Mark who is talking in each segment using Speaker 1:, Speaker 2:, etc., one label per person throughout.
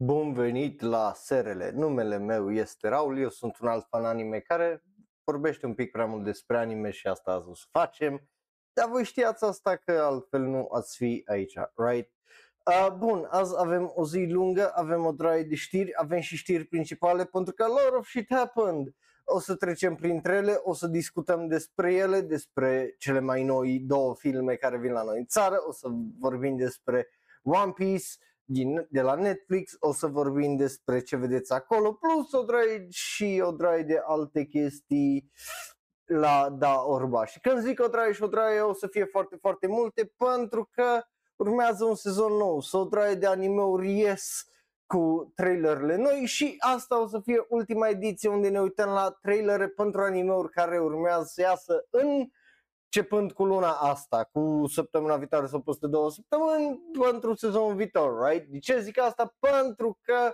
Speaker 1: Bun venit la SRL, numele meu este Raul, eu sunt un alt fan anime care vorbește un pic prea mult despre anime și asta azi o să facem, dar voi știați asta că altfel nu ați fi aici, right? Uh, bun, azi avem o zi lungă, avem o draie de știri, avem și știri principale pentru că a lot of shit happened. O să trecem printre ele, o să discutăm despre ele, despre cele mai noi două filme care vin la noi în țară, o să vorbim despre One Piece, din, de la Netflix, o să vorbim despre ce vedeți acolo, plus o draie și o draie de alte chestii la Da Orba. Și când zic o draie și o draie o să fie foarte, foarte multe pentru că urmează un sezon nou, să o draie de anime-uri ies cu trailerele noi și asta o să fie ultima ediție unde ne uităm la trailere pentru anime-uri care urmează să iasă în începând cu luna asta, cu săptămâna viitoare sau peste două săptămâni pentru sezonul viitor, right? De ce zic asta? Pentru că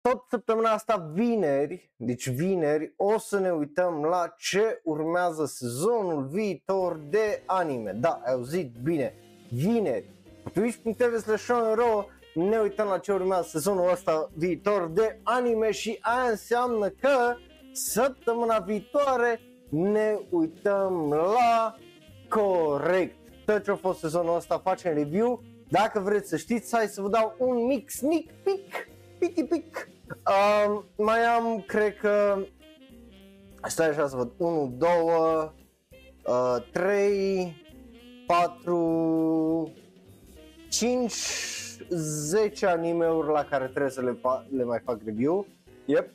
Speaker 1: tot săptămâna asta vineri, deci vineri, o să ne uităm la ce urmează sezonul viitor de anime. Da, ai auzit bine, vineri. Twitch.tv slash ne uităm la ce urmează sezonul ăsta viitor de anime și aia înseamnă că săptămâna viitoare ne uităm la corect. Tot ce a fost sezonul ăsta facem review. Dacă vreți să știți, hai să vă dau un mic sneak peek, piti pic. Um, mai am, cred că, stai așa să văd, 1, 2, uh, 3, 4, 5, 10 anime-uri la care trebuie să le, fa- le mai fac review. Yep.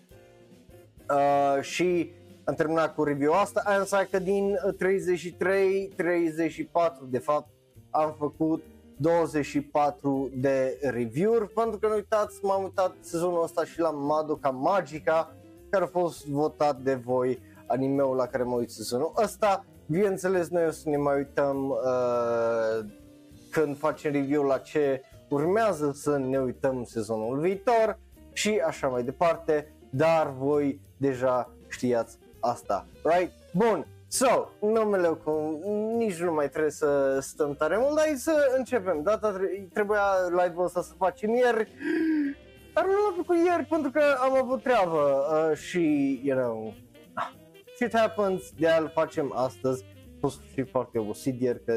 Speaker 1: Uh, și am terminat cu review asta, aia înseamnă că din 33, 34 de fapt am făcut 24 de review-uri. Pentru că nu uitați, m-am uitat sezonul ăsta și la Madoka Magica care a fost votat de voi animeul la care mă uit sezonul ăsta. Bineînțeles, noi o să ne mai uităm uh, când facem review la ce urmează să ne uităm sezonul viitor și așa mai departe, dar voi deja știați asta, right? Bun, so, numele cu nici nu mai trebuie să stăm tare mult, dar să începem. Data trebuia live-ul ăsta să facem ieri, dar nu l-am făcut ieri pentru că am avut treabă uh, și, you know, ah, shit happens, de aia facem astăzi. Fost și foarte obosit ieri că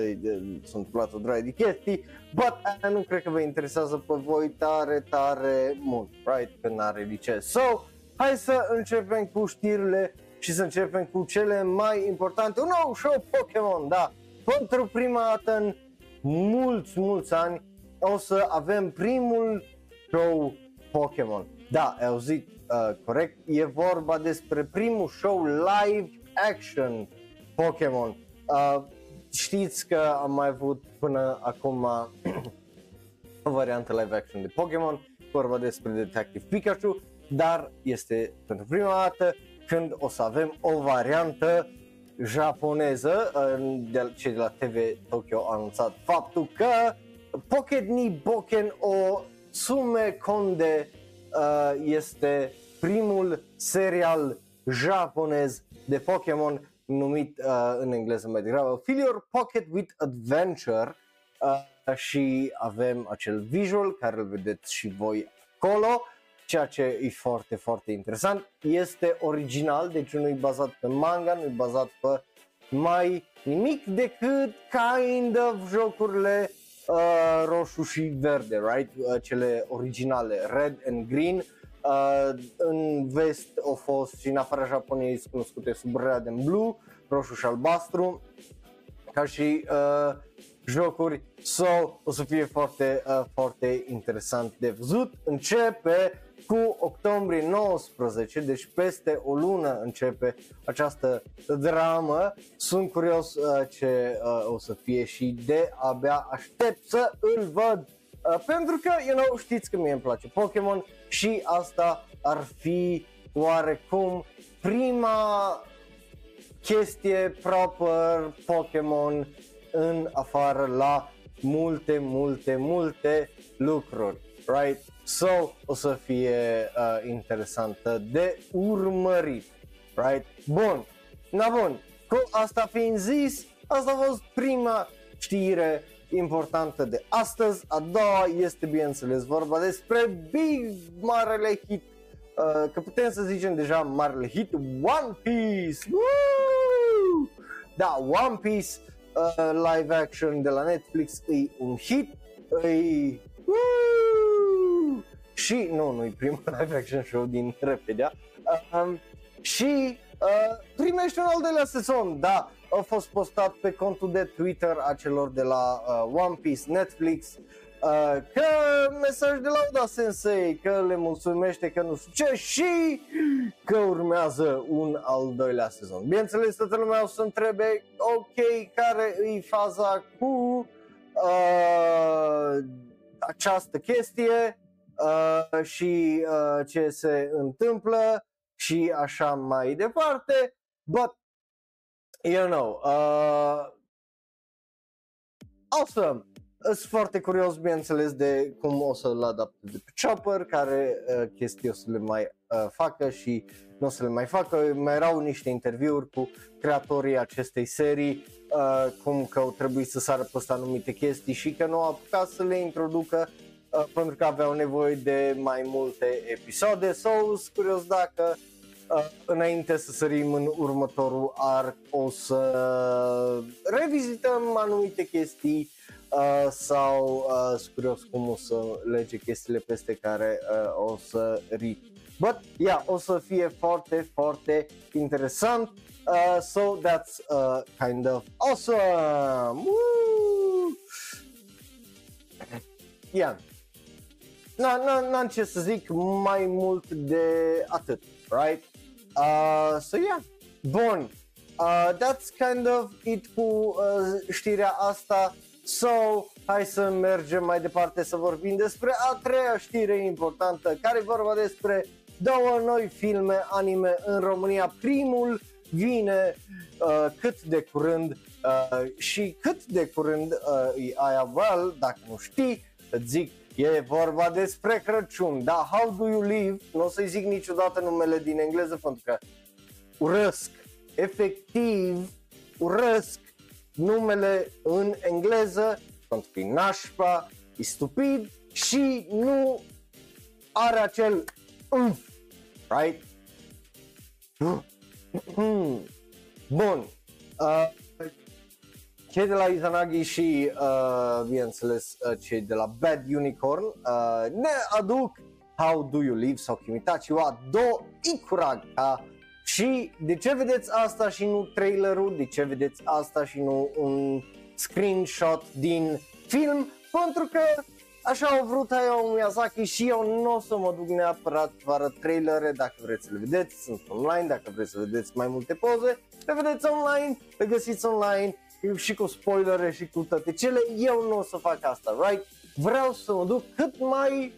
Speaker 1: sunt luat o draie de chestii, but aia nu cred că vă interesează pe voi tare, tare mult, right? Că n-are liceu. So, hai să începem cu știrile și să începem cu cele mai importante. Un nou show Pokémon, da. Pentru prima dată în mulți, mulți ani o să avem primul show Pokémon. Da, ai auzit uh, corect, e vorba despre primul show live action Pokémon. Uh, știți că am mai avut până acum o variantă live action de Pokémon, vorba despre Detective Pikachu, dar este pentru prima dată când o să avem o variantă japoneză, de, cei de la TV Tokyo au anunțat faptul că Pocket ni Boken o Tsume Konde uh, este primul serial japonez de Pokémon numit uh, în engleză mai degrabă Fill Your Pocket with Adventure uh, și avem acel visual care îl vedeți și voi acolo ceea ce e foarte, foarte interesant. Este original, deci nu e bazat pe manga, nu e bazat pe mai nimic decât kind of jocurile uh, roșu și verde, right? Uh, cele originale, red and green. Uh, în vest au fost și în afara Japoniei cunoscute sub red and blue, roșu și albastru, ca și uh, jocuri. So, o să fie foarte, uh, foarte interesant de văzut. Începe cu octombrie 19, deci peste o lună începe această dramă. Sunt curios uh, ce uh, o să fie și de abia aștept să îl văd. Uh, pentru că, you know, știți că mie îmi place Pokémon și asta ar fi oarecum prima chestie proper Pokémon în afară la multe, multe, multe lucruri, right? So, o să fie uh, interesantă de urmărit, right? Bun, na bun, cu asta fiind zis, asta a fost prima știre importantă de astăzi. A doua este bineînțeles vorba despre big marele hit Uh, că putem să zicem deja marele hit One Piece. Woo! Da, One Piece uh, live action de la Netflix e un hit, e Woo! Și nu, nu e primul live action show din Repedia uh, um, și uh, primește un al doilea sezon, da, a fost postat pe contul de Twitter a celor de la uh, One Piece Netflix Uh, că mesaj de lauda Sensei, că le mulțumește că nu știu ce și că urmează un al doilea sezon. Bineînțeles, toată lumea o să întrebe, ok, care e faza cu uh, această chestie uh, și uh, ce se întâmplă și așa mai departe, but, you know, uh, awesome sunt foarte curios, bineînțeles, de cum o să-l adapteze pe Chopper, care uh, chestii o să le mai uh, facă și nu o să le mai facă. Mai erau niște interviuri cu creatorii acestei serii, uh, cum că au trebuit să sară peste anumite chestii și că nu au apucat să le introducă uh, pentru că aveau nevoie de mai multe episoade. Sau so, curios dacă uh, înainte să sărim în următorul arc o să revizităm anumite chestii uh, sau uh, curios cum o să lege chestiile peste care uh, o să ri. But, yeah, o să fie foarte, foarte interesant. Uh, so that's uh, kind of awesome. Woo! Yeah. N-am ce să zic mai mult de atât, right? Uh, so yeah, bun. Uh, that's kind of it cu uh, știrea asta. So, hai să mergem mai departe să vorbim despre a treia știre importantă, care e vorba despre două noi filme anime în România. Primul vine uh, cât de curând uh, și cât de curând uh, e aia, well, dacă nu știi, îți zic, e vorba despre Crăciun. Da, How Do You Live, nu o să-i zic niciodată numele din engleză pentru că urăsc, efectiv urăsc numele în engleză pentru că e nașpa, e stupid și nu are acel umf, right? Bun. Uh, cei de la Izanagi și, uh, bineînțeles, uh, cei de la Bad Unicorn uh, ne aduc How Do You Live sau Kimitachi wa Do Ikuraga și de ce vedeți asta și nu trailerul? De ce vedeți asta și nu un screenshot din film? Pentru că așa au vrut Hayao Miyazaki și eu nu o să mă duc neapărat vă arăt trailere. Dacă vreți să le vedeți, sunt online, dacă vreți să vedeți mai multe poze, le vedeți online, le găsiți online și cu spoilere și cu toate cele, eu nu o să fac asta, right? Vreau să mă duc cât mai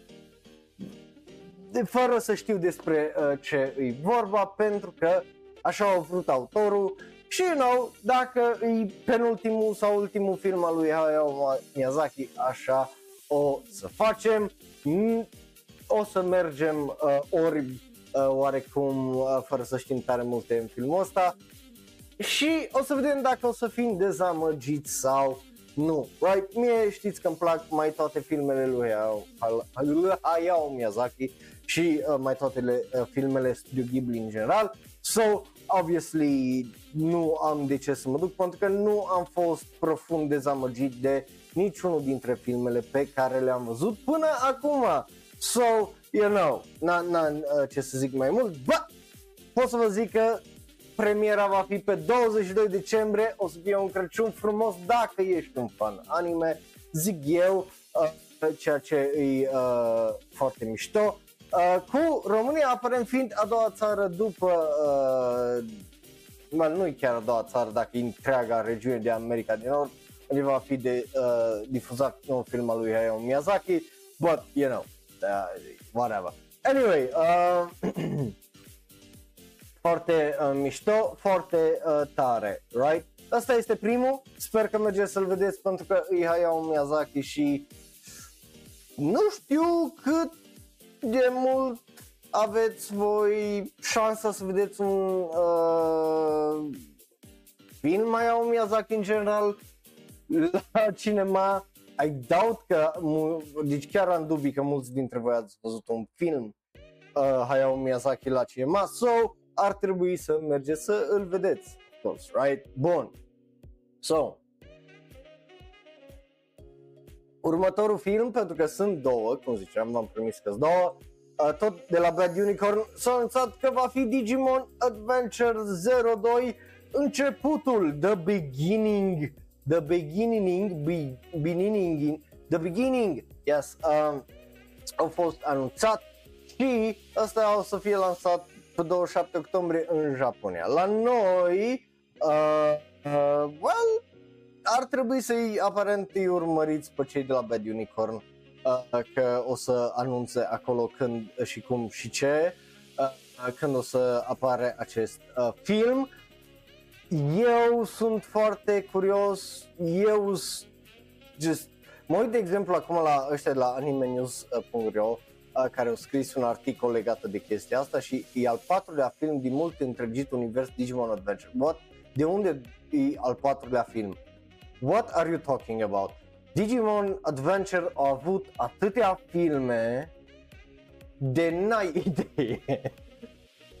Speaker 1: de, fără să știu despre uh, ce e vorba, pentru că așa au vrut autorul și, you know, dacă e penultimul sau ultimul film al lui Hayao Miyazaki, așa o să facem. O să mergem uh, ori uh, oarecum uh, fără să știm tare multe în filmul ăsta și o să vedem dacă o să fim dezamăgiți sau nu. Right? Mie știți că îmi plac mai toate filmele lui Hayao, Hayao Miyazaki și uh, mai toate le, uh, filmele Studio Ghibli în general. So, obviously, nu am de ce să mă duc pentru că nu am fost profund dezamăgit de niciunul dintre filmele pe care le-am văzut până acum. So, you know, n-am uh, ce să zic mai mult, but pot să vă zic că premiera va fi pe 22 decembrie, o să fie un Crăciun frumos dacă ești un fan anime, zic eu, uh, ceea ce e uh, foarte mișto. Uh, cu România aparent fiind a doua țară după, uh, nu e chiar a doua țară dacă e întreaga regiune de America de Nord, unde va fi de uh, difuzat un film al lui Hayao Miyazaki, but you know, uh, whatever. Anyway, uh, foarte uh, mișto, foarte uh, tare, right? Asta este primul, sper că mergeți să-l vedeți pentru că e Hayao Miyazaki și nu știu cât de mult aveți voi șansa să vedeți un uh, film mai au Miyazaki în general la cinema, I doubt că, deci chiar am dubii că mulți dintre voi ați văzut un film uh, Hayao Miyazaki la cinema, so ar trebui să mergeți să îl vedeți, course, right? Bun. So, următorul film, pentru că sunt două, cum ziceam, v-am promis că două, uh, tot de la Bad Unicorn, s-a anunțat că va fi Digimon Adventure 02, începutul, the beginning, the beginning, be, beginning, the beginning, yes, um, au fost anunțat și ăsta o să fie lansat pe 27 octombrie în Japonia. La noi, uh, uh, well, ar trebui să-i aparent îi urmăriți pe cei de la Bad Unicorn uh, că o să anunțe acolo când și cum și ce uh, când o să apare acest uh, film. Eu sunt foarte curios, eu just mă uit de exemplu acum la ăștia la animenews.ro uh, care au scris un articol legat de chestia asta și e al patrulea film din mult întregit univers Digimon Adventure. What? De unde e al patrulea film? What are you talking about? Digimon Adventure a avut atâtea filme de n-ai idee.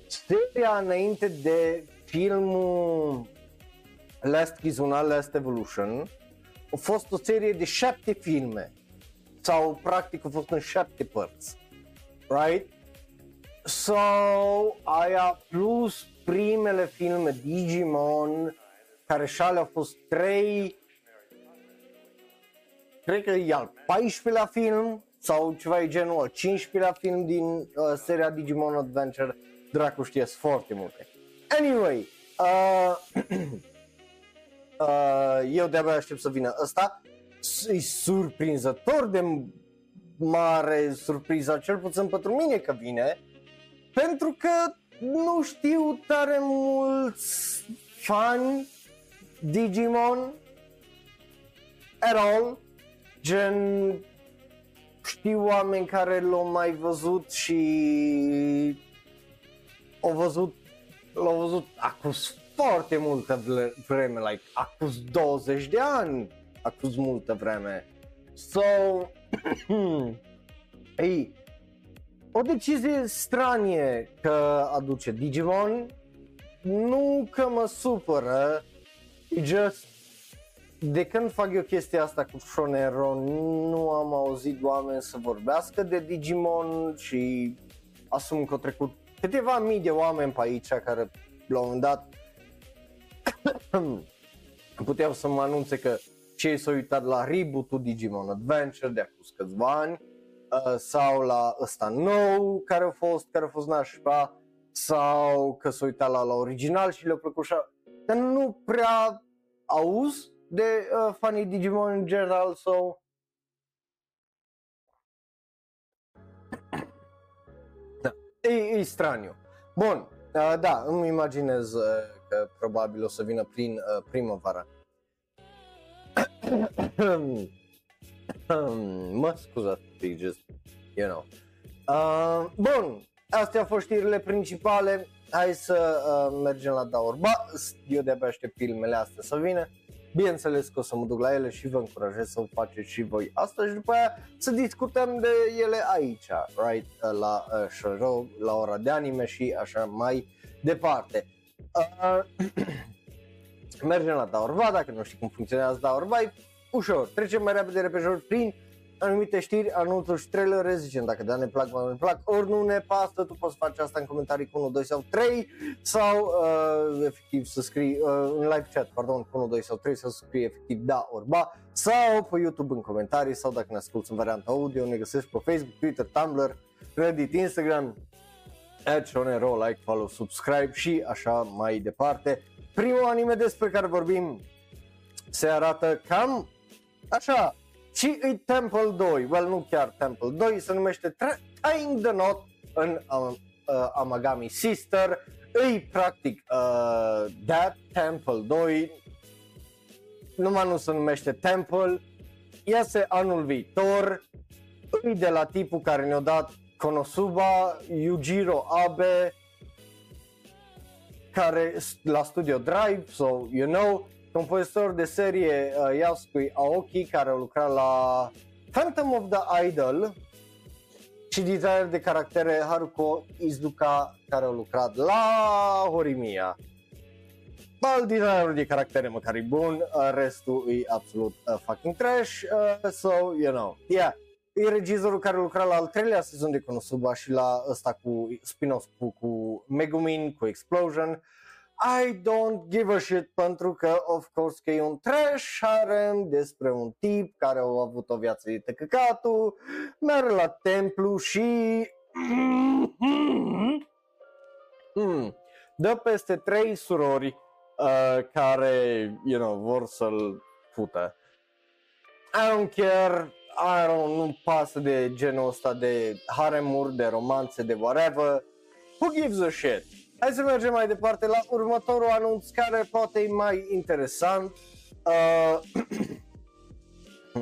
Speaker 1: Seria înainte de filmul Last Kizuna, Last Evolution a fost o serie de șapte filme sau practic a fost în șapte părți. Right? So, aia plus primele filme Digimon care și au fost trei cred că e al 14-lea film sau ceva e genul, al 15-lea film din uh, seria Digimon Adventure, dracu știe foarte multe. Anyway, uh, uh, eu de-abia aștept să vină ăsta, e surprinzător de mare surpriză, cel puțin pentru mine că vine, pentru că nu știu tare mulți fani Digimon at all Gen, știu oameni care l-au mai văzut și au văzut, l-au văzut acum foarte multă vreme, like acum 20 de ani, acum multă vreme. So, ei, o decizie stranie că aduce Digimon, nu că mă supără, e just de când fac eu chestia asta cu Fronero, nu am auzit oameni să vorbească de Digimon și asum că au trecut câteva mii de oameni pe aici care la un moment dat puteau să mă anunțe că cei s-au uitat la reboot-ul Digimon Adventure de acum câțiva ani uh, sau la ăsta nou care a fost, care a fost nașpa sau că s-au uitat la, la original și le-a plăcut așa, dar nu prea auzi de uh, fanii Digimon în general, so... Da, e, e straniu. Bun, uh, da, îmi imaginez uh, că probabil o să vină prin uh, primăvara. Mă scuzați, just, you know. Uh, bun, astea au fost știrile principale. Hai să uh, mergem la Daur. Ba, eu de-abia aștept filmele astea să vină. Bineînțeles că o să mă duc la ele și vă încurajez să o faceți și voi asta și după aia să discutăm de ele aici, right, la uh, show, la ora de anime și așa mai departe. Uh, mergem la Daorva, dacă nu știi cum funcționează Daorva, ușor, trecem mai repede repejor prin anumite știri, anunțuri și trailere, zicem dacă da ne plac, mai ne plac, ori nu ne pasă, tu poți face asta în comentarii cu 1, 2 sau 3 sau uh, efectiv să scrii uh, în live chat, pardon, cu 1, 2 sau 3 sau să scrii efectiv da ori ba sau pe YouTube în comentarii sau dacă ne asculti în varianta audio, ne găsești pe Facebook, Twitter, Tumblr, Reddit, Instagram, Shonero, like, follow, subscribe și așa mai departe. Primul anime despre care vorbim se arată cam așa, și e Temple 2, well nu chiar Temple 2, se numește Tying the Knot în uh, uh, Amagami Sister, e practic uh, That Temple 2, numai nu se numește Temple, iese anul viitor, e de la tipul care ne-a dat Konosuba, Yujiro Abe, care la Studio Drive, so you know, compozitor de serie uh, Yasuki Aoki, care a lucrat la Phantom of the Idol și designer de caractere Haruko Izuka, care a lucrat la Horimiya. Bal, designerul de caractere măcar e bun, uh, restul e absolut uh, fucking trash, uh, so, you know, yeah. E regizorul care lucra la al treilea sezon de Konosuba și la ăsta cu spin-off cu, cu Megumin, cu Explosion. I don't give a shit pentru că, of course, că e un trash harem despre un tip care a avut o viață de tăcăcatul, merge la templu și... Hmm. Dă peste trei surori uh, care, you know, vor să-l fută. I don't care, I don't, nu pasă de genul ăsta de haremuri, de romanțe, de whatever. Who gives a shit? Hai să mergem mai departe la următorul anunț care poate e mai interesant. Uh,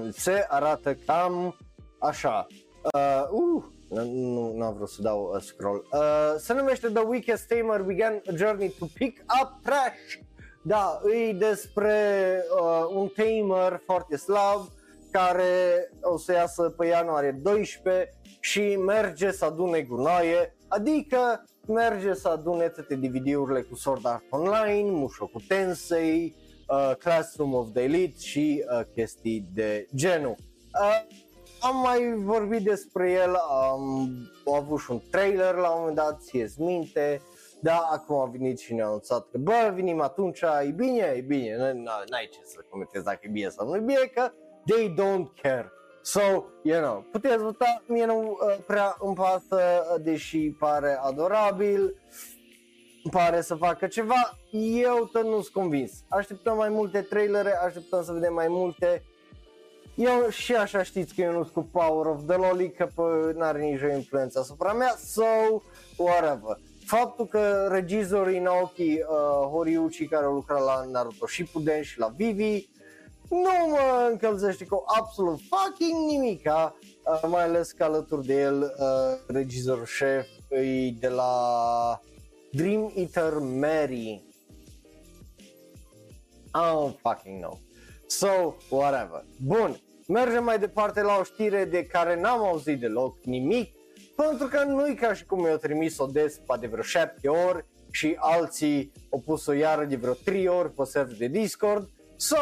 Speaker 1: se arată cam așa. Uh, uh, nu, nu am vrut să dau uh, scroll. Uh, se numește The Weakest Tamer Began a Journey to Pick Up Trash. Da, e despre uh, un tamer foarte slab care o să iasă pe ianuarie 12 și merge să adune gunoaie, adică merge să adune toate DVD-urile cu Sword Art Online, Mushoku Tensei, uh, Classroom of the Elite și uh, chestii de genul. Uh, am mai vorbit despre el, am avut și un trailer la un moment dat, ție minte, da, acum a venit și ne-a anunțat că bă, vinim atunci, e bine, e bine, n-ai ce să comentezi dacă e bine sau nu e bine, că they don't care. So, you know, puteți vota, mie nu uh, prea îmi pasă, uh, deși pare adorabil, pare să facă ceva, eu tot nu sunt convins. Așteptăm mai multe trailere, așteptăm să vedem mai multe. Eu și așa știți că eu nu sunt cu Power of the Loli, că n-are nicio influență asupra mea, so, whatever. Faptul că regizorii Naoki uh, Horiuchi care au lucrat la Naruto Shippuden și la Vivi nu mă încălzește cu absolut fucking nimica, uh, mai ales că alături de el uh, regizorul șef e de la Dream Eater Mary. I don't fucking know. So, whatever. Bun, mergem mai departe la o știre de care n-am auzit deloc nimic, pentru că nu-i ca și cum mi-au trimis-o des de vreo șapte ori și alții au pus-o iară de vreo 3 ori pe server de Discord. So,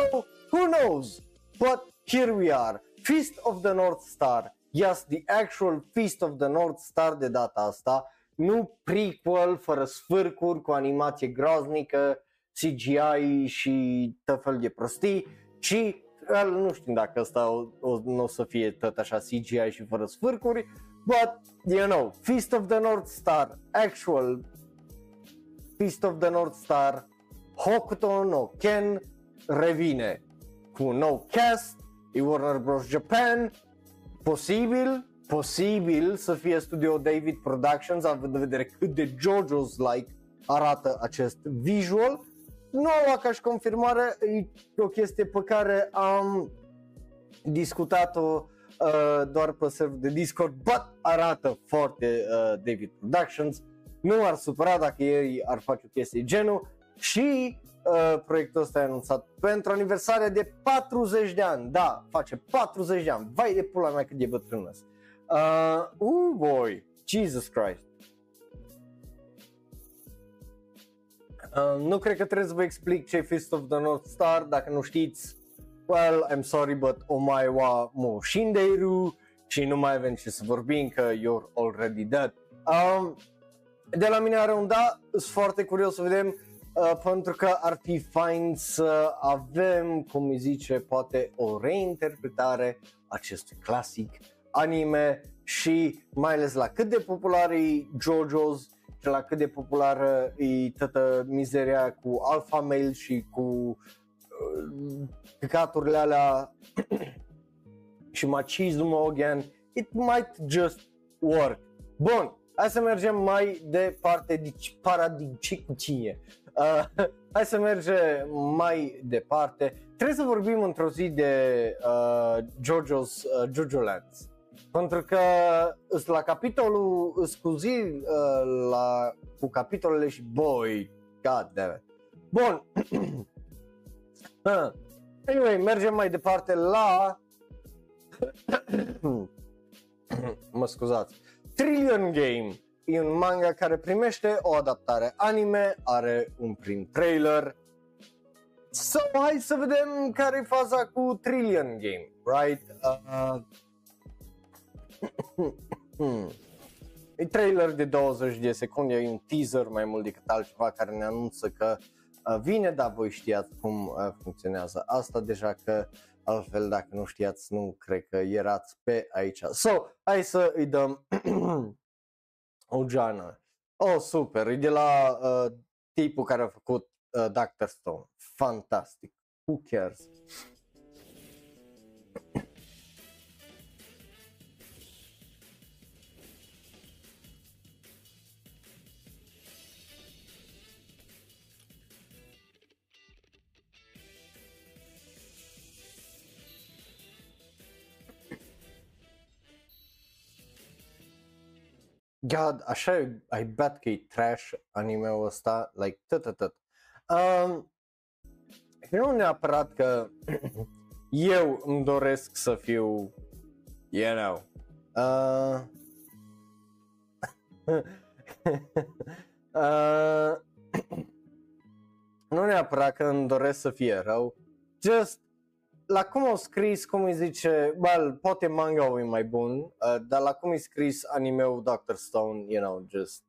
Speaker 1: Who knows? But here we are. Feast of the North Star. Yes, the actual Feast of the North Star de data asta. Nu prequel fără sfârcuri cu animație groaznică, CGI și tot fel de prostii, ci nu știu dacă asta o, o, nu o să fie tot așa CGI și fără sfârcuri, but, you know, Feast of the North Star, actual Feast of the North Star, Hokuto no Ken revine cu un nou cast, e Warner Bros. Japan, posibil, posibil să fie studio David Productions, având în vedere cât de JoJo's-like arată acest visual. Nu am luat ca și confirmare, e o chestie pe care am discutat-o uh, doar pe server de Discord, but arată foarte uh, David Productions. Nu ar supăra dacă ei ar face o chestie genul și uh, proiectul ăsta e anunțat pentru aniversarea de 40 de ani. Da, face 40 de ani. Vai de pula mea cât de bătrân Uh, uh, boy, Jesus Christ. Uh, nu cred că trebuie să vă explic ce Fist of the North Star, dacă nu știți, well, I'm sorry, but omai wa mo shindeiru și nu mai avem ce să vorbim că you're already dead. Um, de la mine are un da, sunt foarte curios să vedem Uh, pentru că ar fi fain să avem, cum îi zice, poate o reinterpretare acestui clasic anime și mai ales la cât de popular e JoJo's și la cât de populară e toată mizeria cu alpha male și cu uh, căcaturile alea și machismo again, it might just work. Bun, hai să mergem mai departe, deci paradigmicicuție. Uh, hai să mergem mai departe. Trebuie să vorbim într-o zi de uh, JoJo's uh, JoJo Lands. Pentru că la capitolul scuzi uh, la, cu capitolele și boy, god damn it. Bun. Uh. Anyway, mergem mai departe la... mă scuzați. Trillion Game e un manga care primește o adaptare anime, are un prim trailer. So, hai să vedem care e faza cu Trillion Game, right? Uh, e trailer de 20 de secunde, e un teaser mai mult decât altceva care ne anunță că uh, vine, dar voi știați cum uh, funcționează asta deja că altfel dacă nu știați nu cred că erați pe aici. So, hai să îi dăm o geană. Oh, super, e de la uh, tipul care a făcut uh, Dr. Stone. Fantastic. Who cares? God, așa e, I bet că e trash anime-ul ăsta, like, tot, tot, tot. Um, nu neapărat că eu îmi doresc să fiu, you know, uh, uh, nu neapărat că îmi doresc să fie rău, just la cum au scris, cum îi zice, well, poate manga e mai bun, uh, dar la cum e scris anime-ul Dr. Stone, you know, just...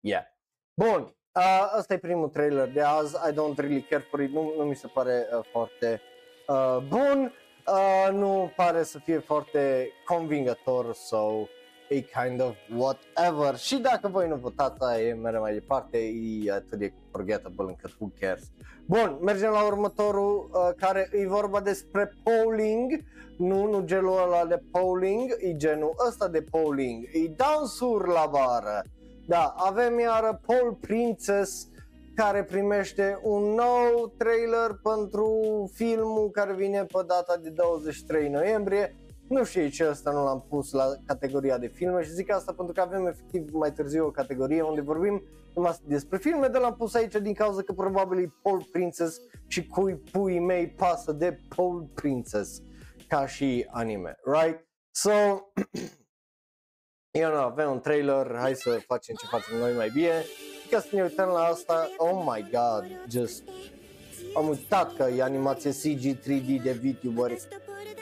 Speaker 1: Yeah. Bun, uh, ăsta e primul trailer de azi, I don't really care for it, nu, nu mi se pare uh, foarte uh, bun, uh, nu pare să fie foarte convingător, so e kind of whatever. Și dacă voi nu votați, e mereu mai departe, e atât de forgettable încât who cares. Bun, mergem la următorul uh, care e vorba despre polling, nu, nu genul ăla de polling, e genul ăsta de polling, e dansuri la bară. Da, avem iară Paul Princess care primește un nou trailer pentru filmul care vine pe data de 23 noiembrie nu știu ce ăsta nu l-am pus la categoria de filme și zic asta pentru că avem efectiv mai târziu o categorie unde vorbim numai despre filme, dar l-am pus aici din cauza că probabil e Paul Princess și cui pui mei pasă de Paul Princess ca și anime, right? So, eu nu avem un trailer, hai să facem ce facem noi mai bine. Ca să ne uităm la asta, oh my god, just am uitat că e animație CG 3D de VTuber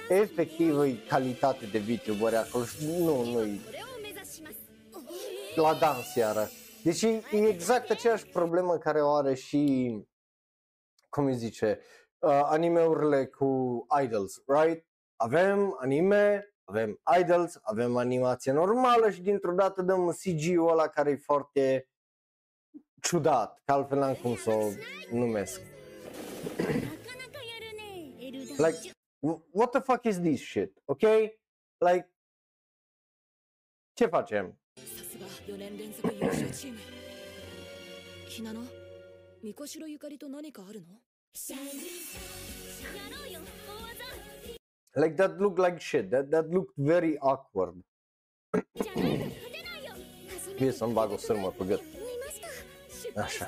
Speaker 1: efectiv e calitate de VTuber acolo și nu, nu e la dans iară. Deci e exact aceeași problemă care o are și, cum îi zice, uh, animeurile cu idols, right? Avem anime, avem idols, avem animație normală și dintr-o dată dăm CG-ul ăla care e foarte ciudat, că altfel n-am cum să o numesc. like, what the fuck is this shit, ok? Like, ce facem? 4年連続優勝チームひなのみこしろゆかりと何かあるの Like that looked like shit. That that looked very awkward. Fie să-mi bag o sârmă pe gât. Așa.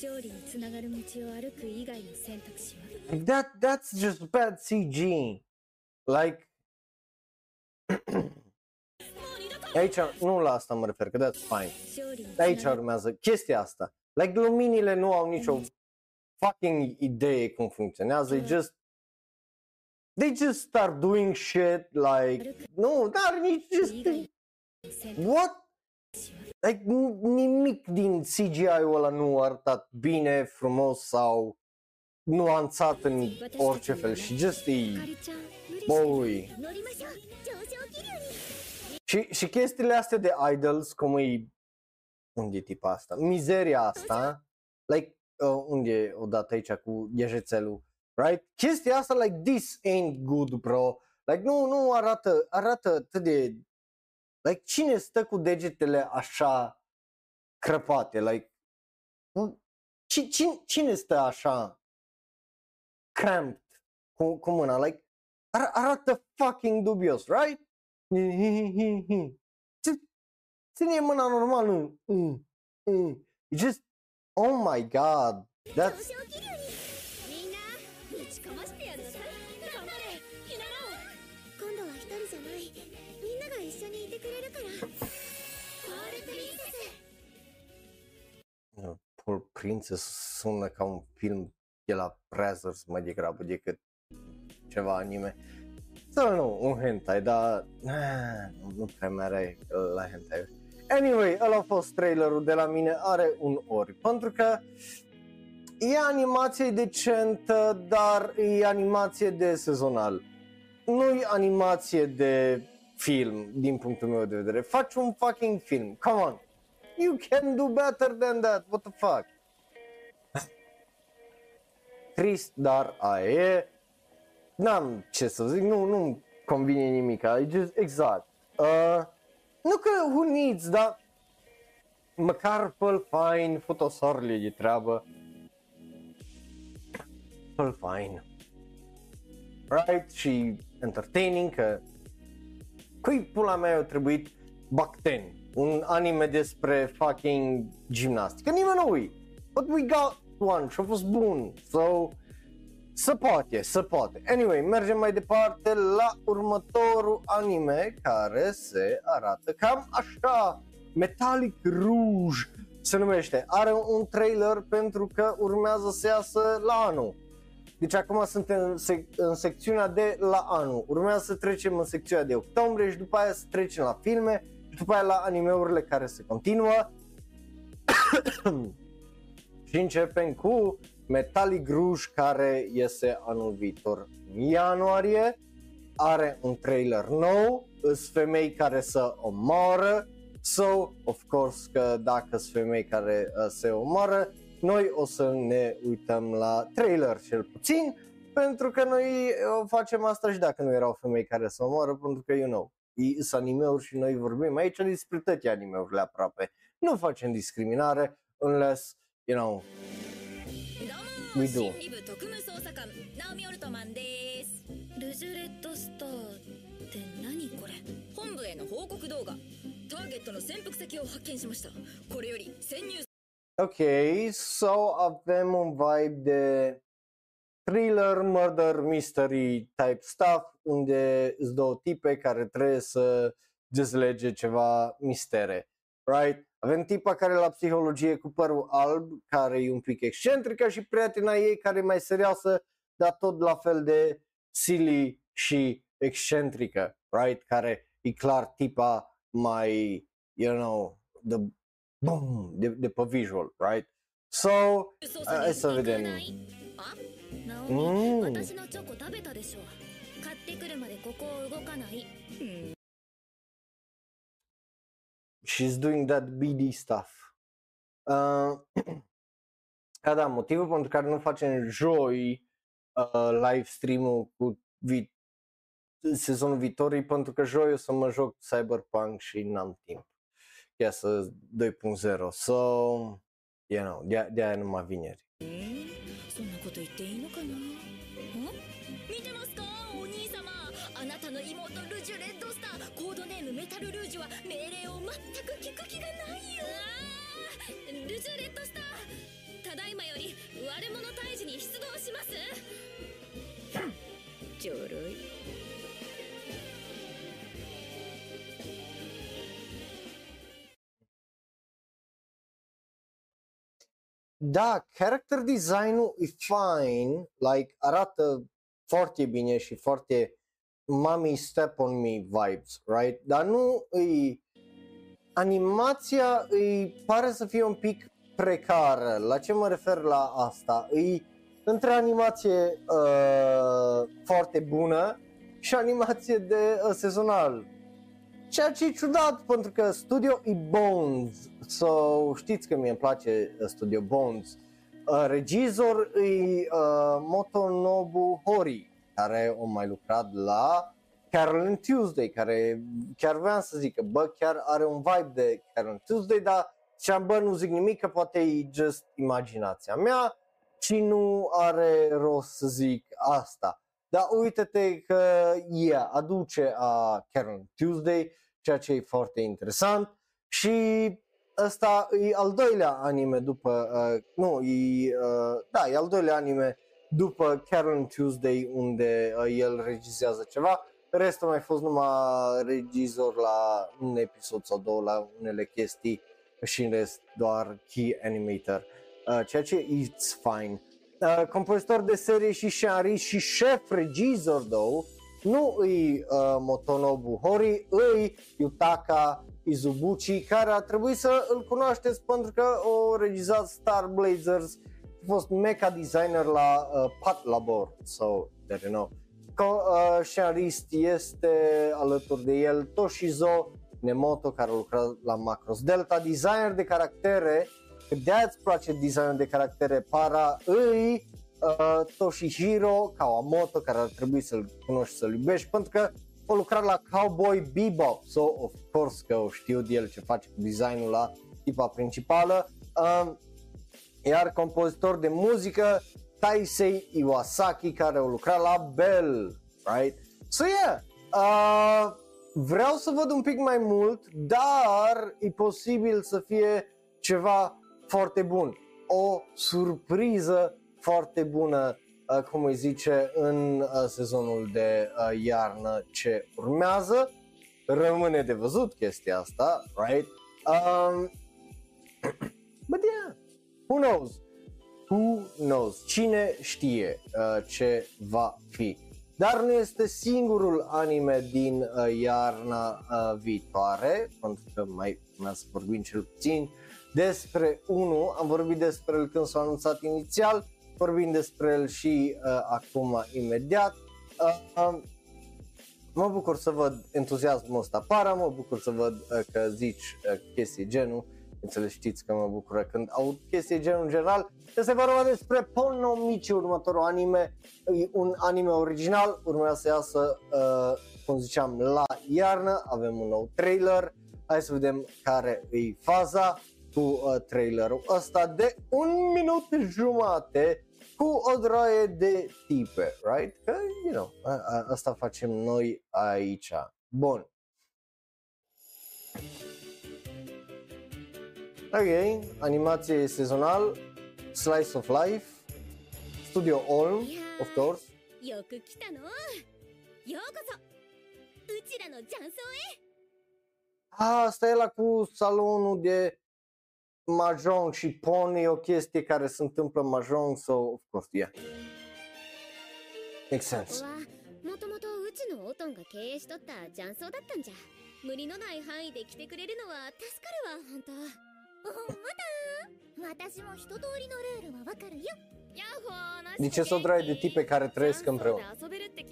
Speaker 1: 勝利につながる道を歩く以外の選択肢は That that's just bad CG. Like Aici nu la asta mă refer, că that's fine. Aici urmează chestia asta. Like luminile nu au nicio fucking idee cum funcționează, they just they just start doing shit like nu, dar nici just what? Like, nimic din CGI-ul ăla nu a arătat bine, frumos sau nuanțat în orice fel și just e, boy. Și, și chestiile astea de idols, cum e, unde e tipa asta, mizeria asta, like, uh, unde e odată aici cu ieșețelul, right? Chestia asta, like, this ain't good, bro. Like, nu, nu arată, arată atât de, like, cine stă cu degetele așa crăpate, like, cine, cine stă așa cramped cu, cu mâna, like, ar, arată fucking dubios, right? Ține mâna normal, nu. Just, oh my god, that's... Poor Princess sună ca un film de la Brazzers mai degrabă decât ceva anime. Sau nu, un hentai, dar ah, nu prea mai are la hentai. Anyway, ăla a fost trailerul de la mine, are un ori, pentru că e animație decentă, dar e animație de sezonal. Nu e animație de film, din punctul meu de vedere. Faci un fucking film, come on. You can do better than that, what the fuck. Trist, dar aia e. N-am ce să zic, nu, nu convine nimic, e just, exact. Uh, nu că who needs, dar măcar fă fine, fotosoarele de treabă. fă fine. Right? Și entertaining, că cui pula mea a trebuit Bacten, un anime despre fucking gimnastică, nimeni nu ui. But we got one și a fost bun, so să poate, să poate. Anyway, mergem mai departe la următorul anime care se arată cam așa. Metallic Rouge se numește. Are un trailer pentru că urmează să iasă la anul. Deci acum suntem în, sec- în secțiunea de la anul. Urmează să trecem în secțiunea de octombrie și după aia să trecem la filme și după aia la animeurile care se continuă. și începem cu Metallic Rouge care iese anul viitor în ianuarie. Are un trailer nou, sunt femei care să omoară, so of course că dacă sunt femei care uh, se omoară, noi o să ne uităm la trailer cel puțin, pentru că noi uh, facem asta și dacă nu erau femei care se omoară, pentru că you know, sunt animeuri și noi vorbim aici despre toate animeurile aproape. Nu facem discriminare unless, you know,
Speaker 2: どうも
Speaker 1: We do.
Speaker 2: 新リブ特務捜査官ナオミオルトマンですルジュレットスターって何これ本部への報告動画ターゲットの潜伏先を発見しましたこれより潜入
Speaker 1: Ok, so avem un vibe de thriller, murder, mystery type stuff, unde îți două tipe care trebuie să dezlege ceva mistere, right? Avem tipa care la psihologie cu părul alb, care e un pic excentrică și prietena ei care e mai serioasă, dar tot la fel de silly și excentrică, right? Care e clar tipa mai, you know, the boom, de, de pe visual, right? So,
Speaker 2: hai
Speaker 1: să vedem.
Speaker 2: Mm
Speaker 1: she's doing that BD stuff. Uh, da, da, motivul pentru care nu facem joi uh, live stream-ul cu vi- sezonul viitor e pentru că joi o să mă joc Cyberpunk și n-am timp. Ia să 2.0. So, you know, de, de aia numai vineri.
Speaker 2: そんなこと言っていいのかなん見てますかお兄様あなたの妹ルジュレッドスター コードネームメタルルージュは命令を全く聞く気がないよ。ルジュレッドスター。ただいまより悪者退治に出動します。ちょろい。
Speaker 1: Da, character design-ul e like arată foarte bine și foarte mommy step on me vibes, right? Dar nu îi animația îi pare să fie un pic precară. La ce mă refer la asta? Îi între animație uh, foarte bună și animație de uh, sezonal. Ceea ce e ciudat pentru că studio e Bones, so știți că mie îmi place uh, Studio Bones. Uh, regizor e uh, Motonobu Hori, care a mai lucrat la Carol and Tuesday, care chiar vreau să zic că bă, chiar are un vibe de Carol and Tuesday, dar ziceam, bă, nu zic nimic, că poate e just imaginația mea și nu are rost să zic asta. Dar uite-te că ea aduce a Carol and Tuesday, ceea ce e foarte interesant și ăsta e al doilea anime după, uh, nu, e, uh, da, e al doilea anime după Carol Tuesday unde uh, el regizează ceva. Restul a mai fost numai regizor la un episod sau două la unele chestii și în rest doar key animator, uh, ceea ce it's fine. Uh, compozitor de serie și scenarist și șef regizor, though, nu îi uh, Motonobu Hori, îi Yutaka Izubuchi, care a trebuit să îl cunoașteți pentru că o regizat Star Blazers, a fost mecha designer la uh, Pat Labor, so there you know. Co- uh, scenarist este alături de el Toshizo Nemoto, care a lucrat la Macros Delta, designer de caractere, că de îți place designul de caractere para, îi uh, Toshihiro Kawamoto, care ar trebui să-l cunoști să-l iubești, pentru că a lucrat la Cowboy Bebop, so of course că o știu de el ce face cu designul la tipa principală. Uh, iar compozitor de muzică Taisei Iwasaki care a lucrat la Bell, right? So yeah, uh, vreau să văd un pic mai mult, dar e posibil să fie ceva foarte bun. O surpriză foarte bună, uh, cum îi zice, în uh, sezonul de uh, iarnă ce urmează. Rămâne de văzut chestia asta, right? Um, but yeah, who knows? Who knows? Cine știe uh, ce va fi? Dar nu este singurul anime din uh, iarna uh, viitoare, pentru că mai urmează să vorbim cel puțin despre unul, am vorbit despre el când s-a anunțat inițial, vorbim despre el și uh, acum imediat. Uh, uh, mă bucur să văd entuziasmul ăsta para, mă bucur să văd uh, că zici uh, chestii genul, înțeles știți că mă bucură când aud chestii genul în general. Este vorba despre Ponomichi, următorul anime, e un anime original, urmează să iasă, uh, cum ziceam, la iarnă, avem un nou trailer, hai să vedem care e faza cu uh, trailerul ăsta de un minut jumate cu o droaie de tipe, right? Că, you know, a, a, asta facem noi aici. Bun. Ok, animație sezonal, Slice of Life, Studio Olm, of course.
Speaker 3: よく来たのようこそうちらの雀荘へ
Speaker 1: Ah, asta e la cu salonul de mahjong și pon e o chestie care se întâmplă în mahjong, so of course, yeah. Makes
Speaker 3: こ
Speaker 1: sense.
Speaker 3: こはもともとうちのオトンが経営しとった雀荘だったんじゃ無理のない範囲で来てくれるのは助かるわ本当ほんまだ 私も一通りのルールはわかるよ
Speaker 1: Deci sunt o draie de tipe care trăiesc împreună.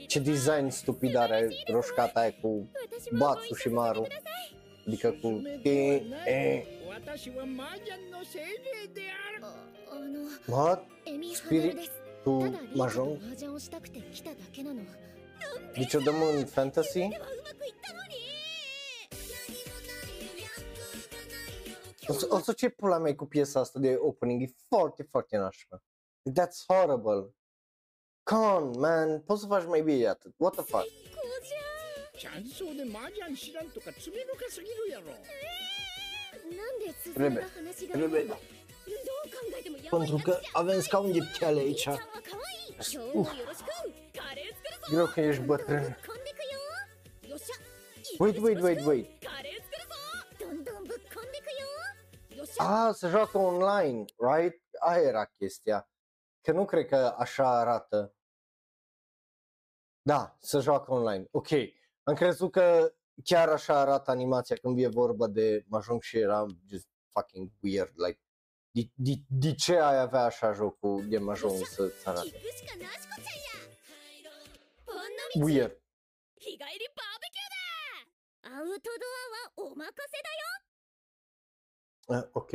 Speaker 1: Ce design stupid are roșcata aia cu Batsu și Maru. Adică cu... E, e. tu,
Speaker 3: Spiritul
Speaker 1: Mahjong? Deci o dăm în fantasy? O să, o să ce pula mea e cu piesa asta de opening? E foarte, foarte nașpa. That's horrible. Come on, man. Poți să faci mai bine de atât. What the fuck?
Speaker 3: こうじゃ
Speaker 4: チャンソーで麻雀知らんとか罪深すぎるやろ
Speaker 3: なんで進んだ話が
Speaker 1: Rebe.
Speaker 3: どう考えてもやばい
Speaker 1: Pentru că avem scaun de piele aici.
Speaker 3: ちゃんは可愛い今日もよろしくカレー作るぞ
Speaker 1: Greu că ești
Speaker 3: ぶっ
Speaker 1: bătrân.
Speaker 3: 込んでくよよっしゃ
Speaker 1: Wait, wait, wait, wait.
Speaker 3: よよっしゃ
Speaker 1: Ah, se joacă online, right? Aia era chestia. Că nu cred că așa arată. Da, se joacă online. Ok. Am crezut că chiar așa arată animația când e vorba de Mahjong și era just fucking weird. Like, de, de, de ce ai avea așa jocul de Mahjong să-ți
Speaker 3: 行
Speaker 1: arate?
Speaker 3: くしかなしこちゃんやほんの道
Speaker 1: Weird.
Speaker 3: 日帰りバーベキューだアウトドアはお任せだよ
Speaker 1: Uh, ok,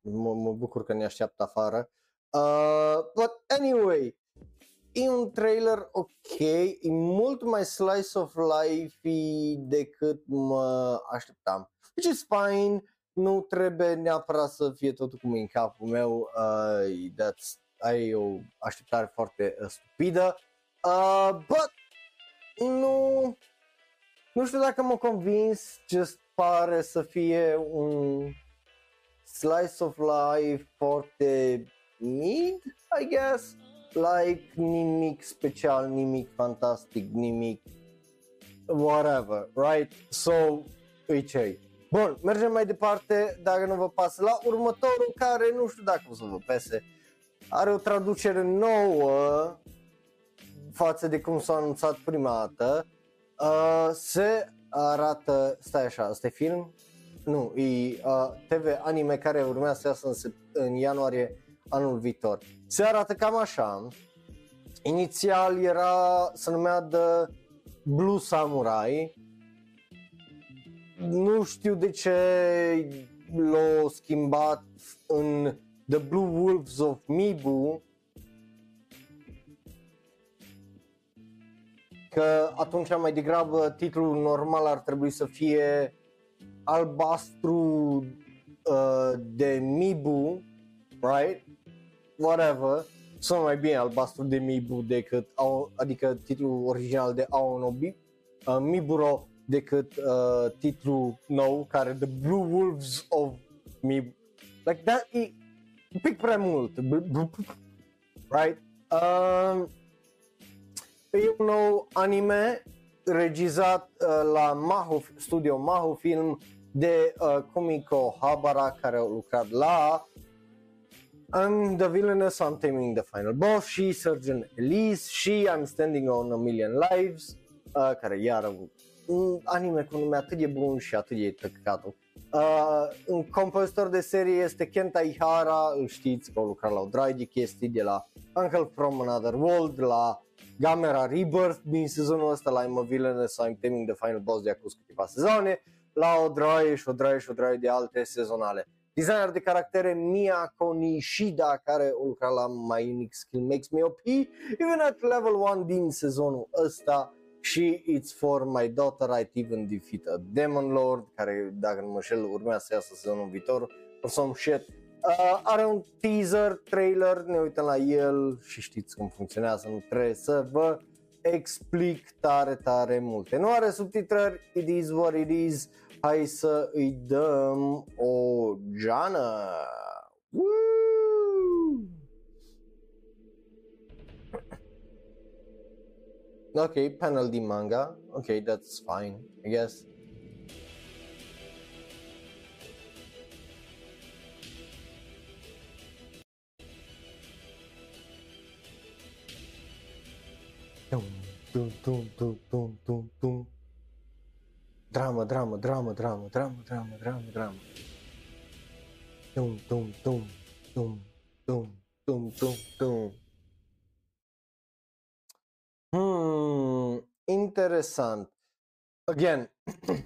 Speaker 1: mă, mă bucur că ne așteaptă afară. Uh, but anyway, e un trailer ok, e mult mai slice of life decât mă așteptam. Which is fine, nu trebuie neapărat să fie totul cum e în capul meu, uh, that's, ai o așteptare foarte uh, stupidă. Uh, but nu, nu știu dacă m-a convins, just pare să fie un slice of life foarte mid, I guess. Like nimic special, nimic fantastic, nimic whatever, right? So, e ce Bun, mergem mai departe, dacă nu vă pasă, la următorul care nu știu dacă o să vă pese. Are o traducere nouă față de cum s-a anunțat prima dată. Uh, se arată, stai așa, asta e film? Nu, e uh, TV anime care urmează să iasă în, sep- în ianuarie anul viitor. Se arată cam așa. Inițial era, se numea The Blue Samurai. Nu știu de ce l-au schimbat în The Blue Wolves of Mibu că atunci mai degrabă titlul normal ar trebui să fie albastru uh, de Mibu, right? Whatever. Sună mai bine albastru de Mibu decât, Ao- adică titlul original de Aonobi, uh, Miburo decât uh, titlul nou care The Blue Wolves of Mibu. Like that e un pic prea mult. B- b- right? Uh, E un nou anime regizat uh, la Maho, studio Maho Film de uh, Kumiko Habara care a lucrat la I'm the Villainous, I'm Taming the Final Boss și Surgeon Elise și I'm Standing on a Million Lives uh, care iară un anime cu nume atât de bun și atât de tăcatul. Uh, un compozitor de serie este Kenta Ihara, îl știți că a lucrat la o draie de chestii de la Uncle from Another World, la Gamera Rebirth din sezonul ăsta la I'm a Villainous, I'm Taming the Final Boss de acum câteva sezoane, la o draie și o draie și o draie de alte sezonale. Designer de caractere Miyako Nishida, care o lucra la My Unique Skill Makes Me OP, even at level 1 din sezonul ăsta și It's for My Daughter I'd Even Defeat a Demon Lord, care dacă nu mă înșel urmează să iasă sezonul viitor, or some shit. Uh, are un teaser, trailer, ne uităm la el și știți cum funcționează, nu trebuie să vă explic tare, tare multe. Nu are subtitrări, it is what it is, hai să îi dăm o geană. Woo! Ok, panel din manga. Ok, that's fine, I guess. Tum, tum, tum, tum, tum, tum, tum. Drama, drama, drama, drama, drama, drama, drama, drama. Tum, tum, tum, tum, tum, tum, tum, tum. Hmm, interesant. Again,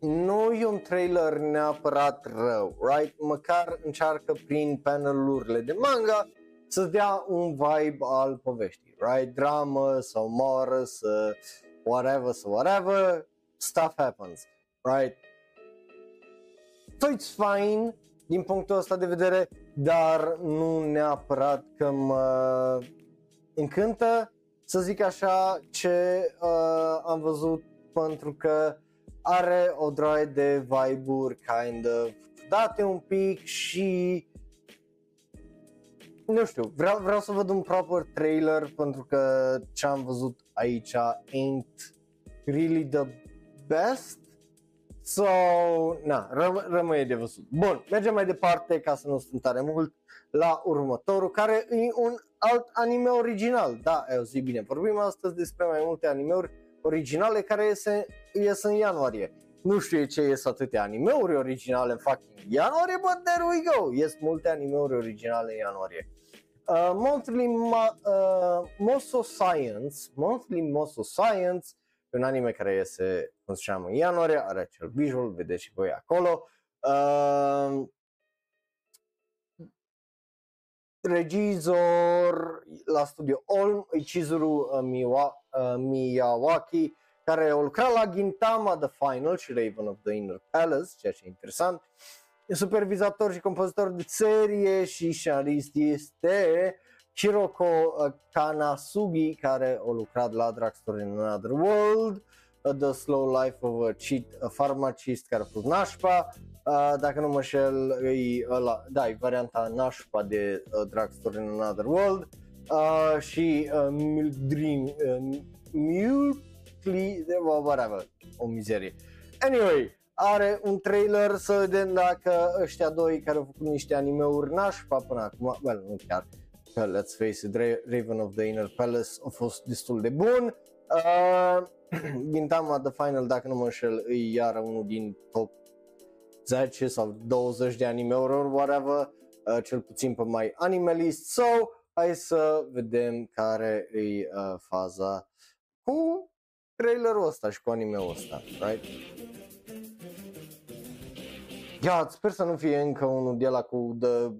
Speaker 1: nu e un trailer neapărat rău, right? Măcar încearcă prin panelurile de manga să dea un vibe al poveștii, right? Dramă sau moară, să whatever, să whatever, stuff happens, right? So it's fine din punctul ăsta de vedere, dar nu neapărat că mă încântă, să zic așa, ce uh, am văzut pentru că are o droaie de vibe-uri kind of date un pic și nu știu, vreau, vreau să văd un proper trailer pentru că ce am văzut aici ain't really the best. So, na, răm- rămâne de văzut. Bun, mergem mai departe ca să nu stăm tare mult la următorul, care e un alt anime original. Da, eu zic bine, vorbim astăzi despre mai multe animeuri originale care iese, ies în ianuarie. Nu știu ce ies atâtea animeuri originale în fucking ianuarie, but there we go. Ies multe animeuri originale în ianuarie. Uh, Monthly Ma- uh, Moso Science, Monthly Moso Science, e un anime care iese, cum ziceam, în ianuarie, are acel visual, vedeți și voi acolo. Uh, regizor la studio Olm, e Chizuru uh, Miwa, uh, Miyawaki, care a lucrat la Gintama The Final și Raven of the Inner Palace, ceea ce e interesant. E supervizator și compozitor de serie și scenarist este Hiroko uh, Kanasugi, care a lucrat la Drugstore in Another World, uh, The Slow Life of a Cheat a Pharmacist, care a fost nașpa, Uh, dacă nu mă șel, e ăla, da, e varianta nașpa de uh, Drugstore in Another World uh, și uh, Milk Dream, uh, Multly, whatever, o mizerie. Anyway, are un trailer să vedem dacă ăștia doi care au făcut niște animeuri nașpa până acum, well, nu chiar, că let's face it, Ra- Raven of the Inner Palace a fost destul de bun. Uh, Gintama The Final, dacă nu mă înșel, e iară unul din top 10 sau 20 de anime-uri or whatever, uh, cel puțin pe mai animalist. So, hai să vedem care e uh, faza cu trailerul ăsta și cu anime-ul ăsta, right? Ia, sper să nu fie încă unul de la cu de,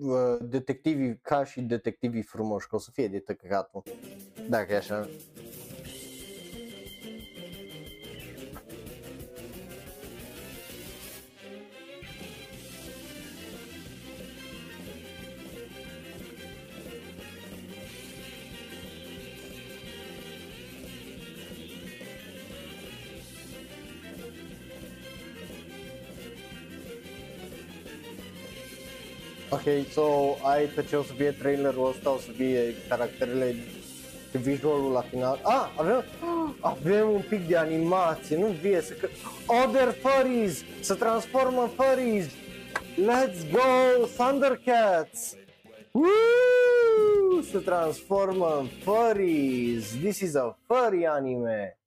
Speaker 1: uh, detectivii ca și detectivii frumoși, că o să fie de tăcăcatul, dacă e așa. Ok, so ai pe ce o să fie trailerul ăsta, o să fie caracterele și visualul la final. Ah, avem, avem un pic de animație, nu vie să că... Other furries, se transformă în furries. Let's go, Thundercats! Woo! Se transformă în furries. This is a furry anime.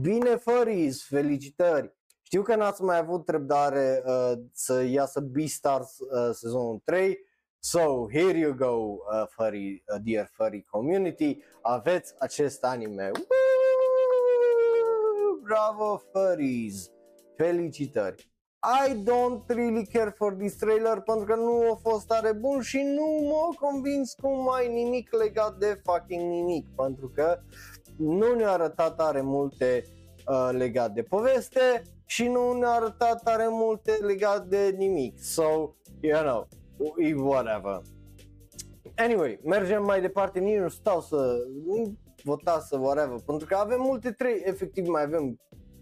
Speaker 1: Bine furries, felicitări! Știu că n-ați mai avut răbdare uh, să iasă Beastars uh, sezonul 3, so here you go, uh, furry, uh, dear furry community, aveți acest anime. Woo! Bravo furries! Felicitări! I don't really care for this trailer pentru că nu a fost tare bun și nu m-a convins cu mai nimic legat de fucking nimic pentru că nu ne-a arătat tare multe uh, legat de poveste și nu ne-a arătat tare multe legat de nimic. So, you know, e whatever. Anyway, mergem mai departe, nici nu stau să nu vota să whatever, pentru că avem multe trei, efectiv mai avem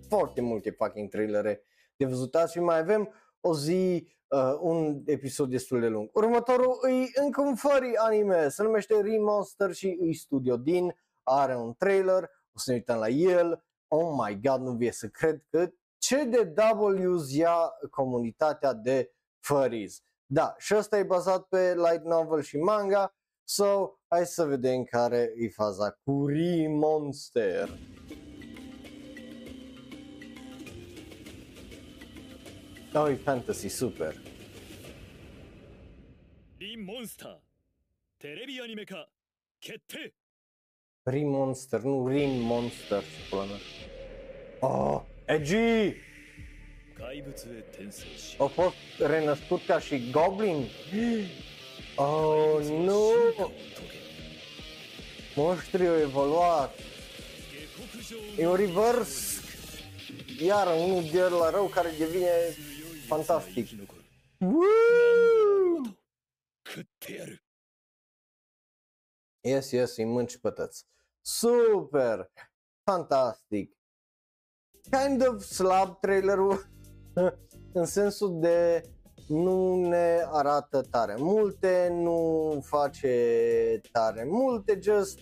Speaker 1: foarte multe fucking trailere de văzut și mai avem o zi, uh, un episod destul de lung. Următorul e încă un furry anime, se numește Remonster și e Studio Din, are un trailer, o să ne uităm la el, oh my god, nu vie să cred că ce de W's ia comunitatea de furries. Da, și ăsta e bazat pe light novel și manga, so hai să vedem care e faza cu Monster. Oh, e fantasy, super.
Speaker 5: リンモンスターテレビアニメ化決定
Speaker 1: Monster, nu Rin Monster, ce pula mea. Oh,
Speaker 5: Egi!
Speaker 1: A fost renăscut ca și Goblin? Oh, nu! Monștrii au evoluat! E un reverse! Iar unul de la rău care devine fantastic. Woo! Yes, yes, îi mânci pătăți. Super! Fantastic! Kind of slab trailerul în sensul de nu ne arată tare. Multe, nu face tare. Multe, just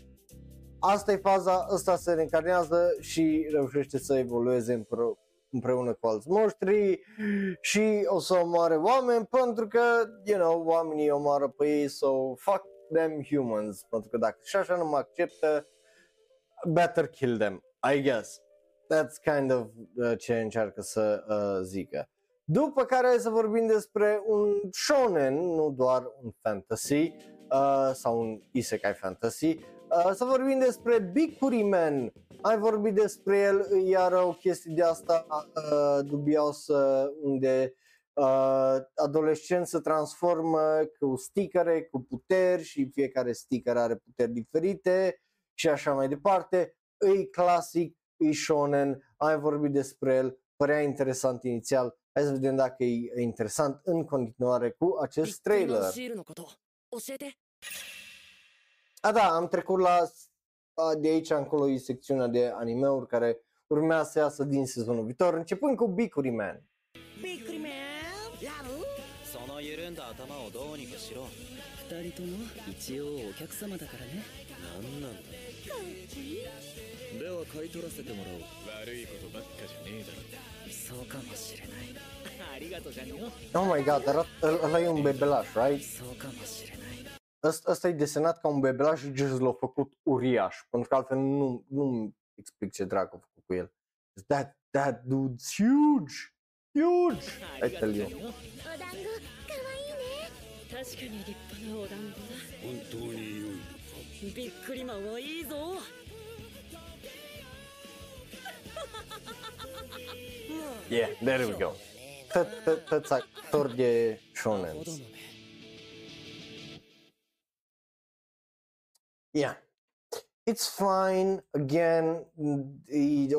Speaker 1: asta e faza, ăsta se reîncarnează și reușește să evolueze împro- împreună cu alți monștri și o să omoare oameni pentru că, you know, oamenii omoară pe ei, so fuck them humans, pentru că dacă și așa nu mă acceptă, better kill them, I guess. That's kind of uh, ce încearcă să uh, zică. După care hai să vorbim despre un shonen, nu doar un fantasy uh, sau un isekai fantasy, uh, să vorbim despre Bikuri Man. Ai vorbit despre el, iar o chestie de asta uh, dubiosă unde uh, adolescenți se transformă cu stickere, cu puteri și fiecare sticker are puteri diferite și așa mai departe. E clasic, e shonen, ai vorbit despre el, părea interesant inițial, hai să vedem dacă e interesant în continuare cu
Speaker 2: ビッ
Speaker 1: acest
Speaker 2: クリマン
Speaker 1: trailer.
Speaker 2: シールのこと教えて
Speaker 1: A, da, am trecut la a, de aici încolo e secțiunea de anime-uri care urmează să iasă din sezonul viitor, începând cu Bikuri Man.
Speaker 6: びっくりめんやる
Speaker 7: その緩んだ頭をどうにかしろ
Speaker 6: 二人とも一応お客様だからね
Speaker 7: 何なんだ では買い取らせてもらおう悪いことばっかじゃねえだろ
Speaker 6: そうかもしれないありがとうじゃんよ
Speaker 1: Oh my god, dar ăla, ăla e un bebelaș, right?
Speaker 6: そうかもしれない
Speaker 1: Ăsta, ăsta e desenat ca un bebelaș și just l-a făcut uriaș, pentru că altfel nu, nu explic ce dracu a făcut cu el. That, that dude's huge! Huge!
Speaker 6: あ
Speaker 1: I
Speaker 6: りがと
Speaker 1: tell
Speaker 6: うじゃ
Speaker 1: you.
Speaker 6: んよ
Speaker 3: お団子かわいいね
Speaker 2: 確かに立派なお団子だ
Speaker 5: 本当に良いのか
Speaker 2: ビックリマンはいいぞ
Speaker 1: Yeah, there we go. Tot, tot, toți actori de shonen. Yeah. It's fine, again,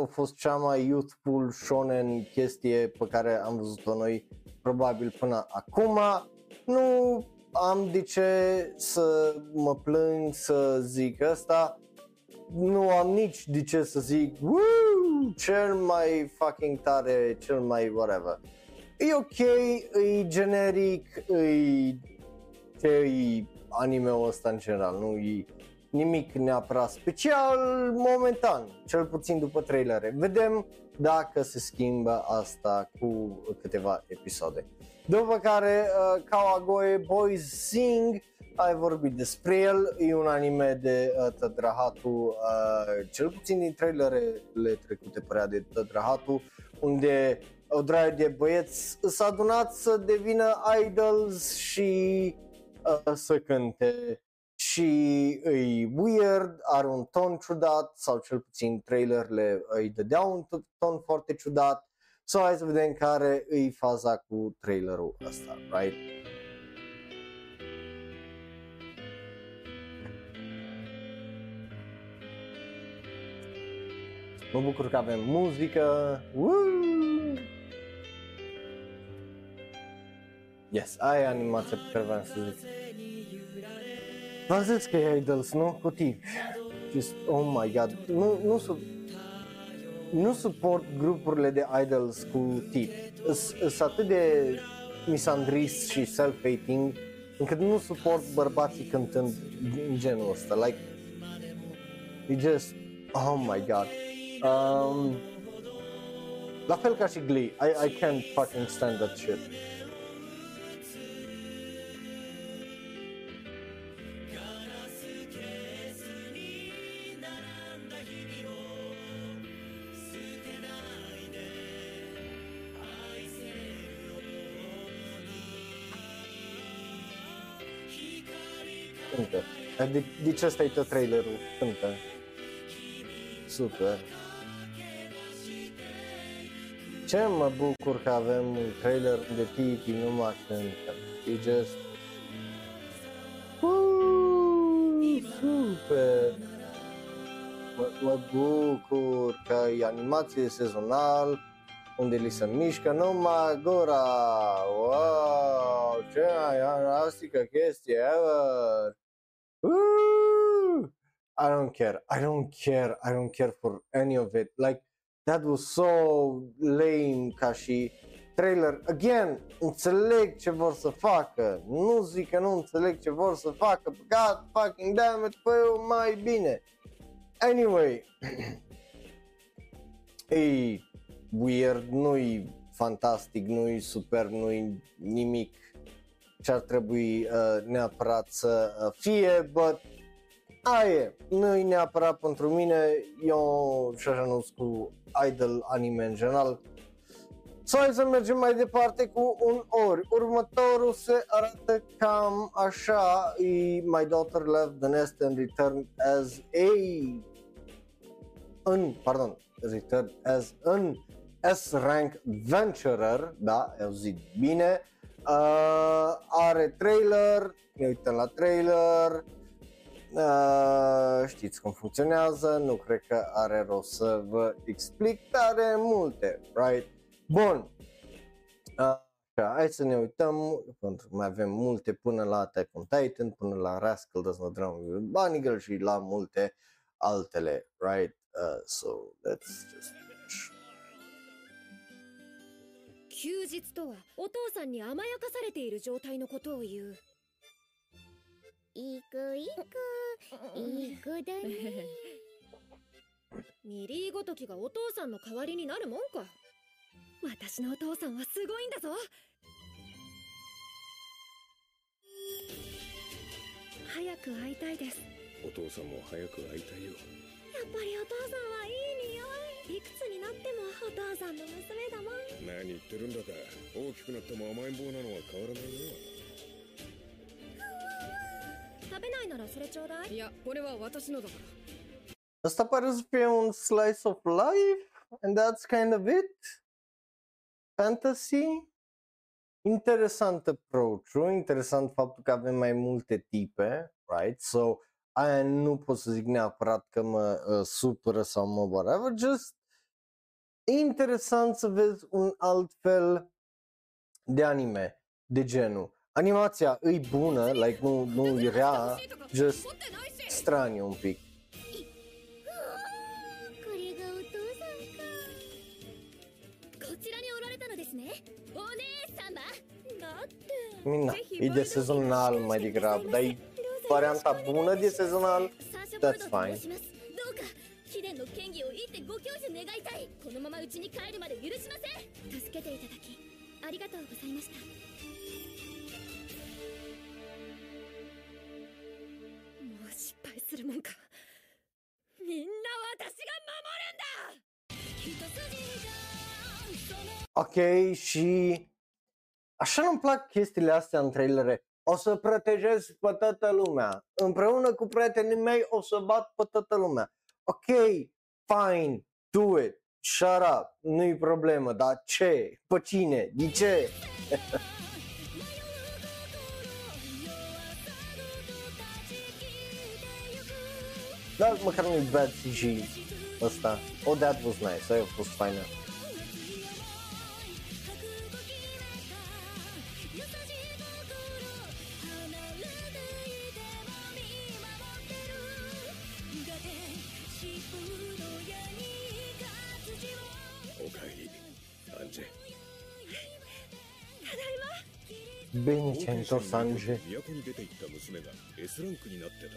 Speaker 1: a fost cea mai youthful shonen chestie pe care am văzut-o noi probabil până acum. Nu am de ce să mă plâng, să zic asta. Nu am nici de ce să zic Woo! cel mai fucking tare, cel mai whatever. E ok, e generic, e ce e anime-ul ăsta în general, nu e nimic neapărat special momentan, cel puțin după trailere. Vedem dacă se schimbă asta cu câteva episoade. După care uh, Kawagoe Boys Sing, ai vorbit despre el, e un anime de uh, Tădrahatu, uh, cel puțin din trailerele trecute părea de Tădrahatu, unde o draie de băieți s-a adunat să devină idols și uh, să cânte și e weird, are un ton ciudat sau cel puțin trailerele îi dădeau un t- ton foarte ciudat. So hai să vedem care e faza cu trailerul ăsta, right? Mă bucur că avem muzică. Woo! Yes, aia e animația pe care vreau să zic. V-am zis că e idols, nu? Cu tipi. Just, oh my god. Nu, nu, su- nu suport grupurile de idols cu tipi. Sunt atât de misandrist și self-hating încât nu suport bărbații cântând în genul ăsta. Like, e just, oh my god. Um, la fel ca și Glee, I, I can't fucking stand that shit. Cântă. De, de ce ăsta e tot trailerul? Cântă. Super. Ce mă bucur că avem un trailer de tipi numai cântă. E just... Uuu, super! Mă, mă bucur că e animație sezonal unde li se mișcă numai gura. Wow, ce mai fantastică chestie ever! Woo! I don't care. I don't care. I don't care for any of it. Like that was so lame ca și trailer. Again, înțeleg ce vor să facă. Nu zic că nu înțeleg ce vor să facă. God fucking damn it, fă mai bine. Anyway, e weird, nu-i fantastic, nu-i super, nu-i nimic ce ar trebui uh, neapărat să uh, fie, but aia e, nu-i neapărat pentru mine, eu și așa nu cu idol anime în general. So, hai să mergem mai departe cu un ori. Următorul se arată cam așa, e My Daughter Left the Nest and Returned as a în, pardon, Return as an S-Rank Venturer, da, eu zic bine, uh, are trailer, ne uităm la trailer, uh, știți cum funcționează, nu cred că are rost să vă explic, dar are multe, right? Bun, uh, hai să ne uităm, pentru că mai avem multe până la Attack on Titan, până la Rascal Does Not Drown with Bunny Girl și la multe altele, right? Uh, so let's just finish.
Speaker 2: 休日とはお父さんに甘やかされている状態のことを言う
Speaker 3: いい子いい子いい子だね。
Speaker 2: ミリーごときがお父さんの代わりになるもんか。私のお父さんはすごいんだぞ。早く会いたいです。
Speaker 7: お父さんも早く会いたいよ。
Speaker 2: やっぱりお父さんはいい匂い。いくつになってもお父さんの娘だもん。
Speaker 7: 何言ってるんだか。大きくなっても甘えん坊なのは変わらないね
Speaker 2: 食べないならそれちょうだいいやこれは私のだから
Speaker 1: Asta pare să fie un slice of life and that's kind of it. Fantasy. Interesant approach interesant faptul că avem mai multe tipe, right? So, aia nu pot să zic neapărat că mă uh, supără sau mă whatever, just interesant să vezi un alt fel de anime, de genul. Animația e bună, like nu, nu e rea, just straniu un pic.
Speaker 3: これがお父さんか
Speaker 2: こちらにおられたのですねお姉様だって
Speaker 1: Mina, e de sezonal mai degrabă, dar e varianta bună de sezonal,
Speaker 2: サーシャ
Speaker 1: That's
Speaker 2: ボルド
Speaker 1: fine.
Speaker 2: と申しますどうか貴殿の権威を一手ご教授願いたいこのまま家に帰るまで許しません助けていただきありがとうございました もう失敗するもんかみんな私が守るんだ一筋がその
Speaker 1: ok, și așa nu-mi plac chestiile astea în trailere. O să protejez pe toată lumea. Împreună cu prietenii mei o să bat pe toată lumea. Ok, fine, do it, shut up, nu-i problemă, dar ce? Pe cine? De ce? Dar măcar nu-i bad CG ăsta. Oh, that was nice, aia a fost faină.
Speaker 7: おかえりアンジェ
Speaker 1: Bine ce-ai întors, Ange.
Speaker 7: 都に出て行った娘が S ランクになってた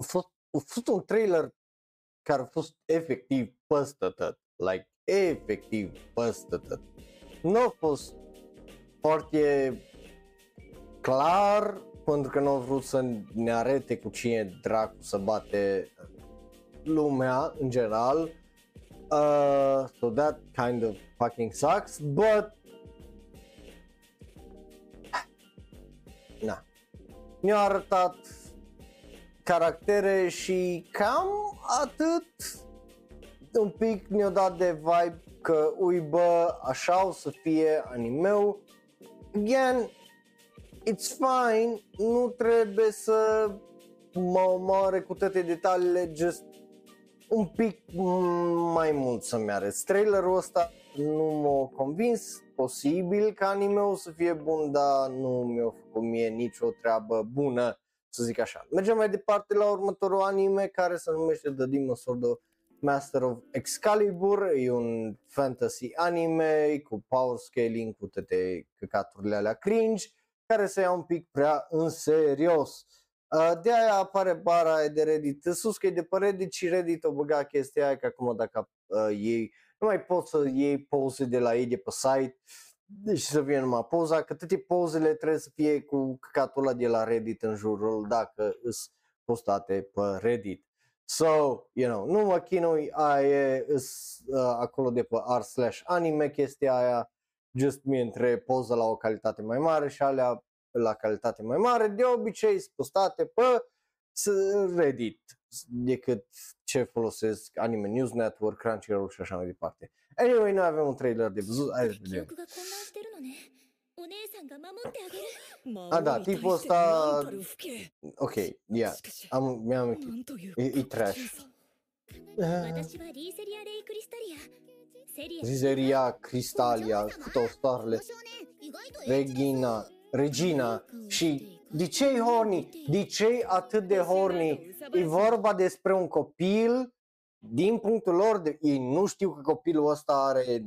Speaker 1: a fost, a fost un trailer care a fost efectiv peste tot. Like, efectiv peste tot. Nu a fost foarte clar pentru că nu au vrut să ne arete cu cine dracu să bate lumea în general. Uh, so that kind of fucking sucks, but na. Mi-a arătat caractere și cam atât. Un pic ne-a dat de vibe că ui bă, așa o să fie animeu. Again, it's fine, nu trebuie să mă omoare cu toate detaliile, just un pic mai mult să-mi arăți. Trailerul ăsta nu m-a convins, posibil că anime să fie bun, dar nu mi-a făcut mie nicio treabă bună, să zic așa. Mergem mai departe la următorul anime care se numește The Demon Sword of Master of Excalibur, e un fantasy anime cu power scaling, cu toate căcaturile alea cringe, care se ia un pic prea în serios. Uh, de aia apare bara aia de Reddit sus că e de pe Reddit și Reddit o băga chestia aia că acum dacă uh, ei nu mai poți să iei poze de la ei de pe site deci să fie numai poza, că toate pozele trebuie să fie cu căcatul ăla de la Reddit în jurul dacă îs postate pe Reddit. So, you know, nu mă chinui, aia e îs, uh, acolo de pe r slash anime chestia aia, just mie între poza la o calitate mai mare și alea la calitate mai mare, de obicei sunt postate pe s- Reddit decât ce folosesc Anime News Network, Crunchyroll și așa mai departe. Anyway, nu avem un trailer de văzut. Hai să vedem.
Speaker 2: A, da, tipul ăsta...
Speaker 1: Ok, yeah. Am, mi-am...
Speaker 2: E, e
Speaker 1: trash. Riseria Cristalia,
Speaker 3: Cuto Starlet,
Speaker 1: Regina, Regina și de ce e horny? De ce e atât de horny? E vorba despre un copil din punctul lor, de, ei nu știu că copilul ăsta are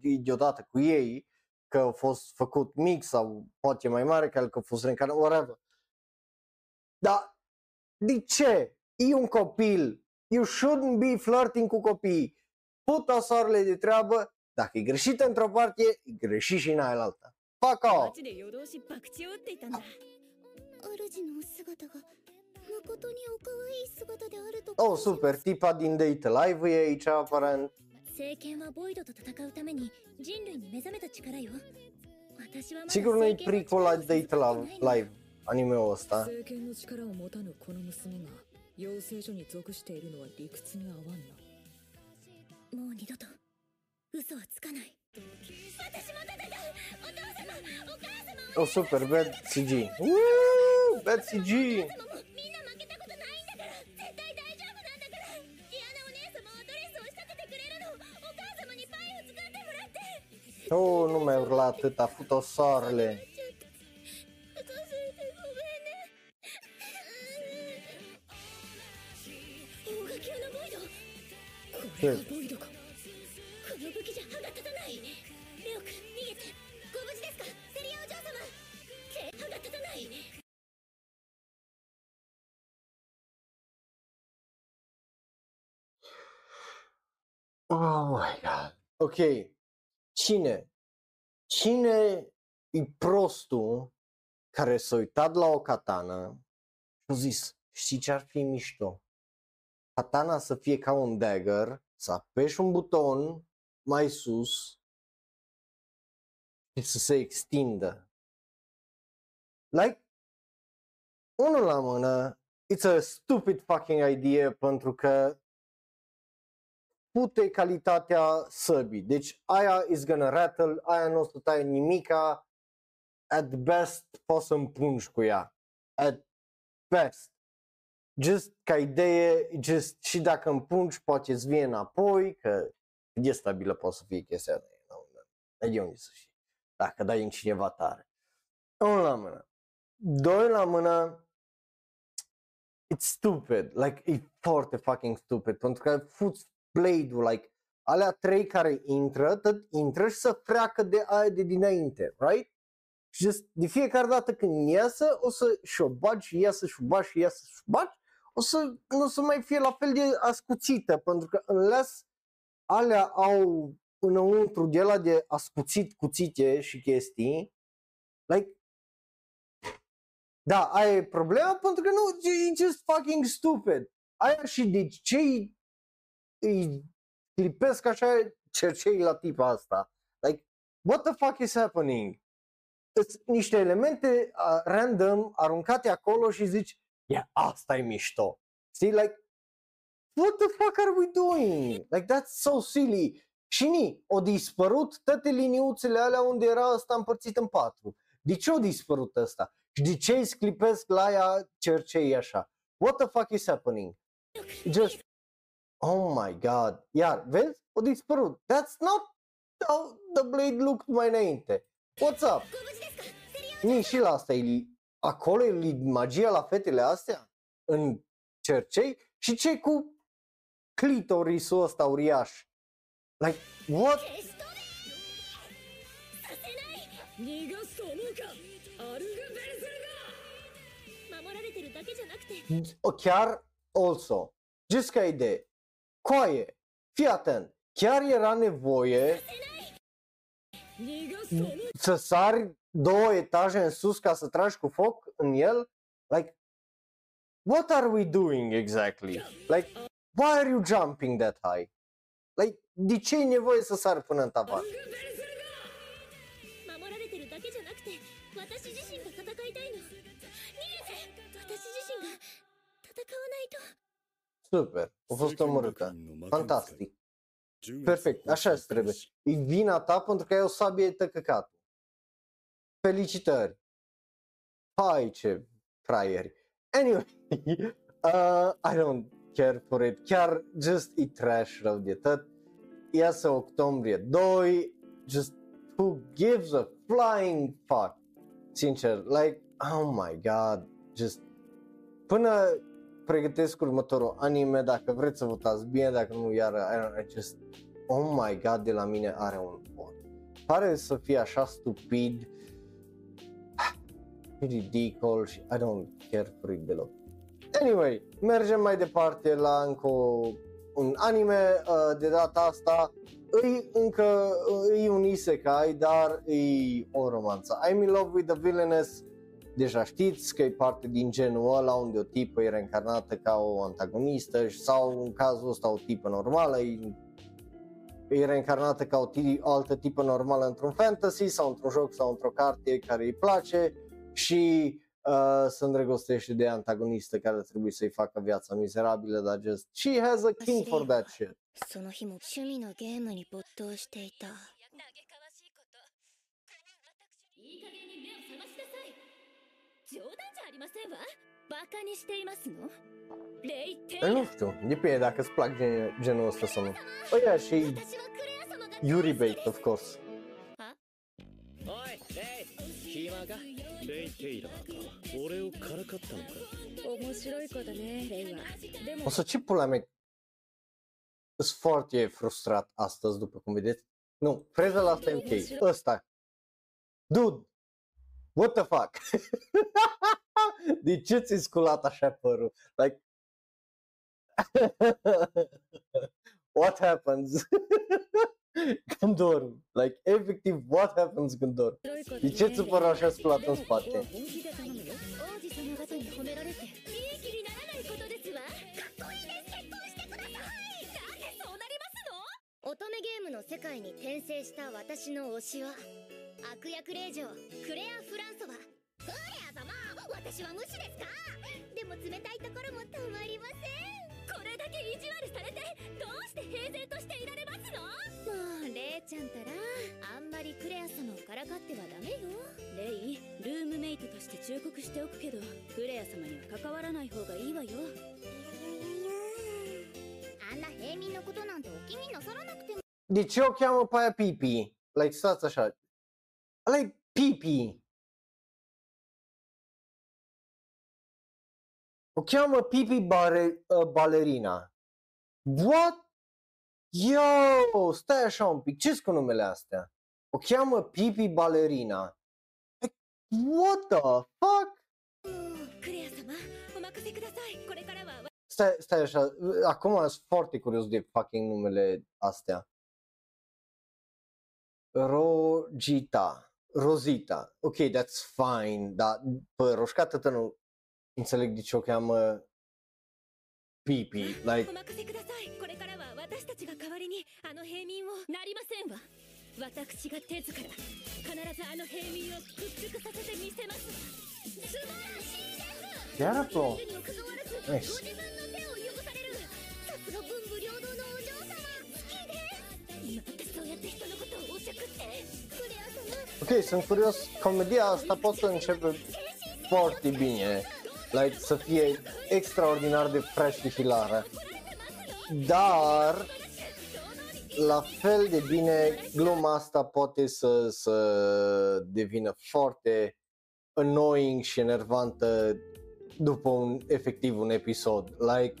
Speaker 1: deodată cu ei, că a fost făcut mic sau poate mai mare, că a fost reîncarnat, whatever. Dar de ce? E un copil. You shouldn't be flirting cu copii. Put-o soarele de treabă. Dacă e greșită într-o parte, e greșit și în aia alta. Fuck off!
Speaker 3: ると
Speaker 1: Oh, super, tipa din Date Live e aici, aparent.
Speaker 2: 聖剣はボイドと戦うために人類に目覚めた力よ私はまだ
Speaker 1: Sigur nu e
Speaker 2: 聖剣の
Speaker 1: prequel la
Speaker 2: 力を
Speaker 1: Date
Speaker 2: 授かってないの
Speaker 1: Live, anime-ul ăsta.
Speaker 8: 聖剣の力を持たぬこの娘が養成所に属しているのは理屈に合わんな
Speaker 2: もう二度と嘘はつかない私も戦うお父様お母様
Speaker 1: Oh, super, bad CG. Woo, bad CG!
Speaker 2: 様もみんな負
Speaker 1: Eu nu mai urla atât, a
Speaker 2: fut-o
Speaker 1: Oh my god. Okay. Cine? Cine e prostul care s-a uitat la o katana și a zis, știi ce ar fi mișto? Katana să fie ca un dagger, să apeși un buton mai sus și să se extindă. Like, unul la mână, it's a stupid fucking idea pentru că pute calitatea săbii. Deci aia is gonna rattle, aia nu o să taie nimica, at best poți să împungi cu ea. At best. Just ca idee, just și dacă împungi poate îți vie înapoi, că e stabilă poate să fie chestia aia. Nu, de unde să știi. Dacă dai în cineva tare. Unul la mână. Doi la mână, it's stupid, like, e foarte fucking stupid, pentru că fuți blade-ul, like, alea trei care intră, tot intră și să freacă de aia de dinainte, right? Și just, de fiecare dată când iasă, o să și-o bagi și iasă și-o bagi și iasă și-o bagi, o să nu o să mai fie la fel de ascuțită, pentru că unless alea au înăuntru de la de ascuțit cuțite și chestii, like, da, aia e problema, pentru că nu, e just fucking stupid. Aia și de ce îi clipesc așa cercei la tipa asta? Like, what the fuck is happening? Sunt niște elemente uh, random aruncate acolo și zici, yeah, asta e mișto. See, like, what the fuck are we doing? Like, that's so silly. Și ni, o dispărut toate liniuțele alea unde era ăsta împărțit în patru. De ce o dispărut ăsta? Și de ce îi sclipesc la ea cercei așa? What the fuck is happening? Just, Oh my god. Iar, vezi? O dispărut. That's not how the Blade looked mai înainte. What's up? Nici și la asta e... Acolo e magia la fetele astea? În cercei? Și ce cu clitorisul ăsta uriaș? Like, what? O, chiar also, just ca idee, coaie. Fii atent. Chiar era nevoie să sari două etaje în sus ca să tragi cu foc în el? Like, what are we doing exactly? Like, why are you jumping that high? Like, de ce e nevoie să sari până în tavan? Super, a fost omorâtă. Fantastic. Perfect, așa îți trebuie. E vina ta pentru că ai o sabie tăcăcatul. Felicitări. Hai ce fraieri. Anyway, uh, I don't care for it. Chiar just e trash rău de tot. Iasă octombrie 2. Just who gives a flying fuck? Sincer, like, oh my god. Just până pregătesc următorul anime, dacă vreți să votați bine, dacă nu, iar I just, oh my god, de la mine are un vot. Pare să fie așa stupid, ridicol și I don't care for it deloc. Anyway, mergem mai departe la încă o- un anime, uh, de data asta îi încă îi un isekai, dar îi o romanță. I'm in love with the villainess, deja știți că e parte din genul ăla unde o tipă e reîncarnată ca o antagonistă și- sau în cazul ăsta o tipă normală e, e reîncarnată ca o, ti- o altă tipă normală într-un fantasy sau într-un joc sau într-o carte care îi place și uh, se îndrăgostește de antagonistă care trebuie să-i facă viața mizerabilă, dar just she has a king for that shit.
Speaker 3: その日も趣味のゲームに没頭していた
Speaker 2: りませんわバカにしていますのレイテ
Speaker 1: Păi nu știu, depinde dacă îți plac gen, genul ăsta sau nu. Oh yeah, și
Speaker 3: 私はクレア様が
Speaker 1: Yuri Bait, of course.
Speaker 6: おいレイ暇か
Speaker 7: レイ・テイラーか俺をからかったのか
Speaker 8: 面白い子だねレイはでも
Speaker 1: O să ce pula mea Sunt foarte frustrat astăzi, după cum vedeți. Nu, frezul asta e ok. Ăsta. Dude, what the fuck? de ce ți-ai sculat așa părul? Like, what happens? când dorm. Like, efectiv, what happens când dorm? De ce ți-a așa sculat în spate?
Speaker 3: 乙女ゲームの世界に転生した私の推しは悪役令嬢クレア・フランソワ。クレア様私は無視ですか？でも冷たいところもたまりません。
Speaker 2: これだけ意地悪されてどうして平然としていられますの？
Speaker 3: もうレイちゃんたらあんまりクレア様をからかってはダメよ。
Speaker 2: レイルームメイトとして忠告しておくけどクレア様には関わらない方がいいわよ
Speaker 3: あんな平民のことなんてお気になさらなくても
Speaker 1: De ce o cheamă pe aia Pipi? Like, stați așa. Like, Pipi. O cheamă Pipi bare, uh, Balerina. What? Yo, stai așa un pic. Ce-s cu numele astea? O cheamă Pipi Balerina. Like, what the fuck? Stai, stai așa, acum sunt foarte curios de fucking numele astea. Rogita, Rosita, ok, that's fine, dar pe roșcată tău nu înțeleg de ce o cheamă Pipi,
Speaker 2: お
Speaker 1: like,
Speaker 2: 任せくださいこれからは私たちが代わりにあの平民をなりませんわ私が手ずから必ずあの平民を屈服させてみせます素晴らしいです
Speaker 1: chiar pro.
Speaker 3: いるにもかかわらず
Speaker 1: Nice.
Speaker 3: ご自分の手を汚されるさすが文武両道のお嬢様好きです
Speaker 2: 今ってそうやって人のことをおちゃくって
Speaker 3: クレア様
Speaker 1: Ok, sunt curios, comedia asta poate să începe foarte bine, like, să fie extraordinar de fresh și hilară. Dar, la fel de bine, gluma asta poate să, să devină foarte annoying și enervantă după un, efectiv un episod. Like,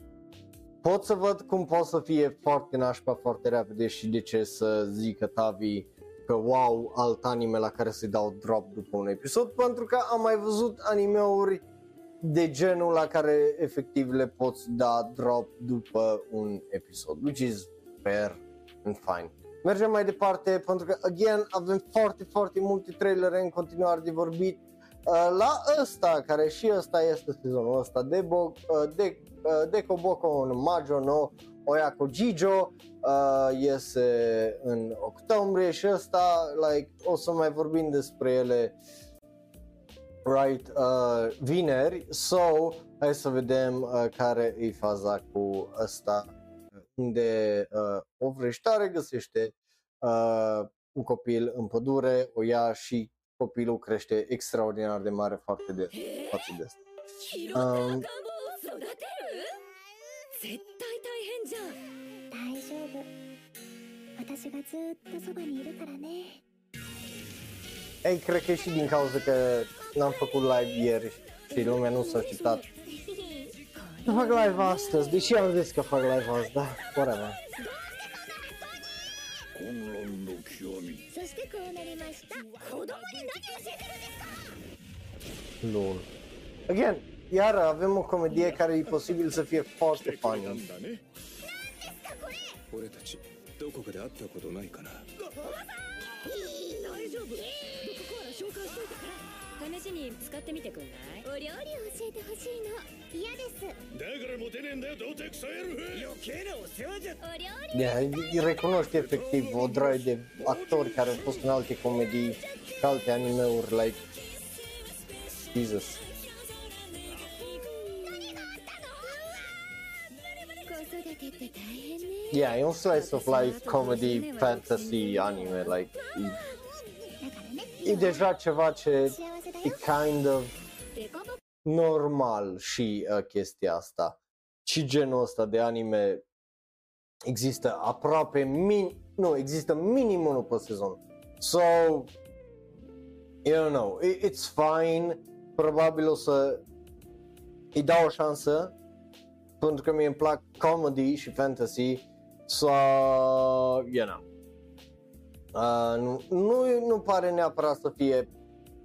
Speaker 1: pot să văd cum poate să fie foarte nașpa foarte repede și de ce să zică Tavi că wow, alt anime la care să-i dau drop după un episod, pentru că am mai văzut animeuri de genul la care efectiv le poți da drop după un episod, which is fair and fine. Mergem mai departe pentru că, again, avem foarte, foarte multe trailere în continuare de vorbit. Uh, la ăsta, care și ăsta este sezonul ăsta, de, Bo- uh, de, uh, de Koboko no Majo no Oyako Jijo, uh, iese în octombrie și ăsta, like, o să mai vorbim despre ele right, uh, vineri, so hai să vedem uh, care e faza cu ăsta, unde uh, o vrăjitoare găsește uh, un copil în pădure, o ia și copilul crește extraordinar de mare față de, față de asta.
Speaker 3: Um,
Speaker 1: ei, cred că e și din cauza că n-am făcut live ieri și lumea nu s-a
Speaker 2: așteptat
Speaker 1: să fac live astăzi, deși am zis că fac live astăzi, da, whatever.
Speaker 4: 混乱の極み
Speaker 3: そしてこうなりました子供に何を教えてるんですか
Speaker 1: Lol. Again, iar avem o comedie care e posibil să fie foarte funny.
Speaker 7: だね俺たちどこかで会ったことないかな
Speaker 2: 大丈夫 試しに使ってみてくんない
Speaker 3: お料理を教えてほしいの嫌です
Speaker 5: だからモテねえんだよ童貞クソ野郎
Speaker 4: 余計なお世話じゃ
Speaker 3: お料理
Speaker 1: Yeah, îi recunoști efectiv o droaie de actori care au fost în alte comedii, și alte anime-uri, like... Jesus.
Speaker 3: 子育てって大変ね
Speaker 1: Yeah, e un slice of life comedy, fantasy, anime, like... e deja ceva ce e kind of normal și uh, chestia asta. Și genul ăsta de anime există aproape min... Nu, există minim unul pe sezon. So, don't know, it's fine. Probabil o să îi dau o șansă pentru că mi îmi plac comedy și fantasy. So, you know, Uh, nu, nu, nu pare neapărat să fie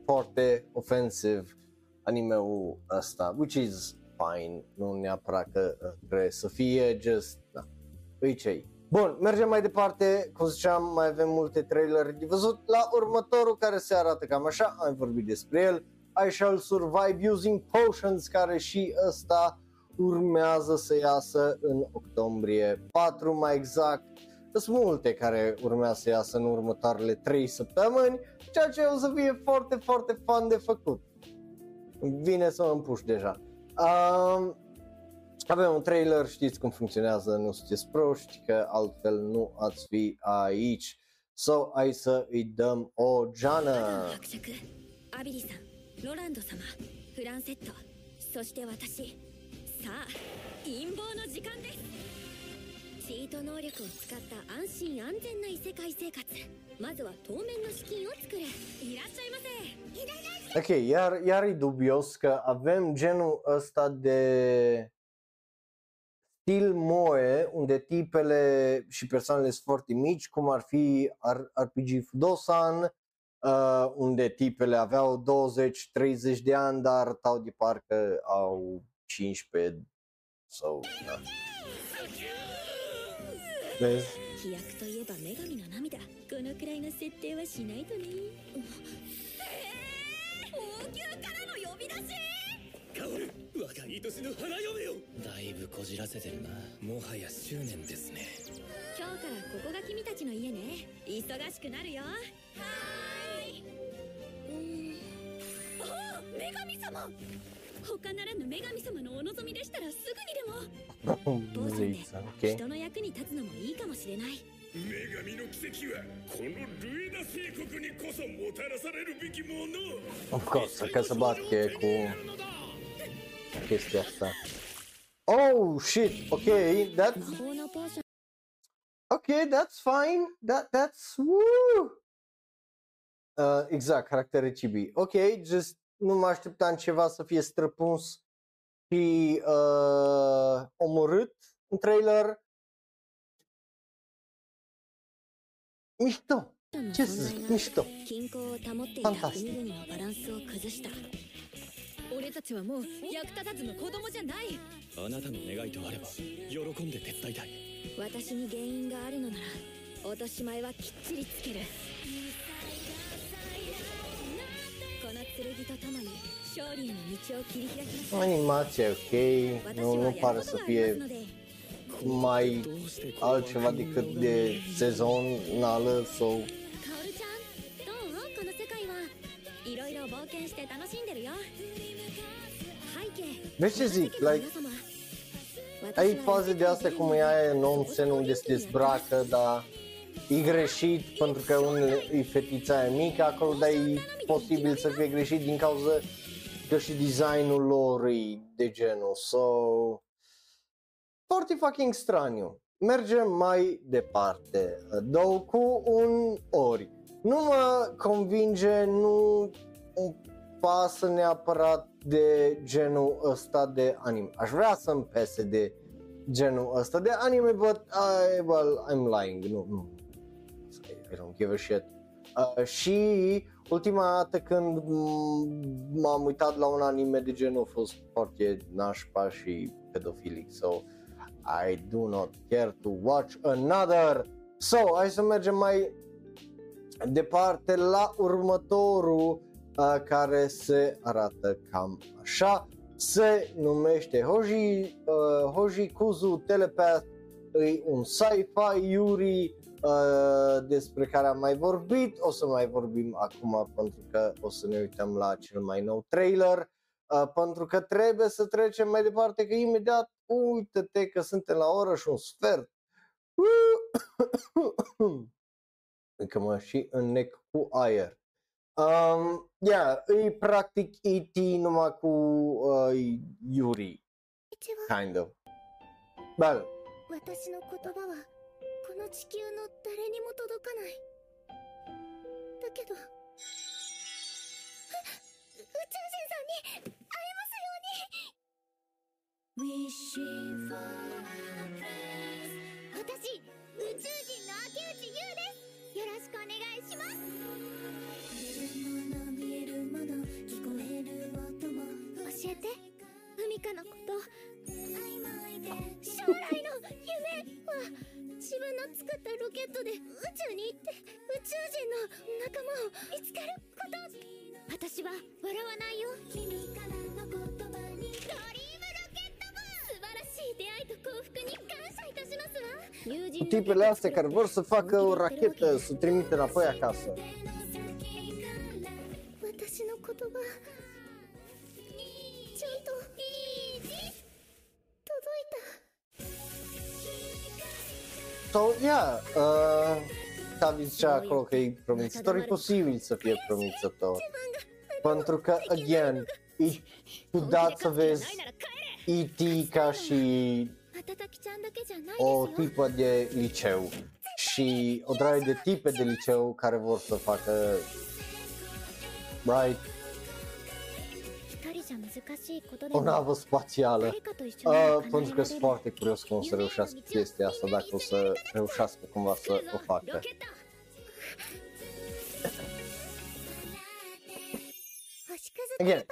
Speaker 1: foarte ofensiv anime-ul ăsta, which is fine, nu neapărat că uh, trebuie să fie, just, da, îi cei. Bun, mergem mai departe, cum ziceam, mai avem multe traileri de văzut la următorul care se arată cam așa, am vorbit despre el, I Shall Survive Using Potions, care și ăsta urmează să iasă în octombrie 4 mai exact. Sunt multe care urmează să iasă în următoarele 3 săptămâni, ceea ce o să fie foarte, foarte fun de făcut. Vine să mă împuș deja. Um, avem un trailer, știți cum funcționează, nu sunteți proști, că altfel nu ați fi aici. So, hai să îi dăm o geană.
Speaker 2: 伯爵アビリさんロランド様フランセットそして私さあ陰謀の時間です チート能力を使った安心安全な異世界生活まずは当面の資金を作るいらっしゃいませ
Speaker 1: Ok, iar, iar e dubios că avem genul ăsta de stil moe, unde tipele și persoanele sunt foarte mici, cum ar fi R- RPG Fudosan, uh, unde tipele aveau 20-30 de ani, dar arătau de parcă au 15 sau... Da.
Speaker 2: 飛躍といえば女神の涙。このくらいの設定はしないとね。えー、王宮からの呼び出し。
Speaker 5: 薫若い年の花嫁よ
Speaker 6: だいぶこじらせてるな。もはや執念ですね。
Speaker 2: 今日からここが君たちの家ね。忙しくなるよ。はーい。うん。あ女神様他ならぬ女神様のお望みでしたらすぐにでも坊さんで.人の役に立つのもいいかもしれない
Speaker 5: 女神の奇跡はこのルイナ帝国にこそもたらされるべきもの
Speaker 1: Of course, ca să bate cu chestia asta. Oh, shit, ok, that's Okay, that's fine. That that's woo. Uh, exact, caractere chibi. Ok, just nu mă așteptam ceva să fie străpuns și uh, omorât în trailer. Mișto.
Speaker 2: の
Speaker 1: Ce
Speaker 2: 存
Speaker 1: să
Speaker 2: 在
Speaker 1: zic,
Speaker 2: が
Speaker 1: mișto.
Speaker 2: 均衡を保っていた
Speaker 1: Fantastic.
Speaker 2: 国々のバランスを崩した俺たちはもう役立たずの子供じゃない
Speaker 6: あなたの願いとあれば喜んで手伝いたい
Speaker 2: 私に原因があるのなら落とし前はきっちりつける
Speaker 1: Animația ok, nu, nu pare să fie mai altceva decât de sezon sezonală sau... Vezi ce zic, like, ai faze de astea cum e aia nonsense unde se dezbracă, dar e greșit pentru că unele e fetița aia mică acolo, dar e posibil să fie greșit din cauza că și designul lor e de genul. So, foarte fucking straniu. Mergem mai departe. Dou cu un ori. Nu mă convinge, nu pasă neapărat de genul ăsta de anime. Aș vrea să-mi pese de genul ăsta de anime, but I, well, I'm lying. Nu, nu. I don't give a shit. Uh, și ultima dată când m- m-am uitat la un anime de genul a fost foarte nașpa și pedofilic. So, I do not care to watch another. So, hai să mergem mai departe la următorul uh, care se arată cam așa. Se numește Hoji, uh, Hoji Kuzu Telepath, e un sci-fi Yuri uh, despre care am mai vorbit, o să mai vorbim acum pentru că o să ne uităm la cel mai nou trailer, uh, pentru că trebuie să trecem mai departe, că imediat, uite-te că suntem la oră și un sfert. Încă mă și înnec cu aer. Um, yeah, e practic E.T. numai cu uh, Yuri,
Speaker 3: 一は
Speaker 1: kind of. Well,
Speaker 3: 私の言葉は この地球の誰にも届かない。だけど。あ宇宙人さんに会えますように。私宇宙人の明内優です。よろしくお願いします。見るもの見えるもの聞こえる音も。教えて。海香のこと将来の夢は自分の作ったロケットで宇宙に行って宇宙人の仲間を見つけること。私は笑わないよ。君からの言葉にドリームロケット部素晴らしい出会いと幸福に感謝いたしますわ。友人
Speaker 1: tipele astea care vor să facă o rachetă, să trimite înapoi acasă.
Speaker 3: 私の言葉
Speaker 1: So, yeah, uh, Tavi zicea acolo că e promițător, e posibil să fie promițător. Pentru că, again, e ciudat să vezi E.T. ca și o tipă de liceu și o draie de tipe de liceu care vor să facă right o navă spațială. Uh, pentru că sunt foarte curios cum o să reușească chestia asta, dacă o să reușească cumva să o facă. Again,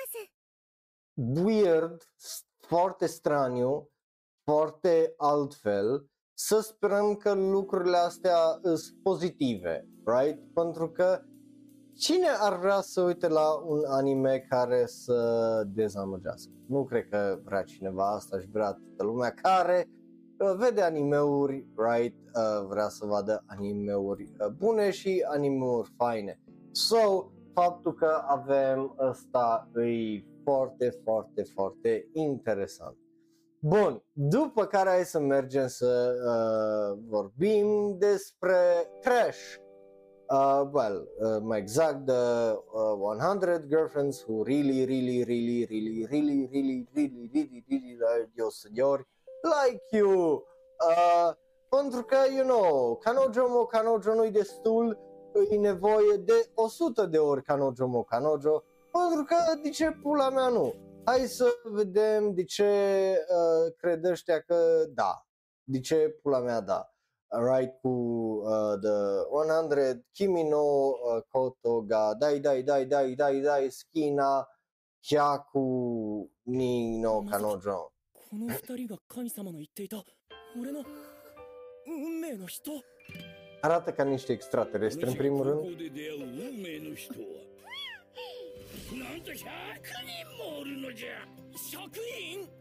Speaker 1: weird, foarte straniu, foarte altfel. Să sperăm că lucrurile astea sunt pozitive, right? Pentru că cine ar vrea să uite la un anime care să dezamăgească? Nu cred că vrea cineva asta și vrea toată lumea care uh, vede animeuri, right? Uh, vrea să vadă animeuri uh, bune și animeuri faine. So, faptul că avem ăsta e foarte, foarte, foarte interesant. Bun, după care hai să mergem să uh, vorbim despre trash. Uh, well, uh, mai exact, the uh, 100 girlfriends who really, really, really, really, really, really, really, really, really like your seniori like you. Uh, pentru că, you know, Kanojo mo Kanojo nu-i destul, e nevoie de 100 de ori Kanojo mo Kanojo, pentru că de ce pula mea nu? Hai să vedem de ce uh, cred ăștia că da, de ce pula mea da. write ku uh, the 100 kimi no uh, koto ga dai
Speaker 6: この二人が神様の言っていた俺の運命の人。
Speaker 1: あなたかにし
Speaker 5: て
Speaker 1: エクストラレストンプリムル
Speaker 5: ここで出会う運命の人は。なんと百人もおるのじゃ。
Speaker 6: 百人？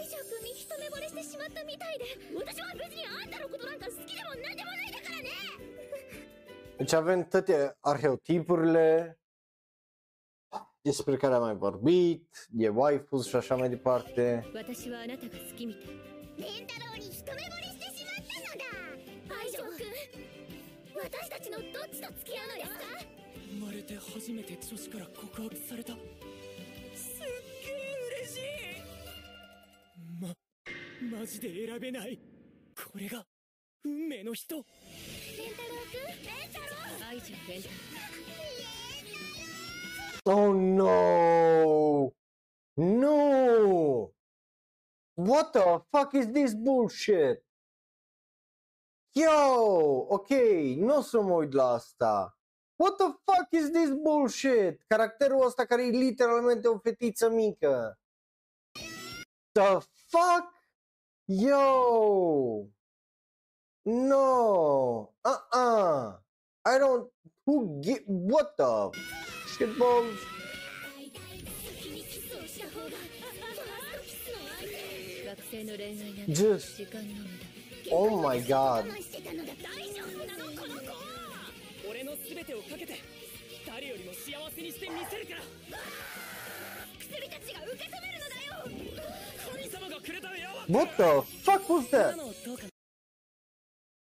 Speaker 3: 大将君に一目惚れしてしまったみたいで私は別にあんたのことなんか好きでも何でもないだからね。
Speaker 1: Deci avem toate arheotipurile despre care am mai vorbit, e waifu și
Speaker 2: 私た
Speaker 3: ちのどっちと付き合うのですか
Speaker 6: 生まれて初めて女子から告白されたマジで選べないこれが運命の人
Speaker 3: レンタロウ君レンタロウ
Speaker 2: 愛じゃレンタ
Speaker 1: Oh no! No! What the fuck is this bullshit? Yo! Ok, nu o să mă uit la asta. What the fuck is this bullshit? Caracterul ăsta care e literalmente o fetiță mică. The fuck? Yo! No! Uh-uh! I don't... Who get... What the...
Speaker 2: Skid balls?
Speaker 1: Just... Oh my god.
Speaker 6: 俺の全てをかけて誰よりも幸せにしてみせるから
Speaker 3: 薬たちが受け止めるのだよ
Speaker 1: What the fuck was that?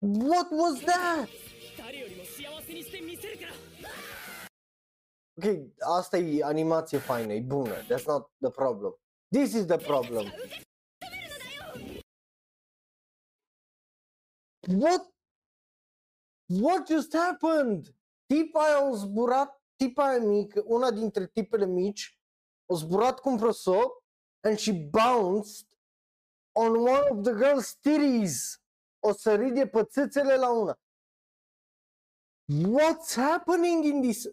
Speaker 1: What was that? Ok, asta e animație faină, e bună. That's not the problem. This is the problem. What? What just happened? Tipa a zburat, tipa e mică, una dintre tipele mici, a zburat cum un and she bounced on one of the girl's titties. O sări de pățâțele la una. What's happening in this?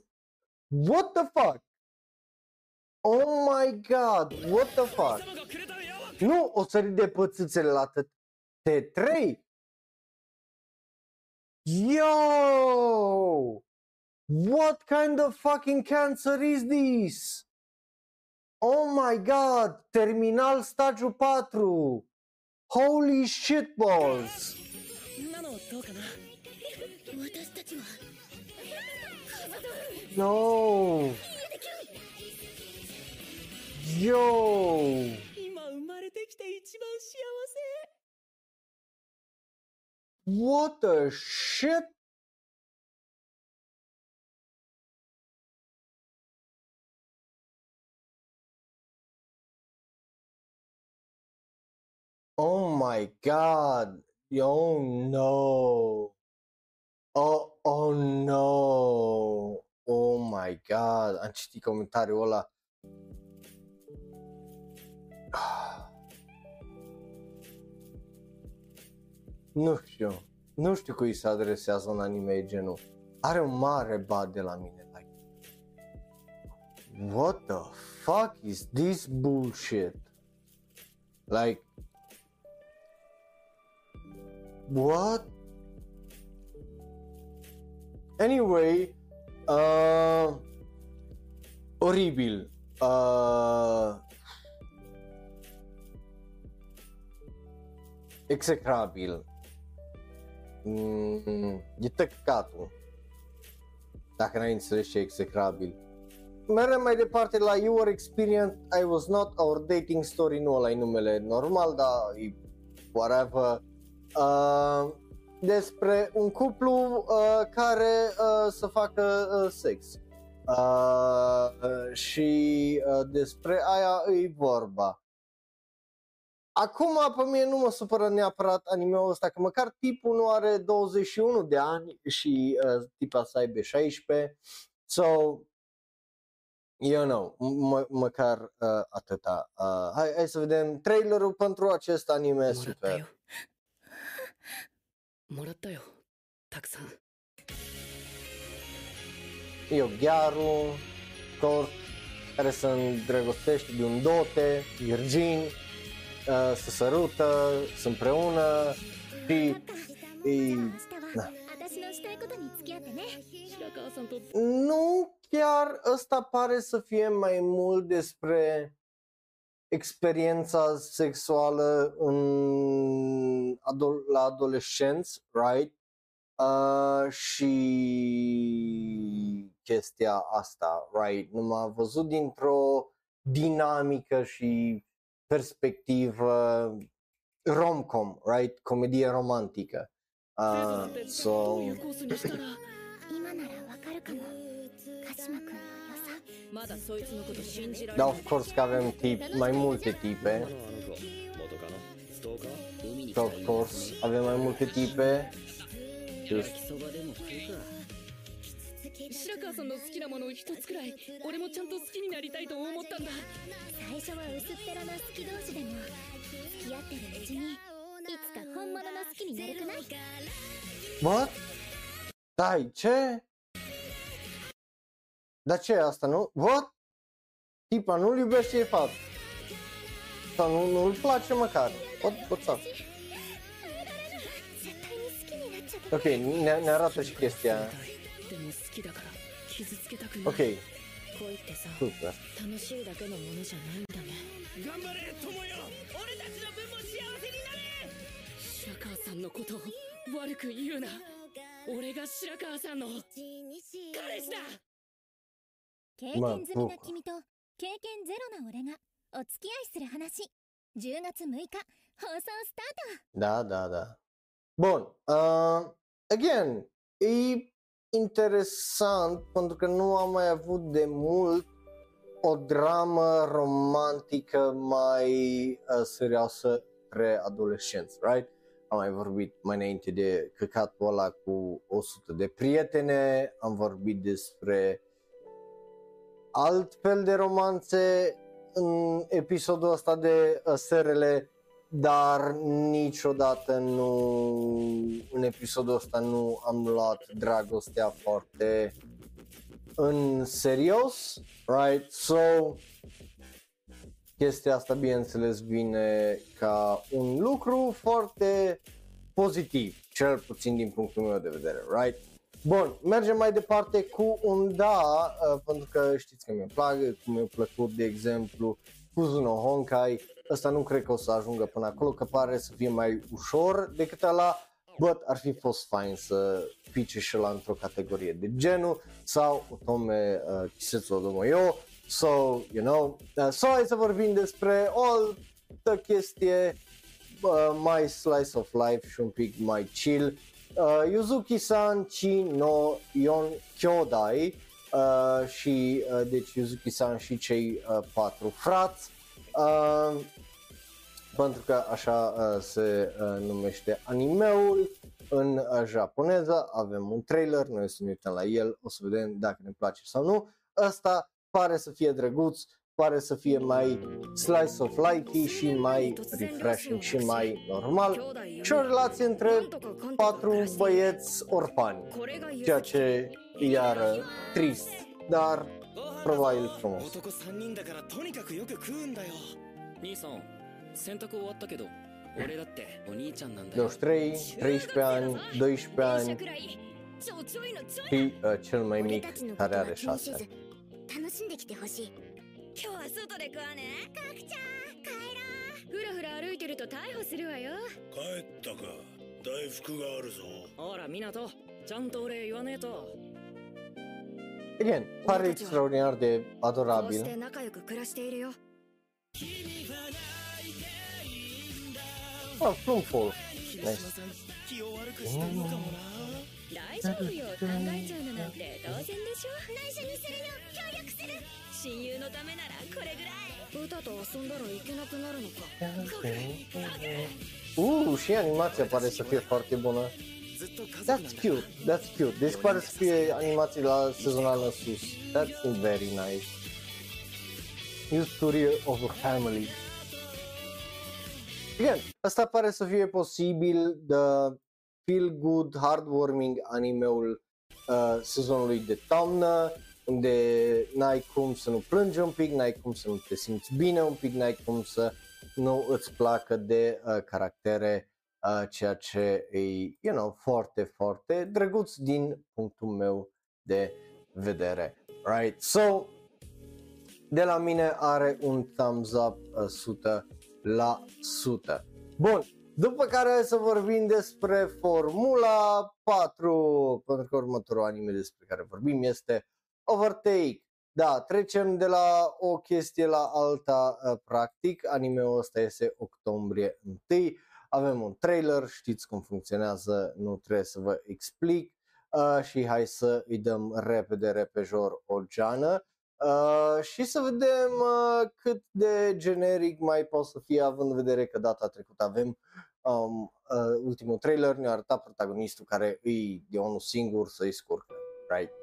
Speaker 1: What the fuck? Oh my god, what the fuck? Nu o sări de pățâțele la t. Trei. Yo! What kind of fucking cancer is this? Oh my god, terminal stagiu 4! Holy
Speaker 2: shit balls!
Speaker 1: No! Yo! What the shit? Oh my god. Oh no. Oh, oh no. Oh my god. Am citit comentariul ăla. Nu știu. Nu știu cui se adresează un anime genul. Are un mare bad de la mine. Like, what the fuck is this bullshit? Like, what? Anyway, uh, oribil. Uh, execrabil. Mm, e tăcatul. Dacă n-ai înțeles ce e execrabil. Mergem mai departe la Your Experience, I was not our dating story, nu ăla e numele normal, dar e whatever. Uh, despre un cuplu uh, care uh, să facă uh, sex. Uh, și uh, despre aia e vorba. Acum pe mine nu mă supără neapărat animeul ăsta, că măcar tipul nu are 21 de ani și uh, tipa să aibă 16. So, eu nu, mă, măcar uh, atâta. Uh, hai, hai să vedem trailerul pentru acest anime
Speaker 6: Bună
Speaker 1: super. Eu.
Speaker 6: もらったよたくさん
Speaker 1: E o ghearu, tot, care se îndrăgostește de un dote, virgin, uh, se sărută, sunt împreună și
Speaker 3: いい
Speaker 1: e,
Speaker 3: 明日
Speaker 1: na.
Speaker 3: は私のしたいことに付き合ってね
Speaker 6: 白川さんと
Speaker 1: Nu chiar ăsta pare să fie mai mult despre experiența sexuală în adol- la adolescenți, right? Uh, și chestia asta, right? Nu m-a văzut dintr-o dinamică și perspectivă rom-com, right? Comedie romantică. Uh, so... da, of course că avem tip, mai multe tipe.
Speaker 7: あのあの子元カノストーカー海に
Speaker 1: Of course, avem mai multe tipe.
Speaker 7: 焼きそばでも食うか
Speaker 8: 白川さんの好きなものを一つくらい俺もちゃんと好きになりたいと思ったんだ
Speaker 3: 最初は薄っぺらな好き同士でも付き合ってるうちにいつか本物の好きになるくない
Speaker 1: ？What? Stai, ce? Dar ce e asta, nu? What? Tipa nu-l iubește de fapt. Sau nu, nu-l place măcar. What, what's up?
Speaker 3: 絶対に好きになっちゃう
Speaker 1: Ok, ne, ne arată și chestia.
Speaker 8: でも好きだから傷つけたくない
Speaker 1: Ok,
Speaker 2: 恋ってさ
Speaker 1: super.
Speaker 2: 楽しいだけのものじゃないんだね
Speaker 6: 頑張れ友よ俺たちの分も幸せになれ
Speaker 8: 白川さんのことを悪く言うな俺が白川さんの彼氏だ
Speaker 3: 経験済みな君と経験ゼロな俺がお付き合いする話10月6日放送スタート
Speaker 1: Da, da, da. Bun. Uh, again, e interesant pentru că nu am mai avut de mult o dramă romantică mai uh, serioasă pre adolescenți, right? Am mai vorbit mai înainte de căcatul ăla cu 100 de prietene, am vorbit despre alt fel de romanțe în episodul ăsta de uh, serele dar niciodată nu, în episodul ăsta nu am luat dragostea foarte în serios, right? So, chestia asta, bineînțeles, vine ca un lucru foarte pozitiv, cel puțin din punctul meu de vedere, right? Bun, mergem mai departe cu un da, uh, pentru că știți că mi-e plac, cum mi-a plăcut, de exemplu, Kuzuno Honkai, ăsta nu cred că o să ajungă până acolo, că pare să fie mai ușor decât ăla, but ar fi fost fain să pice și la într-o categorie de genul, sau Otome uh, Kisetsu Odomo Yo, so, you know, uh, so hai să vorbim despre o altă chestie uh, mai slice of life și un pic mai chill, uh, Yuzuki-san Chi no Yon Kyodai, uh, și uh, deci Yuzuki-san și cei uh, patru frați, uh, pentru că așa uh, se uh, numește animeul în uh, japoneză, avem un trailer, noi să ne uităm la el, o să vedem dacă ne place sau nu. Ăsta pare să fie drăguț, pare să fie mai slice of life și mai refreshing și mai normal și o relație între patru băieți orfani, ceea ce e iară trist, dar probabil frumos.
Speaker 6: 男3人だからとにかくよく食うんだよ
Speaker 9: 兄さん洗濯終わったけど俺だってお兄ちゃんなんだよ
Speaker 1: 23, 13 ani, 12 ani
Speaker 2: くらいちょちょいのちょい
Speaker 1: și uh, cel mai
Speaker 3: 俺
Speaker 1: mic
Speaker 3: たちのこ
Speaker 1: care
Speaker 3: とは
Speaker 1: are
Speaker 3: 気に
Speaker 1: 6
Speaker 3: せず
Speaker 1: ani.
Speaker 2: 今日は外で食わね。
Speaker 3: かくちゃん帰ろ
Speaker 2: ふらふら歩いてると逮捕するわよ。
Speaker 5: 帰ったか。大福があるぞ。
Speaker 9: ほら湊ちゃんと俺言わねえと。
Speaker 1: Again, pare extraordinar de adorabil.
Speaker 2: て仲良く暮らしているよ。
Speaker 1: Oh, frumosul.
Speaker 6: 霧島さん気を悪くしてるのかもな
Speaker 2: 大丈夫よ。考えちゃうのなんて当然でしょ。内緒にするよ。協力する親友のためならこれぐらい歌と遊んだらいけなくなるのか
Speaker 1: Uh, și animația pare să fie foarte bună.
Speaker 6: ずっと家族
Speaker 1: That's cute, that's cute. Deci pare să fie animații la sezonal în sus. That's very nice. New story of a family. Again, asta pare să fie posibil de feel good, heartwarming animeul uh, sezonului de toamnă, unde n-ai cum să nu plângi un pic, n-ai cum să nu te simți bine un pic, n-ai cum să nu îți placă de uh, caractere uh, ceea ce e, you know, foarte, foarte drăguț din punctul meu de vedere. Right? So, de la mine are un thumbs up uh, 100%. Bun, după care hai să vorbim despre Formula 4, pentru că următorul anime despre care vorbim este Overtake. Da, trecem de la o chestie la alta uh, practic, anime-ul ăsta este octombrie 1, avem un trailer, știți cum funcționează, nu trebuie să vă explic. Uh, și hai să îi dăm repede repejor o geană. Uh, și să vedem uh, cât de generic mai poate să fie având în vedere că data trecută avem um, uh, ultimul trailer ne-a arătat protagonistul care îi de unul singur să-i scurcă, right?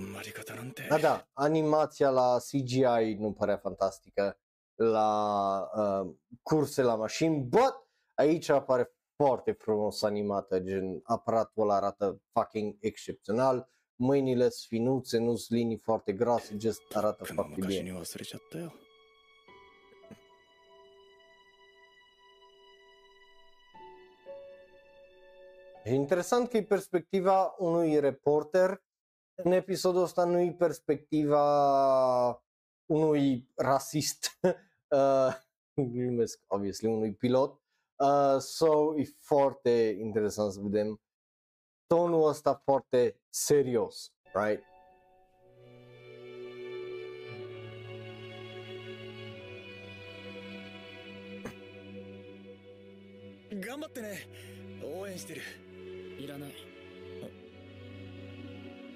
Speaker 6: まり方なんて
Speaker 1: Da, da, animația la CGI nu părea fantastică la uh, curse la mașini, but aici apare foarte frumos animată, gen aparatul ăla arată fucking excepțional, mâinile sunt finuțe, nu sunt linii foarte groase, just arată
Speaker 6: 僕も
Speaker 1: foarte
Speaker 6: 昔
Speaker 1: bine.
Speaker 6: に忘れちゃったよ
Speaker 1: E interesant că e perspectiva unui reporter, în episodul ăsta nu e perspectiva unui rasist, uh, glumesc, obviously, unui pilot, uh, so e foarte interesant să vedem tonul ăsta foarte serios, right?
Speaker 7: 頑張ってね応援してる
Speaker 9: いらない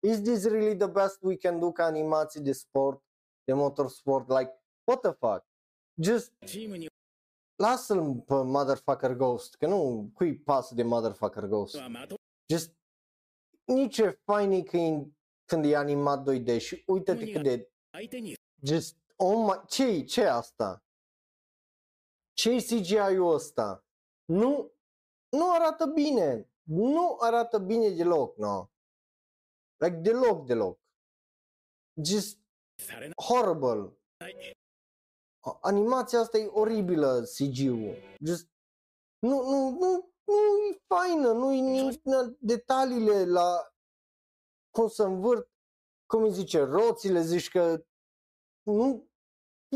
Speaker 1: is this really the best we can do ca animații de sport, de motorsport? Like, what the fuck? Just lasă-l pe motherfucker Ghost, că nu, cui pasă de motherfucker Ghost? Just, nici e fain când, când e animat 2D și uite-te cât de, just, oh my, ce ce asta? ce CGI-ul ăsta? Nu, nu arată bine, nu arată bine deloc, no. Like deloc, deloc. Just horrible. Animația asta e oribilă, CG-ul. Just nu, nu, nu, nu e faină, nu e nici detaliile la cum să învârt, cum îi zice, roțile, zici că nu,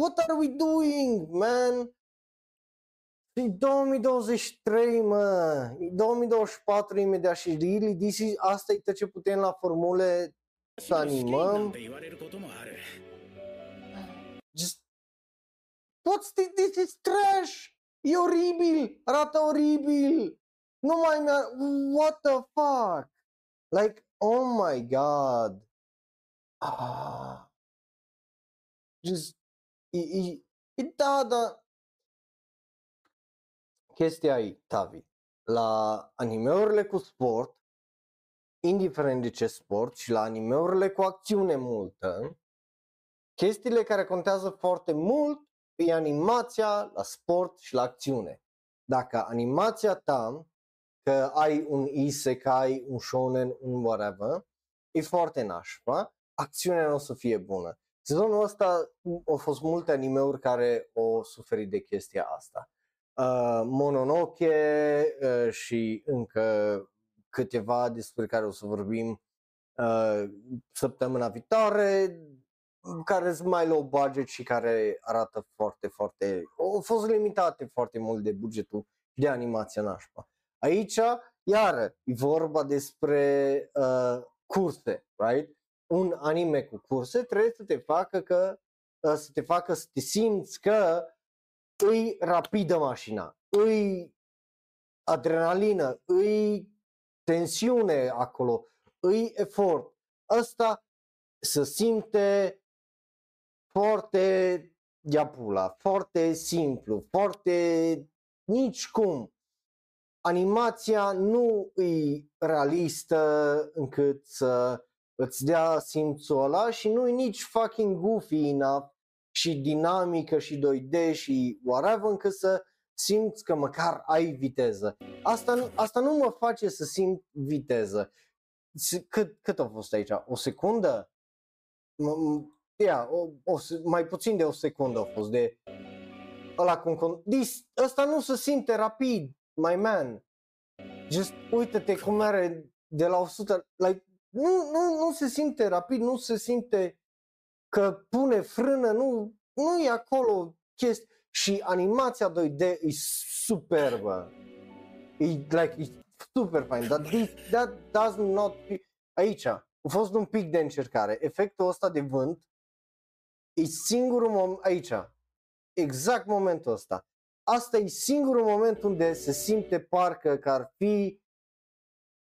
Speaker 1: what are we doing, man? Și 2023, mă, 2024 imediat și really, this is, asta e tot ce putem la formule să animăm. Just, toți, this is trash! E oribil! Arată oribil! Nu mai mi What the fuck? Like, oh my god! Ah. Just, e, e, e, da, da, Chestia e, Tavi, la animeurile cu sport, indiferent de ce sport, și la animeurile cu acțiune multă, chestiile care contează foarte mult e animația la sport și la acțiune. Dacă animația ta, că ai un isekai, un shonen, un whatever, e foarte nașpa, acțiunea nu o să fie bună. Sezonul ăsta au fost multe animeuri care au suferit de chestia asta. Uh, Mononoke uh, și încă câteva despre care o să vorbim uh, săptămâna viitoare, care sunt mai low budget și care arată foarte, foarte, au fost limitate foarte mult de bugetul de animație nașpa. Aici, iară, e vorba despre uh, curse, right? Un anime cu curse trebuie să te facă că uh, să te facă să te simți că îi rapidă mașina, îi adrenalină, îi tensiune acolo, îi efort. Asta se simte foarte diapula, foarte simplu, foarte nici cum. Animația nu e realistă încât să îți dea simțul ăla și nu e nici fucking goofy enough și dinamică și 2D și whatever încât să simți că măcar ai viteză. Asta, nu- asta nu mă face să simt viteză. S- Cât, cât a fost aici? O secundă? M- m- Ia, o, o, se- mai puțin de o secundă a fost de ăla cum, cum dis, ăsta nu se simte rapid, my man. Just uite-te cum are de la 100, like, nu, nu, nu se simte rapid, nu se simte că pune frână, nu, nu e acolo chestii. Și animația 2D e superbă. E, like, e super fain, dar this, that does not be... Aici, a fost un pic de încercare. Efectul ăsta de vânt e singurul moment aici. Exact momentul ăsta. Asta e singurul moment unde se simte parcă că ar fi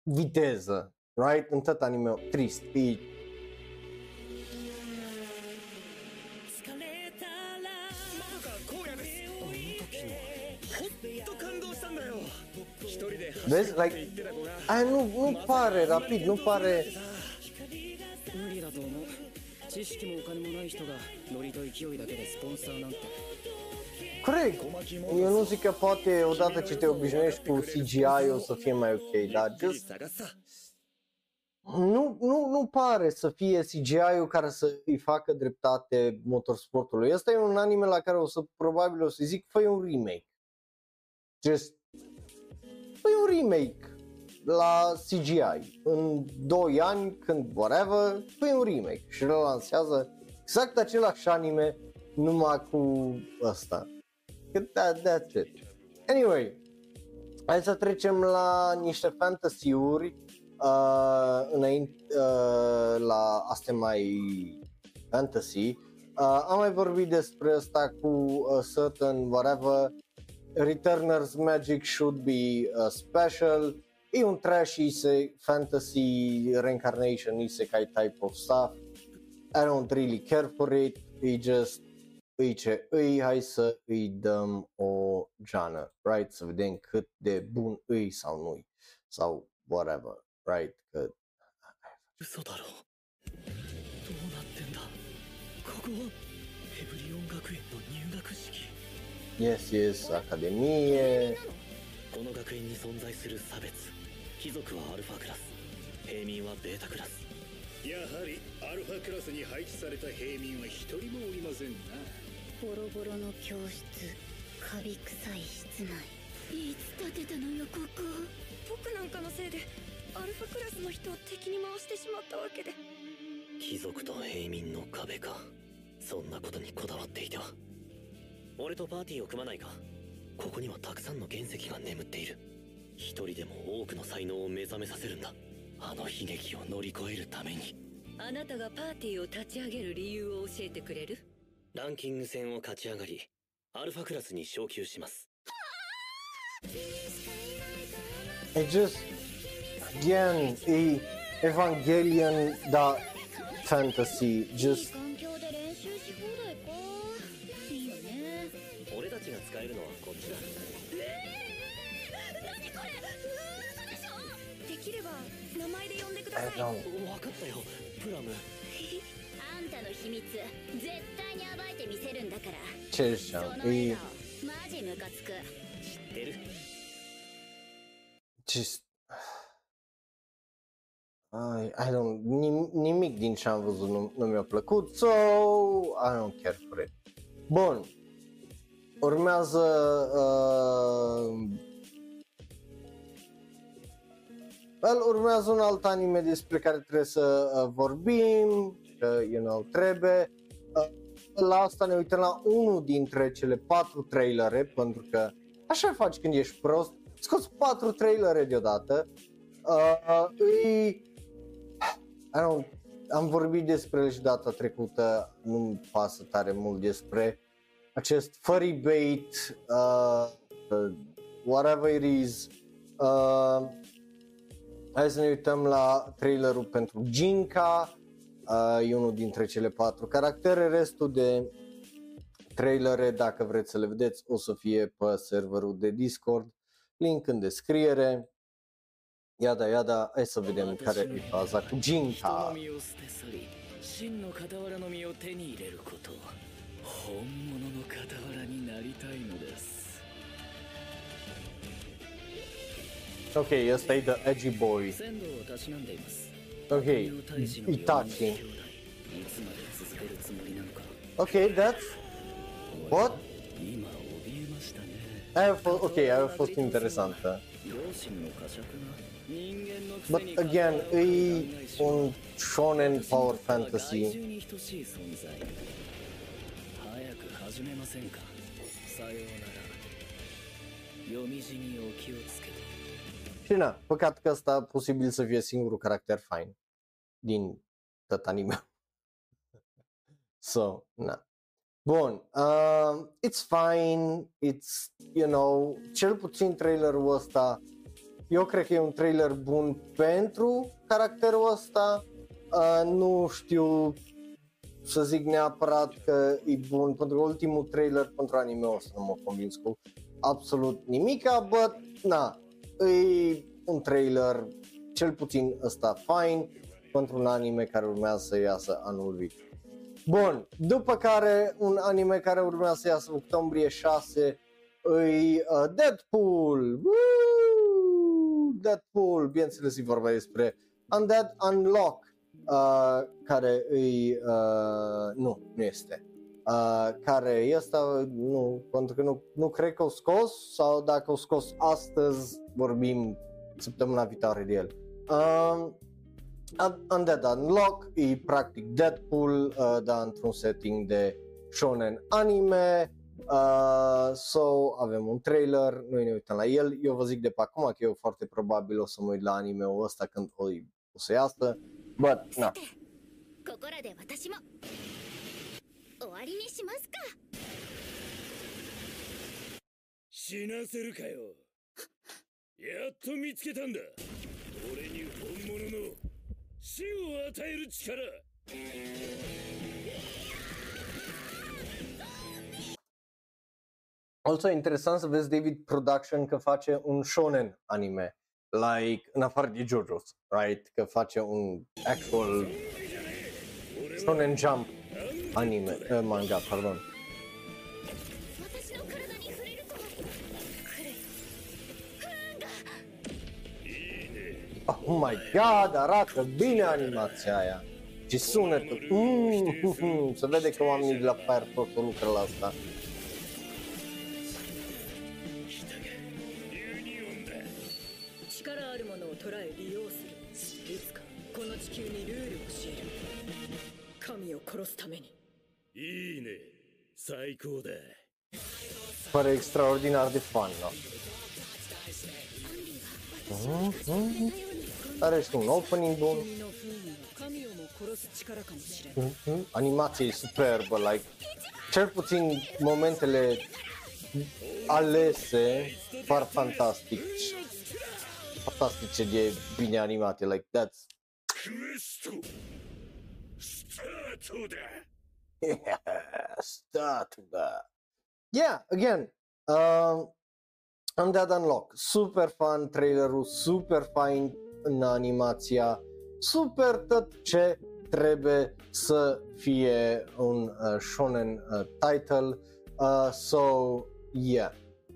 Speaker 1: viteză, right? În tot anime trist. E Vezi? Like, aia nu, nu pare rapid, nu pare... Corect! Eu nu zic că poate odată ce te obișnuiești cu CGI o să fie mai ok, dar just... Nu, nu, nu pare să fie CGI-ul care să îi facă dreptate motorsportului. Asta e un anime la care o să probabil o să zic fă un remake. Just fă un remake la CGI. În 2 ani, când whatever, fă un remake și relansează exact același anime numai cu ăsta. Că that, that's it. Anyway, hai să trecem la niște fantasy-uri uh, înainte uh, la astea mai fantasy. Uh, am mai vorbit despre asta cu uh, certain whatever Returners Magic should be uh, special. E un trash ise, fantasy, reincarnation isekai type of stuff. I don't really care for it. E just îi ce îi, hai să îi dăm o geană, right? Să vedem cât de bun îi sau nu sau whatever, right? Că
Speaker 6: 嘘だろどうなってんだここは
Speaker 1: yes, yes, academie,
Speaker 6: この学園に存在する差別貴族はアルファクラス平民はベータクラス。
Speaker 5: やはりアルファクラスに配置された平民は一人もおりませんな。
Speaker 3: ボロボロの教室カビ臭い室内。いつ建てたのよここ僕なんかのせいでアルファクラスの人を敵に回してしまったわけで。
Speaker 6: 貴族と平民の壁か。そんなことにこだわっていては俺とパーティーを組まないか。ここにはたくさんの原石が眠っている。一人でも多くの才能を目覚めさせるんだ。あの悲劇を乗り越えるために。
Speaker 2: あなたがパーティーを立ち上げる理由を教えてくれる？
Speaker 6: ランキング戦を勝ち上がりアルファクラスに昇級します。
Speaker 1: E just again, e Evangelion da fantasy, just
Speaker 3: で
Speaker 2: 呼んでくだ
Speaker 1: I
Speaker 2: さい
Speaker 1: don't
Speaker 6: 分かったよプラム
Speaker 3: あんたの秘密絶対に暴いてみせるんだから
Speaker 1: ce
Speaker 3: そ
Speaker 1: ziceam,
Speaker 3: の笑
Speaker 1: e
Speaker 3: 顔マジムカつく
Speaker 6: 知ってる
Speaker 1: just I, I don't, nim- nimic din ce am văzut nu, nu mi-a plăcut, so I don't care for it. Bun, urmează uh, well, urmează un alt anime despre care trebuie să uh, vorbim, că, you know, trebuie. Uh, la asta ne uităm la unul dintre cele patru trailere, pentru că așa faci când ești prost, scoți patru trailere deodată. Uh, îi... I don't, am vorbit despre el și data trecută, nu-mi pasă tare mult despre acest furry bait, uh, uh, whatever it is. Uh, hai să ne uităm la trailerul pentru Jinka, uh, e unul dintre cele patru caractere, restul de trailere, dacă vreți să le vedeți, o să fie pe serverul de Discord, link în descriere. Iada, iada, hai să vedem care e faza cu
Speaker 6: 人の
Speaker 1: Jinka.
Speaker 6: 身を捨て去り真の傍らの身を手に入れること本物の傍らになりたいので
Speaker 1: Okay, you stay the edgy boy.
Speaker 6: Okay,
Speaker 1: Itachi. Okay, that's... What? I È ok, I a fost interesantă. But again, e on shonen power fantasy. Și na, păcat că ăsta posibil să fie singurul caracter fain. din tot anime. so, na. Bun, uh, it's fine, it's, you know, cel puțin trailerul ăsta, eu cred că e un trailer bun pentru caracterul ăsta, uh, nu știu să zic neapărat că e bun, pentru că ultimul trailer pentru anime ăsta nu m-a convins cu absolut nimica, but, na, e un trailer, cel puțin ăsta fine, pentru un anime care urmează să iasă anul viitor. Bun, după care un anime care urmează să iasă octombrie 6 îi uh, Deadpool. Woo! Deadpool, bineînțeles e vorba despre Undead Unlock, uh, care îi, uh, nu, nu este care e nu, pentru că nu, nu cred că o scos sau dacă o scos astăzi vorbim săptămâna viitoare de el. Uh, Undead Unlock e practic Deadpool, uh, dar într-un setting de shonen anime. Uh, so, avem un trailer, noi ne uităm la el, eu vă zic de pe acum că eu foarte probabil o să mă uit la anime-ul ăsta când o, o să iasă, but, na.
Speaker 3: No. 終わりにしますか
Speaker 5: 死なせるかよやっと見つけたんだ俺に本物の死を与える力
Speaker 1: Also interesant să vezi David Production că face un shonen anime, like în afară de JoJo's, right? Că face un actual shonen jump anime, eh, manga, pardon. Oh my god, arată bine animația aia. Ce sunetul. Mm, mm, se vede că oamenii de la Firefox lucră la asta.
Speaker 2: Thank. いつかこの地球にルールを教える神を殺すために
Speaker 5: いいね最高だ
Speaker 1: Pare extraordinar de fun, no? Mm, mm. Are și un opening bun.
Speaker 2: 君の不運は神をも殺す力かもしれない
Speaker 1: Mhm. Animația e superbă, like, cel puțin momentele alese par fantastic, fantastice de bine animate, like, that's,
Speaker 5: クエストスタートだ
Speaker 1: yeah, statul da. Yeah, again, uh, Undead Unlock, super fan trailerul, super fain în animația, super tot ce trebuie să fie un uh, shonen uh, title. Uh, so, yeah.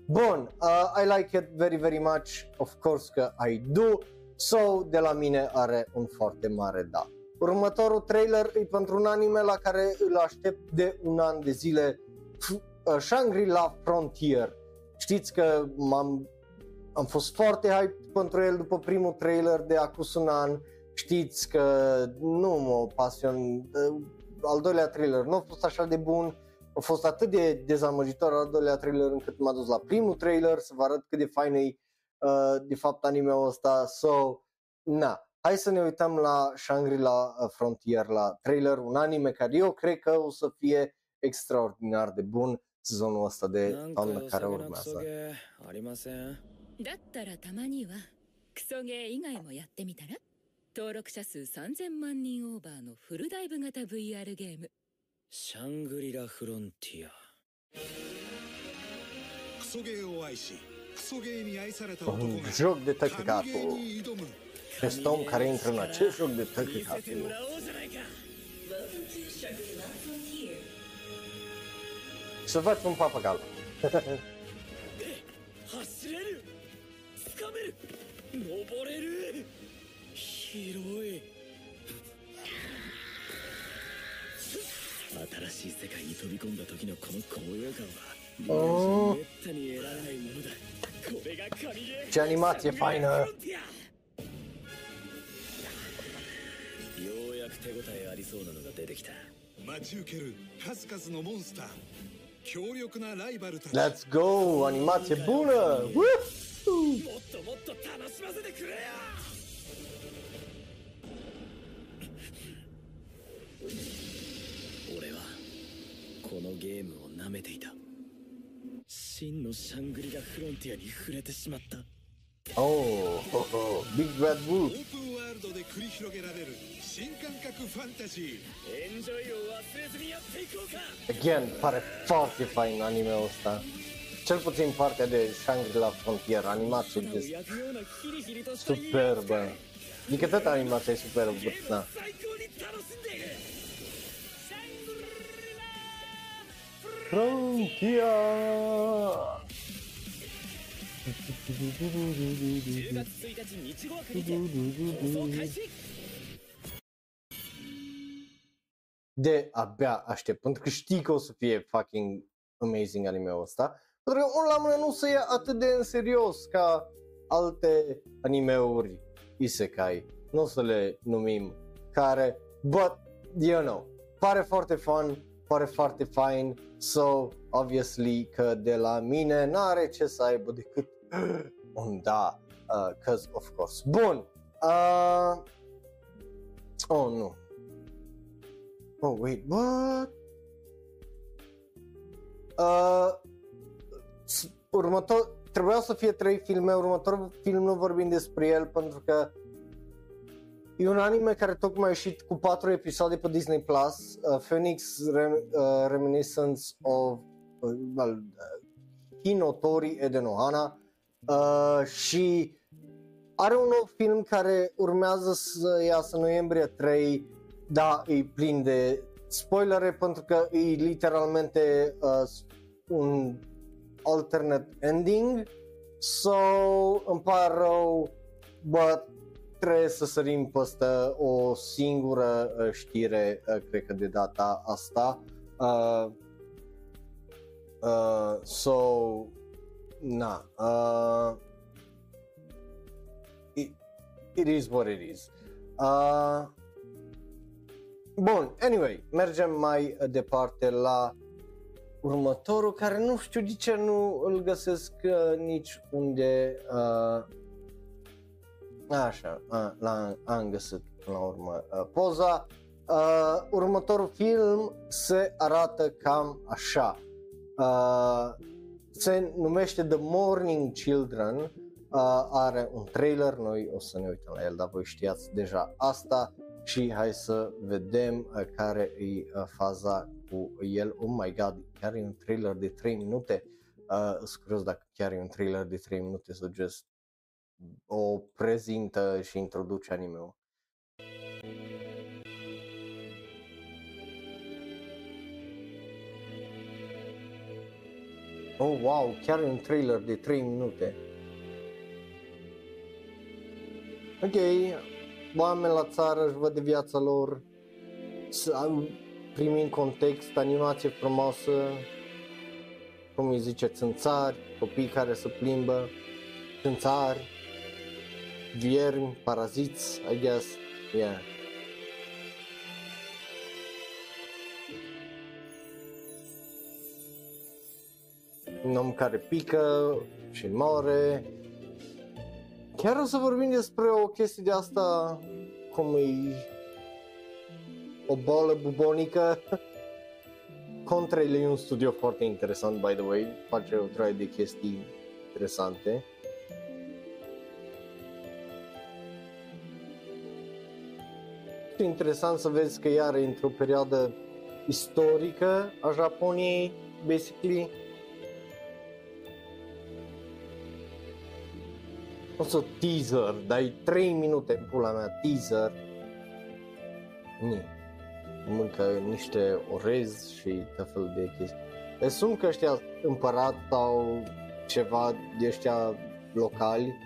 Speaker 1: Bun, uh, I like it very, very much. Of course că I do. So, de la mine are un foarte mare da. Următorul trailer e pentru un anime la care îl aștept de un an de zile. F- uh, Shangri-La Frontier. Știți că m-am, am fost foarte hype pentru el după primul trailer de acum un an. Știți că nu mă pasion. Uh, al doilea trailer nu a fost așa de bun. A fost atât de dezamăgitor al doilea trailer încât m-a dus la primul trailer să vă arăt cât de fain e uh, de fapt anime-ul ăsta. So, na, hai să ne uităm la Shangri-La uh, Frontier, la trailer, un anime care eu cred că o să fie extraordinar de bun sezonul ăsta de toamnă
Speaker 7: 良
Speaker 1: care urmează.
Speaker 7: ゲーありません
Speaker 8: だったらたまにはクソゲー以外もやってみたら登録者数3000万人オーバーのフルダイブ型 VR ゲーム
Speaker 7: シャングリラフロンティア
Speaker 10: クソゲーを愛しクソゲーに愛された男が
Speaker 1: joc de
Speaker 10: 神
Speaker 1: Restăm care intră în acest joc de
Speaker 5: tăcâi happy
Speaker 1: Să văd un papagal.
Speaker 5: Oh.
Speaker 1: Ce animație faină!
Speaker 7: やく手応えありそうなのが出てきた。
Speaker 10: 待ち受ける数々のモンスター。強力なライバルたち。
Speaker 1: Let's go! アニマテブーラ
Speaker 5: もっともっと楽しませてくれよ！
Speaker 9: 俺はこのゲームを舐めていた。真のシャングリラフロンティアに触れてしまった。
Speaker 1: Oh, oh, oh, Big Bad
Speaker 10: オ
Speaker 1: Wolf.
Speaker 10: ープンワールドで繰り広げられる新感覚ファンタジー
Speaker 5: エンジョイを忘れずにやっていこうか
Speaker 1: Again, pare foarte fain anime-ul ăsta. Cel puțin partea de Shangri-La Frontier, animație
Speaker 9: を
Speaker 1: de
Speaker 9: 焼くようなヒリヒリとした
Speaker 1: superbă. Adică tot animația e superbă, da.
Speaker 5: 最高に楽しんでいる
Speaker 1: Frontier!
Speaker 9: 10月1日日語枠にて放送開始
Speaker 1: De abia aștept, pentru că știi că o să fie fucking amazing anime-ul ăsta. Pentru că unul la mână nu se ia atât de în serios ca alte animeuri isekai. Nu o să le numim care, but, you know, pare foarte fun, pare foarte fine, so, obviously că de la mine n-are ce să aibă decât un da, uh, cause of course. Bun, uh, oh nu, Oh, wait, what? Uh, s- următor, trebuiau să fie trei filme, următorul film nu vorbim despre el pentru că e un anime care tocmai a ieșit cu patru episoade pe Disney Plus, uh, Phoenix Rem- uh, Reminiscence of uh, well, uh, Hinotori Edenohana uh, și are un nou film care urmează să iasă în noiembrie 3 da, e plin de spoilere pentru că e literalmente uh, un alternate ending. So, îmi pare rău, but trebuie să sărim peste o singură uh, știre, uh, cred că de data asta. Uh, uh, so, na, uh, it, it is what it is. Uh, Bun, anyway, mergem mai departe la următorul, care nu știu de ce nu îl găsesc uh, nici unde. Uh, așa, uh, l-am, am găsit până la urmă uh, poza. Uh, următorul film se arată cam așa. Uh, se numește The Morning Children. Uh, are un trailer, noi o să ne uităm la el, dar voi știați deja asta și hai să vedem uh, care e uh, faza cu el. Oh my god, chiar e un trailer de 3 minute. Uh, sunt curios dacă chiar e un trailer de 3 minute sau just o prezintă și introduce anime-ul. Oh wow, chiar e un trailer de 3 minute. Ok, oameni la țară își văd de viața lor, să am- primim context, animație frumoasă, cum îi zice, țânțari, copii care se plimbă, țânțari, viermi, paraziți, I guess, yeah. Un om care pică și moare, Chiar o să vorbim despre o chestie de asta, cum e o boală bubonică. Contrail e un studio foarte interesant, by the way, face o traie de chestii interesante. Și interesant să vezi că iar e într-o perioadă istorică a Japoniei, basically. O să teaser, dai 3 minute în pula mea, teaser. Nu. Mâncă niște orez și tot felul de chestii. Deci sunt că ăștia împărat sau ceva de ăștia locali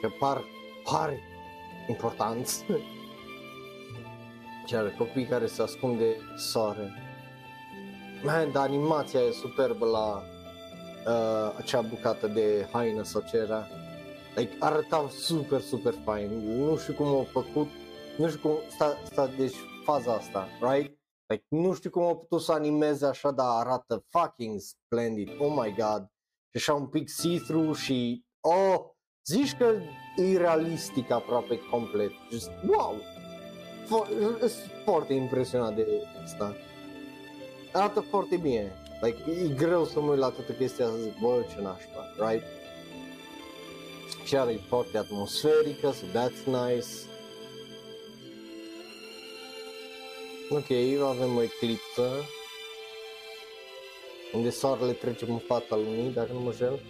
Speaker 1: că par, par importanți. Chiar copii care se ascunde soare. Man, dar animația e superbă la uh, acea bucată de haină sau ce era. Like, arătau super, super fain. Nu știu cum au făcut, nu știu cum, sta, sta, deci faza asta, right? Like, nu știu cum au putut să animeze așa, dar arată fucking splendid, oh my god. Și așa un pic see-through și, oh, zici că e realistic aproape complet. Just, wow! Fo- sunt foarte impresionat de asta. arată foarte bine. Like, e greu să mă uit la toată chestia să zic, bă, ce nașpa, right? Și are e foarte atmosferică, so that's nice. Ok, avem o eclipsă. Unde soarele trece în fața lunii, dacă nu mă jel.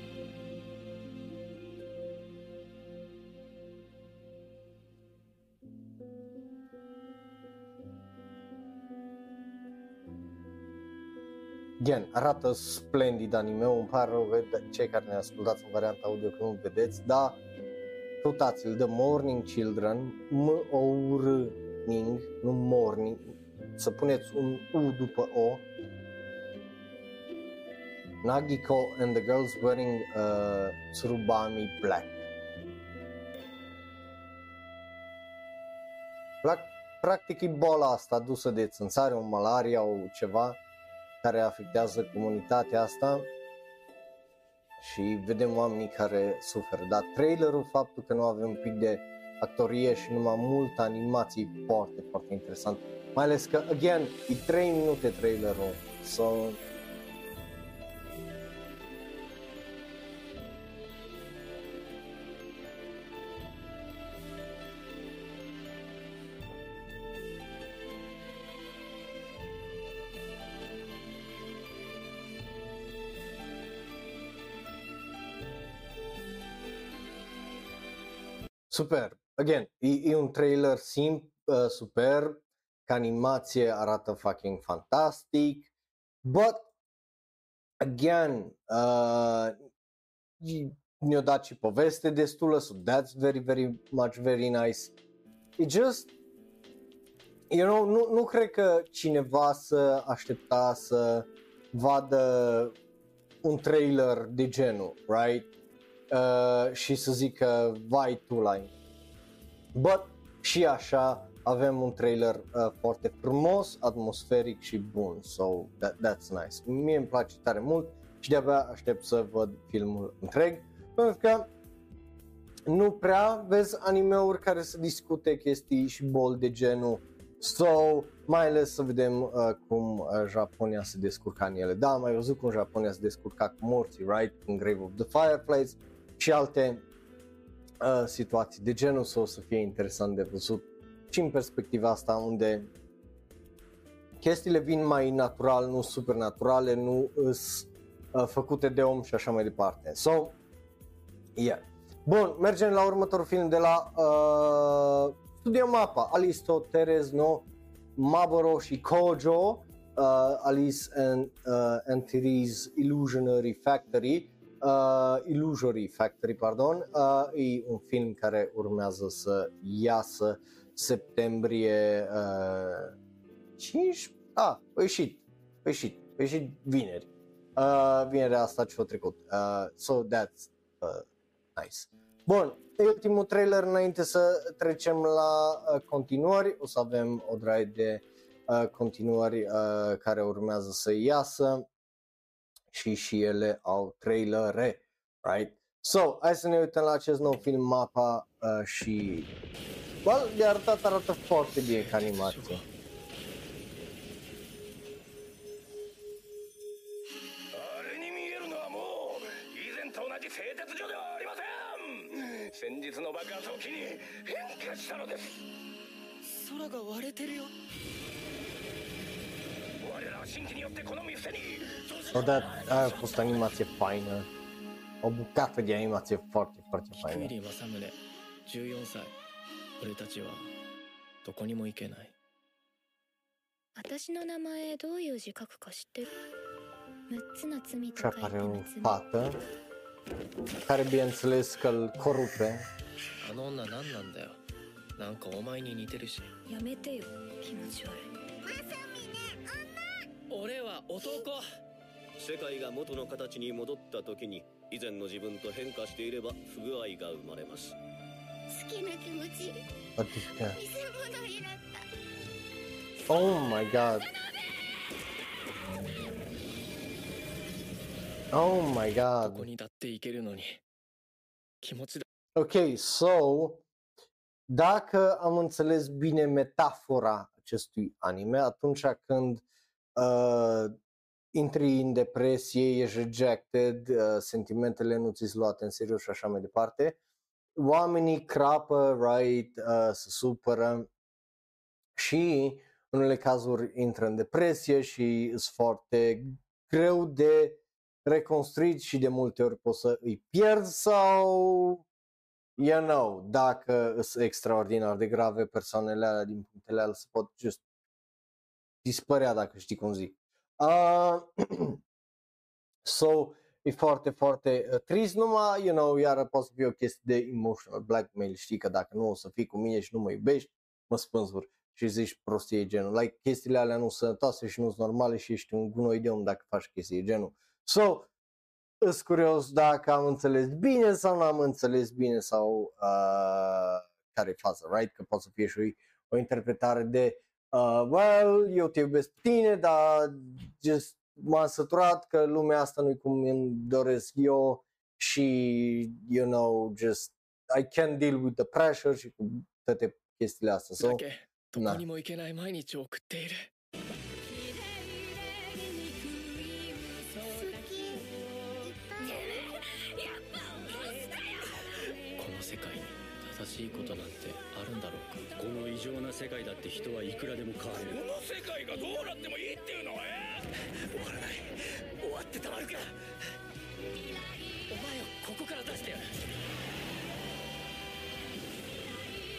Speaker 1: Gen, arată splendid anime îmi pare rău că cei care ne ascultați în varianta audio că nu vedeți, dar căutați-l The Morning Children, M-O-R-Ning, nu Morning, să puneți un U după O, Nagiko and the girls wearing uh, Tsurubami black. Practic e boala asta adusă de țânțare, o malaria, o ceva, care afectează comunitatea asta și vedem oamenii care suferă. Dar trailerul, faptul că nu avem un pic de actorie și numai multă animație foarte, foarte interesant. Mai ales că, again, e 3 minute trailerul. So, Super. Again, e, e un trailer simp, uh, superb, ca animație arată fucking fantastic, but again, uh, ne-a dat și poveste destulă, so that's very, very much very nice. It just, you know, nu, nu cred că cineva să aștepta să vadă un trailer de genul, right? Uh, și să zică vai tu la But și așa avem un trailer uh, foarte frumos, atmosferic și bun, so that, that's nice. Mie îmi place tare mult și de-abia aștept să văd filmul întreg, pentru că nu prea vezi animeuri care să discute chestii și bol de genul So, mai ales să vedem uh, cum uh, Japonia se descurca în ele. Da, am mai văzut cum Japonia se descurca cu morții, right? În Grave of the Fireflies și alte uh, situații de genul sau o să fie interesant de văzut și în perspectiva asta unde chestiile vin mai natural, nu supernaturale, nu sunt uh, făcute de om și așa mai departe. So, yeah. Bun, mergem la următorul film de la uh, Studio Mapa, Alice Terez, Maboro și Kojo, uh, Alice and, uh, and Therese Illusionary Factory uh, Illusory Factory, pardon, uh, e un film care urmează să iasă septembrie uh, 5, a, ah, a ieșit, a ieșit, a ieșit vineri, uh, vinerea asta ce-a trecut, uh, so that's uh, nice. Bun, e ultimul trailer înainte să trecem la uh, continuări, o să avem o draie de uh, continuări uh, care urmează să iasă și și ele au trailere, right? So, hai să ne uităm la acest nou film, Mapa uh, și... Well, de arătat arată foarte bine ca animație.
Speaker 5: Senjitsu 空が割れてるよ
Speaker 1: O, da, a fost animație faină. O bucată de animație foarte, foarte faină. 14歳俺たちはどこにも行けない私の名前どういう字書くか知ってる6つの罪と書いて6つ că îl corupe あの女何なんだよなんかお前に似てるしやめてよ気持ち悪い
Speaker 6: 俺は男世界が元の形に戻った時に以前の自分と変化していれば不具合が生まれます好きな気持ち見せ物になった
Speaker 1: Oh my god Oh my god ここにだって行けるのに気持ちだ Ok, so dacă am înțeles bine metafora acestui anime, atunci când uh, intri în depresie, ești rejected, uh, sentimentele nu ți-s luate în serios și așa mai departe. Oamenii crapă, right, uh, se supără și în unele cazuri intră în depresie și sunt foarte greu de reconstruit și de multe ori poți să îi pierzi sau you know, dacă sunt extraordinar de grave persoanele alea din punctele alea se pot just dispărea dacă știi cum zic. Uh, so, e foarte, foarte uh, trist, numai, you know, iară poate să fie o chestie de emotional blackmail, știi că dacă nu o să fii cu mine și nu mă iubești, mă spânzuri și zici prostie genul. Like, chestiile alea nu sunt sănătoase și nu sunt normale și ești un gunoi de om dacă faci chestii genul. So, îs curios dacă am înțeles bine sau nu am înțeles bine sau uh, care e faza, right? Că poate să fie și o interpretare de uh, well, eu te iubesc pe tine, dar just m-am săturat că lumea asta nu-i cum îmi doresc eu și, you know, just I can't deal with the pressure și cu toate chestiile astea. So,
Speaker 11: どこにも行けない毎日を送っている
Speaker 7: 異常な世界だって人はいくらでも変われる
Speaker 5: この世界がどうなってもいいっていうのえ
Speaker 11: 終わらない終わってたまるかお前をここから出してやる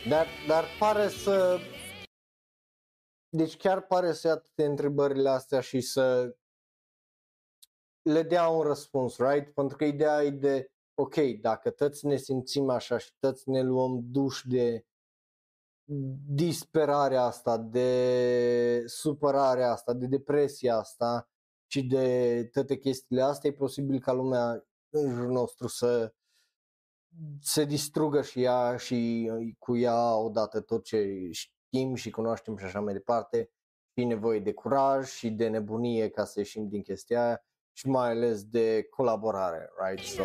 Speaker 1: Dar, dar pare să... Deci chiar pare să ia toate întrebările astea și să le dea un răspuns, right? Pentru că ideea e de, ok, dacă toți ne simțim așa și toți ne luăm duș de disperarea asta, de supărarea asta, de depresia asta și de toate chestiile astea, e posibil ca lumea în jurul nostru să se distrugă și ea și cu ea odată tot ce știm și cunoaștem și așa mai departe și nevoie de curaj și de nebunie ca să ieșim din chestia aia și mai ales de colaborare, right? So,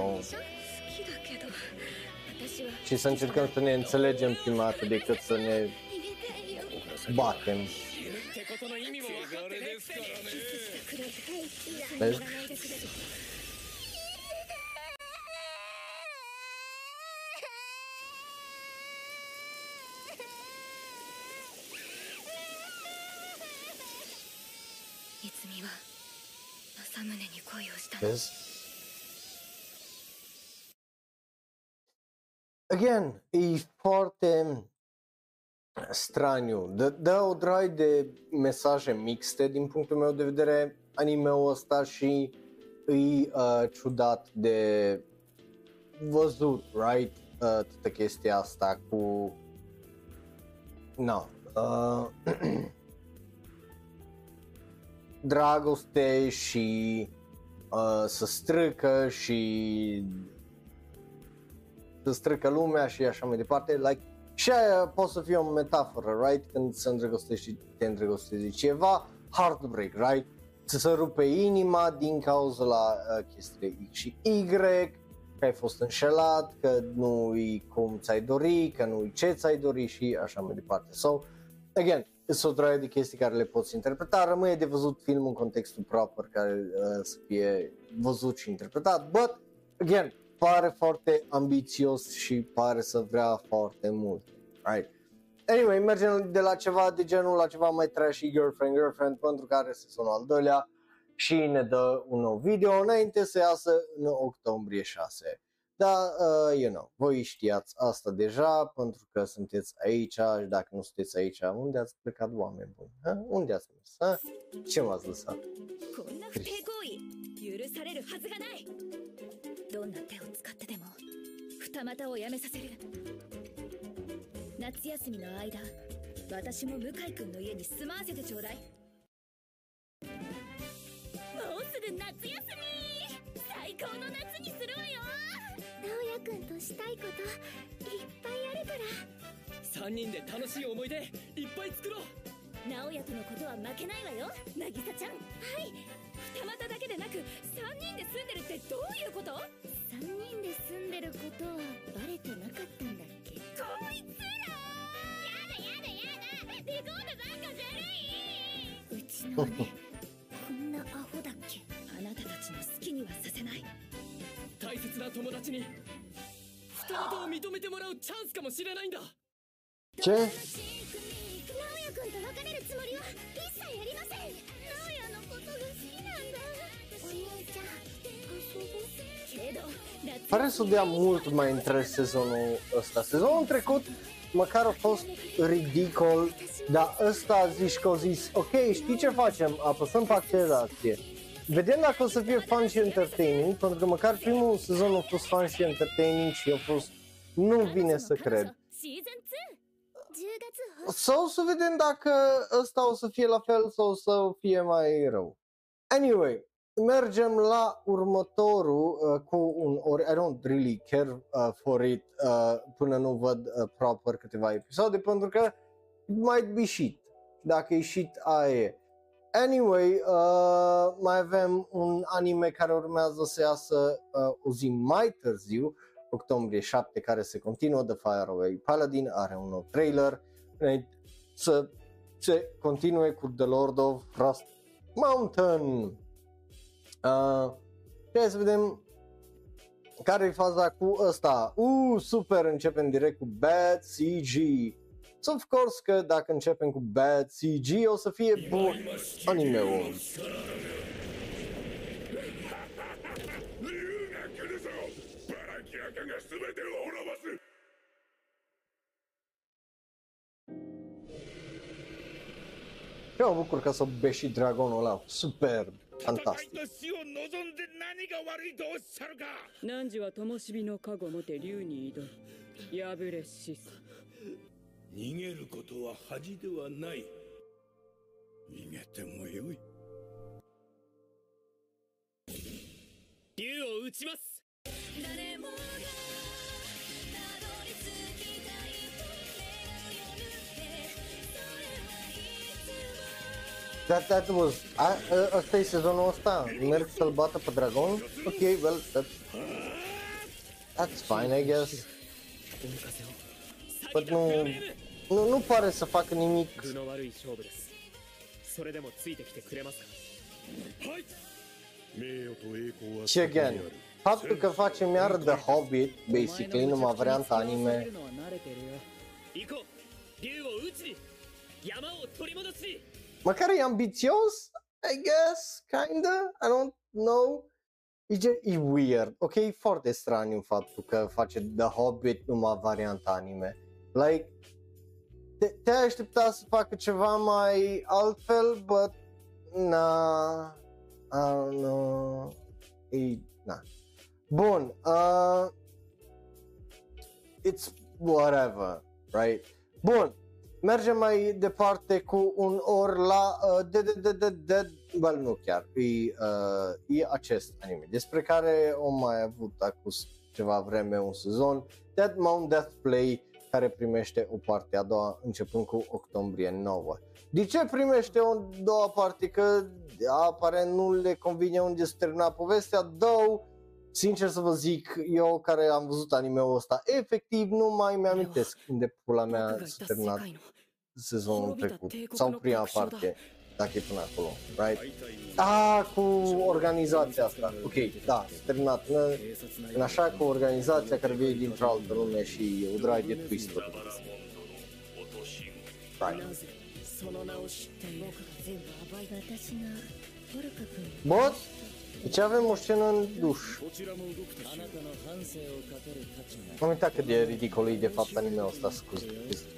Speaker 1: și să încercăm să ne înțelegem prima dată decât să ne batem. Vezi? Vezi? Again, e foarte straniu. Dă, dă o drag de mesaje mixte din punctul meu de vedere anime-ul ăsta și e uh, ciudat de văzut, right? Uh, toată chestia asta cu no. Uh, dragoste și uh, să strâcă și să strâcă lumea și așa mai departe. Like, și aia poate să fie o metaforă, right? Când se îndrăgostești și te îndrăgostești de ceva, heartbreak, right? Să se rupe inima din cauza la uh, chestiile X și Y, că ai fost înșelat, că nu e cum ți-ai dori, că nu e ce ți-ai dori și așa mai departe. So, again, sunt o draie de chestii care le poți interpreta, rămâne de văzut filmul în contextul proper care uh, să fie văzut și interpretat, but, again, pare foarte ambițios și pare să vrea foarte mult, right? Anyway, mergem de la ceva de genul la ceva mai trashy, girlfriend, girlfriend, pentru care se sună al doilea și ne dă un nou video înainte să iasă în octombrie 6. Da, uh, you know, voi știați asta deja pentru că sunteți aici și dacă nu sunteți aici, unde ați plecat oameni buni? Ha? Unde ați mers? Ha? Ce m-ați lăsat?
Speaker 2: こどんな手を使ってでも二股をやめさせる。夏休みの間私も向井君の家に住まわせてちょうだい。もうすぐ夏休み！最高の夏にするわよ！
Speaker 3: 直也くんとしたいこといっぱいあるから。
Speaker 11: 3人で楽しい思い出いっぱい作ろう！
Speaker 2: 直也とのことは負けないわよ渚ちゃん。はい二股だけでなく3人で住んでるってどういうこと
Speaker 3: ?3 人で住んでることはバレてなかったんだっけ？
Speaker 2: こいつら！やだやだやだ！レコードなんかずるい！う
Speaker 3: ちの姉こんなアホだっけ？
Speaker 2: あなたた
Speaker 9: ちの好きに
Speaker 2: はさせない？
Speaker 9: 大切な友達に二股を認めてもらうチャンスかもしれないんだ！
Speaker 1: チェ
Speaker 3: 直也君と別れるつもりは一切ありません！
Speaker 1: Pare să dea mult mai între sezonul ăsta. Sezonul trecut măcar a fost ridicol, dar ăsta zici că zis, ok, știi ce facem? Apăsăm pe accelerație. Vedem dacă o să fie fun și entertaining, pentru că măcar primul sezon a fost fun și entertaining și a fost nu vine să cred. Sau să vedem dacă ăsta o să fie la fel sau o să fie mai rău. Anyway, mergem la următorul uh, cu un ori, I don't really care uh, for it uh, până nu văd uh, proper câteva episoade pentru că it might be shit. Dacă e shit, aia e. Anyway, uh, mai avem un anime care urmează să iasă uh, o zi mai târziu, octombrie 7, care se continuă, The Fire Away Paladin, are un nou trailer, înainte să se continue cu The Lord of Frost Mountain. Uh, hai să vedem care e faza cu ăsta. Uh, super, începem direct cu Bad CG. So of course că dacă începem cu Bad CG o să fie bun anime-ul. Eu mă bucur că s-a beșit dragonul ăla. Superb. Super,
Speaker 5: 戦い
Speaker 1: fantastic.
Speaker 5: と死を望んで何が悪いとおっしゃるか。
Speaker 9: 汝は灯火の加護もて竜に挑み破れ死す。
Speaker 5: 逃げることは恥ではない。逃げてもよい。
Speaker 9: 竜を撃ちます。
Speaker 2: 誰も
Speaker 1: That, that was, a, a, ăsta e sezonul ăsta, merg să-l bată pe dragon? Ok, well, that's, that's fine, I guess. But nu, nu, nu pare să facă nimic
Speaker 9: 具の悪い勝負ですそれでもついてきてくれますか
Speaker 5: 名誉と栄光は
Speaker 1: Și again, faptul că facem iar The Hobbit, basically, numai varianta
Speaker 9: そうす
Speaker 1: anime,
Speaker 9: るのは慣れてるよ
Speaker 11: 行こう竜を撃ちに山を取り戻しに
Speaker 1: măcar e ambițios, I guess, kinda, I don't know. E, ge- e weird, ok, e foarte straniu faptul că face The Hobbit numai varianta anime. Like, te, te-ai aștepta să facă ceva mai altfel, but, na, I don't know, e, na. Bun, uh, it's whatever, right? Bun, mergem mai departe cu un or la uh, Dead, Dead, Dead, Dead, well, nu chiar, e, uh, e acest anime, despre care am mai avut acum ceva vreme un sezon, Dead Mount Death Play, care primește o parte a doua începând cu octombrie 9. De ce primește o doua parte? Că aparent nu le convine unde se termina povestea, două, sincer să vă zic, eu care am văzut anime-ul ăsta, efectiv nu mai mi-amintesc unde pula mea s-a terminat sezonul trecut sau prima parte, dacă e până acolo, right? Ah, cu organizația asta, ok, da, terminat. În, în așa cu organizația care vine dintr-o altă lume și e o draghe twist-uri. Right. Bot? Deci avem o scenă în duș. Am uitat cât de ridicol e de fapt anime-ul ăsta, scuz.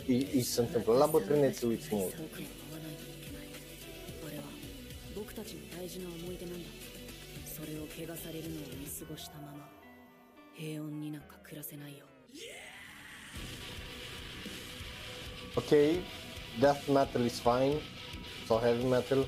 Speaker 1: Îi se întâmplă. La bătrâneți uiți mult. Ok, death metal is fine, so heavy metal.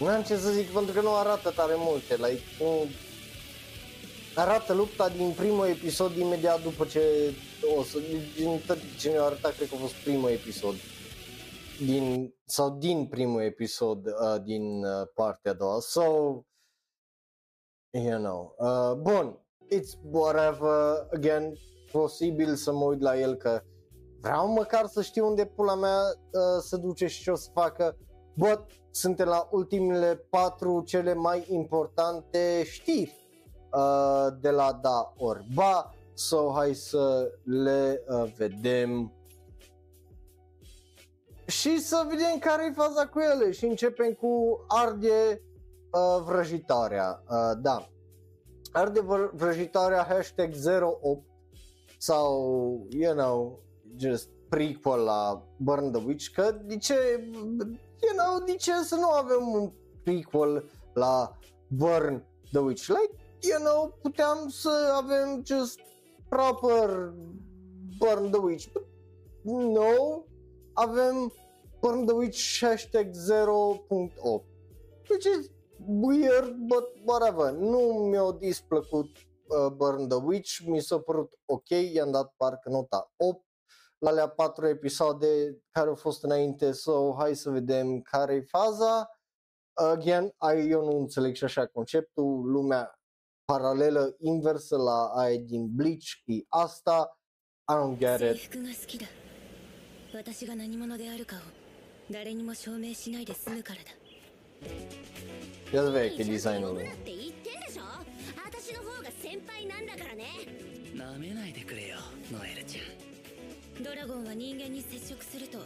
Speaker 1: Nu am ce să zic pentru că nu arată tare multe, like, nu... Arată lupta din primul episod imediat după ce o să, din tot ce ne-a arătat, cred că a fost primul episod din, sau din primul episod uh, din uh, partea a doua. So, you know, uh, bun, it's whatever, again, posibil să mă uit la el că vreau măcar să știu unde pula mea uh, se duce și ce o să facă. Bă, suntem la ultimele patru cele mai importante știri uh, de la da orba. So, hai să le uh, vedem și să vedem care e faza cu ele și începem cu arde uh, vrăjitoarea. Uh, da, arde vrăjitoarea hashtag 08 sau, you know, just prequel la Burn the Witch, că de ce, you know, de ce să nu avem un prequel la Burn the Witch? Like, you know, puteam să avem just proper Burn the Witch. But no, avem Burn the Witch hashtag 0.8 which is weird, but whatever. Nu mi-a displăcut uh, Burn the Witch, mi s-a părut ok, i-am dat parcă nota 8 la alea patru episoade care au fost înainte, so hai să vedem care e faza. Again, eu nu înțeleg și așa conceptul, lumea paralelă, inversă la aia din Bleach, e asta, I don't get it. 私が何者であるかを誰にも証明しないで済むからだ Ia să vezi că designul lui. 私の方が先輩なんだからね。
Speaker 11: なめないでくれよ、ノエルちゃん。 ドラゴンは人間に接触すると、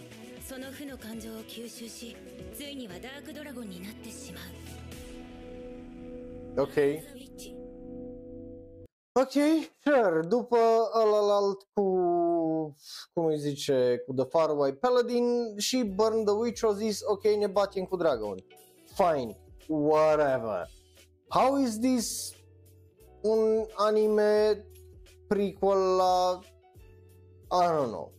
Speaker 11: その負の感情を吸収し、ついにはダークドラゴンになってしま
Speaker 1: う。Ok. Ok, sure. După ălalt cu, cum îi zice, cu The Far White Paladin și Burn the Witch au zis, ok, ne batem cu Dragon. Fine, whatever. How is this un anime prequel la I don't know.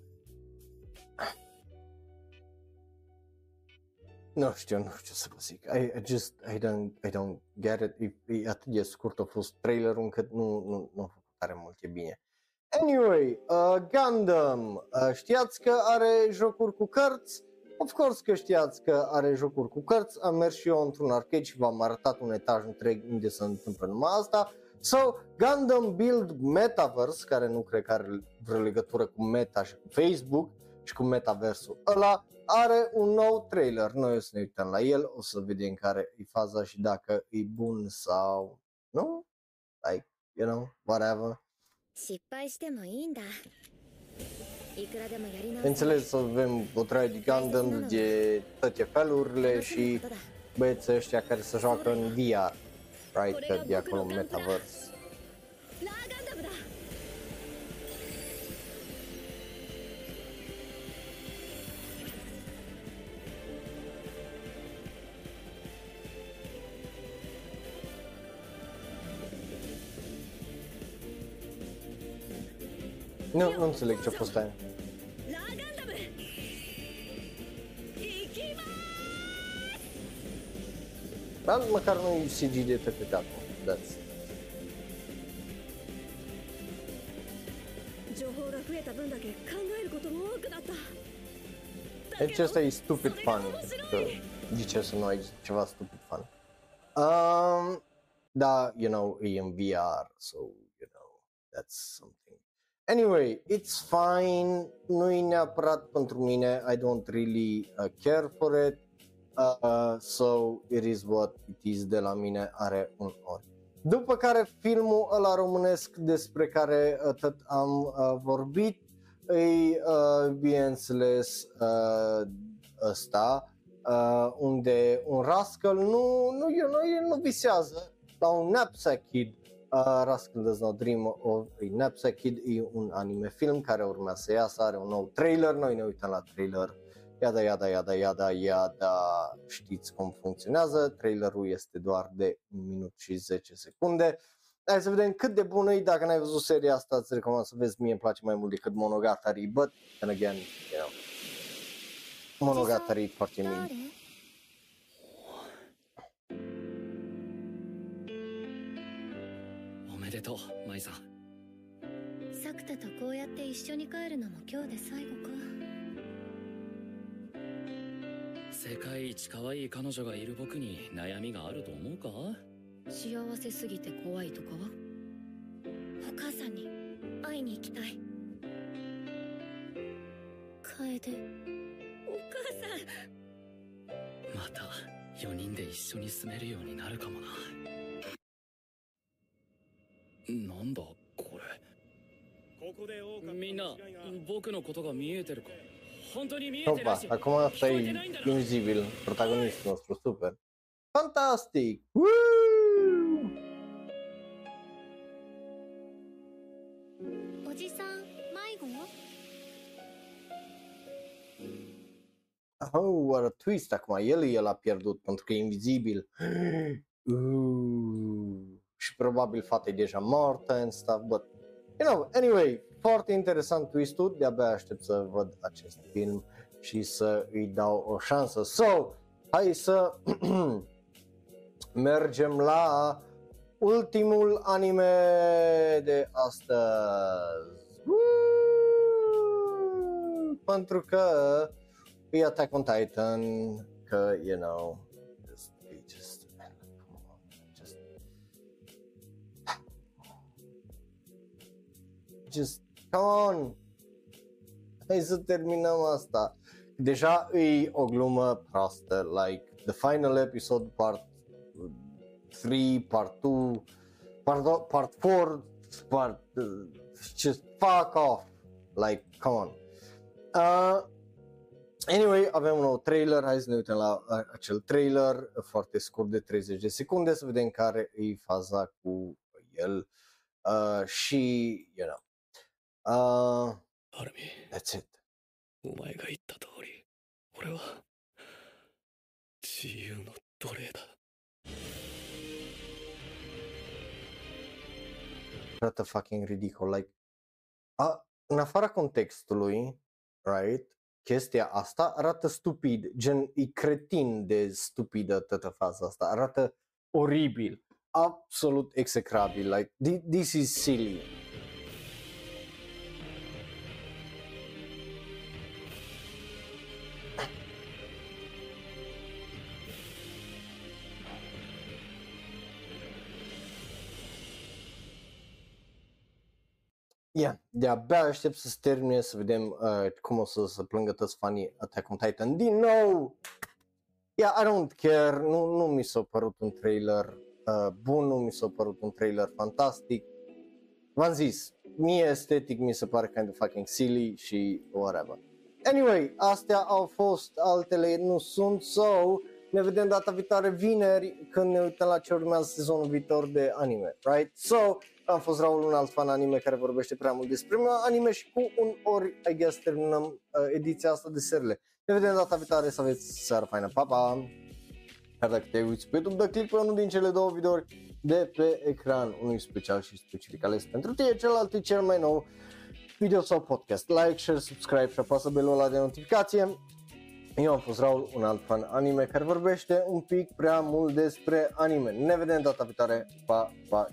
Speaker 1: Nu știu, nu știu să vă zic. I, I just, I don't, I don't get it. E, e atât de scurt a fost trailerul încât nu, nu, nu a făcut tare mult, e bine. Anyway, uh, Gundam, uh, știați că are jocuri cu cărți? Of course că știați că are jocuri cu cărți, am mers și eu într-un arcade și v-am arătat un etaj întreg unde se întâmplă numai asta. So, Gundam Build Metaverse, care nu cred că are vreo legătură cu Meta și cu Facebook și cu metaversul ăla, are un nou trailer. Noi o să ne uităm la el, o să vedem care e faza și dacă e bun sau nu. Like, you know, whatever. Înțeles să avem o traie de Gundam de toate felurile și băieții ăștia care se joacă în VR right, că de acolo metaverse. Nu, nu înțeleg ce a fost aia. Dar măcar nu e CG de trecut acum. That's... Deci asta e stupid fun, că de ce să nu ai ceva stupid fun. Um, da, you know, e în VR, so, you know, that's something. Anyway, it's fine, nu e neapărat pentru mine, I don't really uh, care for it, uh, so it is what it is de la mine, are un ori. După care filmul ăla românesc despre care uh, tot am uh, vorbit, e uh, bineînțeles uh, ăsta, uh, unde un rascal nu, nu, you know, el nu visează la un knapsack kid Uh, Rascal Does Not Dream of a Knapsack Kid e un anime film care urmează să iasă, are un nou trailer, noi ne uităm la trailer, iada, iada, iada, iada, iada, știți cum funcționează, trailerul este doar de 1 minut și 10 secunde. Hai să vedem cât de bună e, dacă n-ai văzut seria asta, îți recomand să vezi, mie îmi place mai mult decât Monogatari, but, and again, you know, Monogatari e foarte mic.
Speaker 11: でとう舞さん
Speaker 3: 作田とこうやって一緒に帰るのも今日で最後か
Speaker 11: 世界一可愛い彼女がいる僕に悩みがあると思うか？
Speaker 3: 幸せすぎて怖いとかは？お母さんに会いに行きたい。
Speaker 2: えて
Speaker 8: お母さん。また4人で一緒に住めるようになるかもな。なんだこれ？みんな僕のことが見えてるか？
Speaker 1: Opa, acum asta e invizibil, protagonistul nostru, super. Fantastic! Woo! Oh, what a twist! Acum el e l-a pierdut pentru că e invizibil. Ooh. Și probabil fata e deja moartă and stuff, but... You know, anyway, foarte interesant twist-ul, de-abia aștept să văd acest film și să îi dau o șansă. So, hai să mergem la ultimul anime de astăzi. Woo! Pentru că e Attack on Titan, că, you know, just, we just, man, come on, just, just, come on, hai să terminăm asta. Deja e o glumă proastă, like, the final episode, part 3, part 2, part, part 4, part, uh, just fuck off, like, come on. Uh, Anyway, avem un nou trailer, hai să ne uităm la uh, acel trailer foarte scurt de 30 de secunde să vedem care e faza cu el uh, și, you know, uh,
Speaker 6: アルミ
Speaker 1: that's it.
Speaker 6: お前が言った通り俺は自由の奴隷だ
Speaker 1: Arată fucking ridicol, like, a, în afara contextului, right, chestia asta arată stupid, gen, e cretin de stupidă toată faza asta, arată oribil, absolut execrabil, like, thi- this is silly. Yeah, de-abia aștept să se termine să vedem uh, cum o să se plângă toți fanii Attack on Titan din nou. Yeah, I don't care, nu, nu mi s-a părut un trailer uh, bun, nu mi s-a părut un trailer fantastic. V-am zis, mie estetic mi se pare kind of fucking silly și whatever. Anyway, astea au fost, altele nu sunt, so ne vedem data viitoare vineri când ne uităm la ce urmează sezonul viitor de anime, right? So, am fost Raul, un alt fan anime care vorbește prea mult despre anime și cu un ori, I guess, terminăm uh, ediția asta de serile. Ne vedem data viitoare, să aveți seară faină, pa, pa! Iar dacă te uiți pe YouTube, dă click pe unul din cele două videouri de pe ecran, unul special și specific ales pentru tine, celălalt e cel mai nou video sau podcast. Like, share, subscribe și apasă belul ăla de notificație. Eu am fost Raul, un alt fan anime care vorbește un pic prea mult despre anime. Ne vedem data viitoare, pa, pa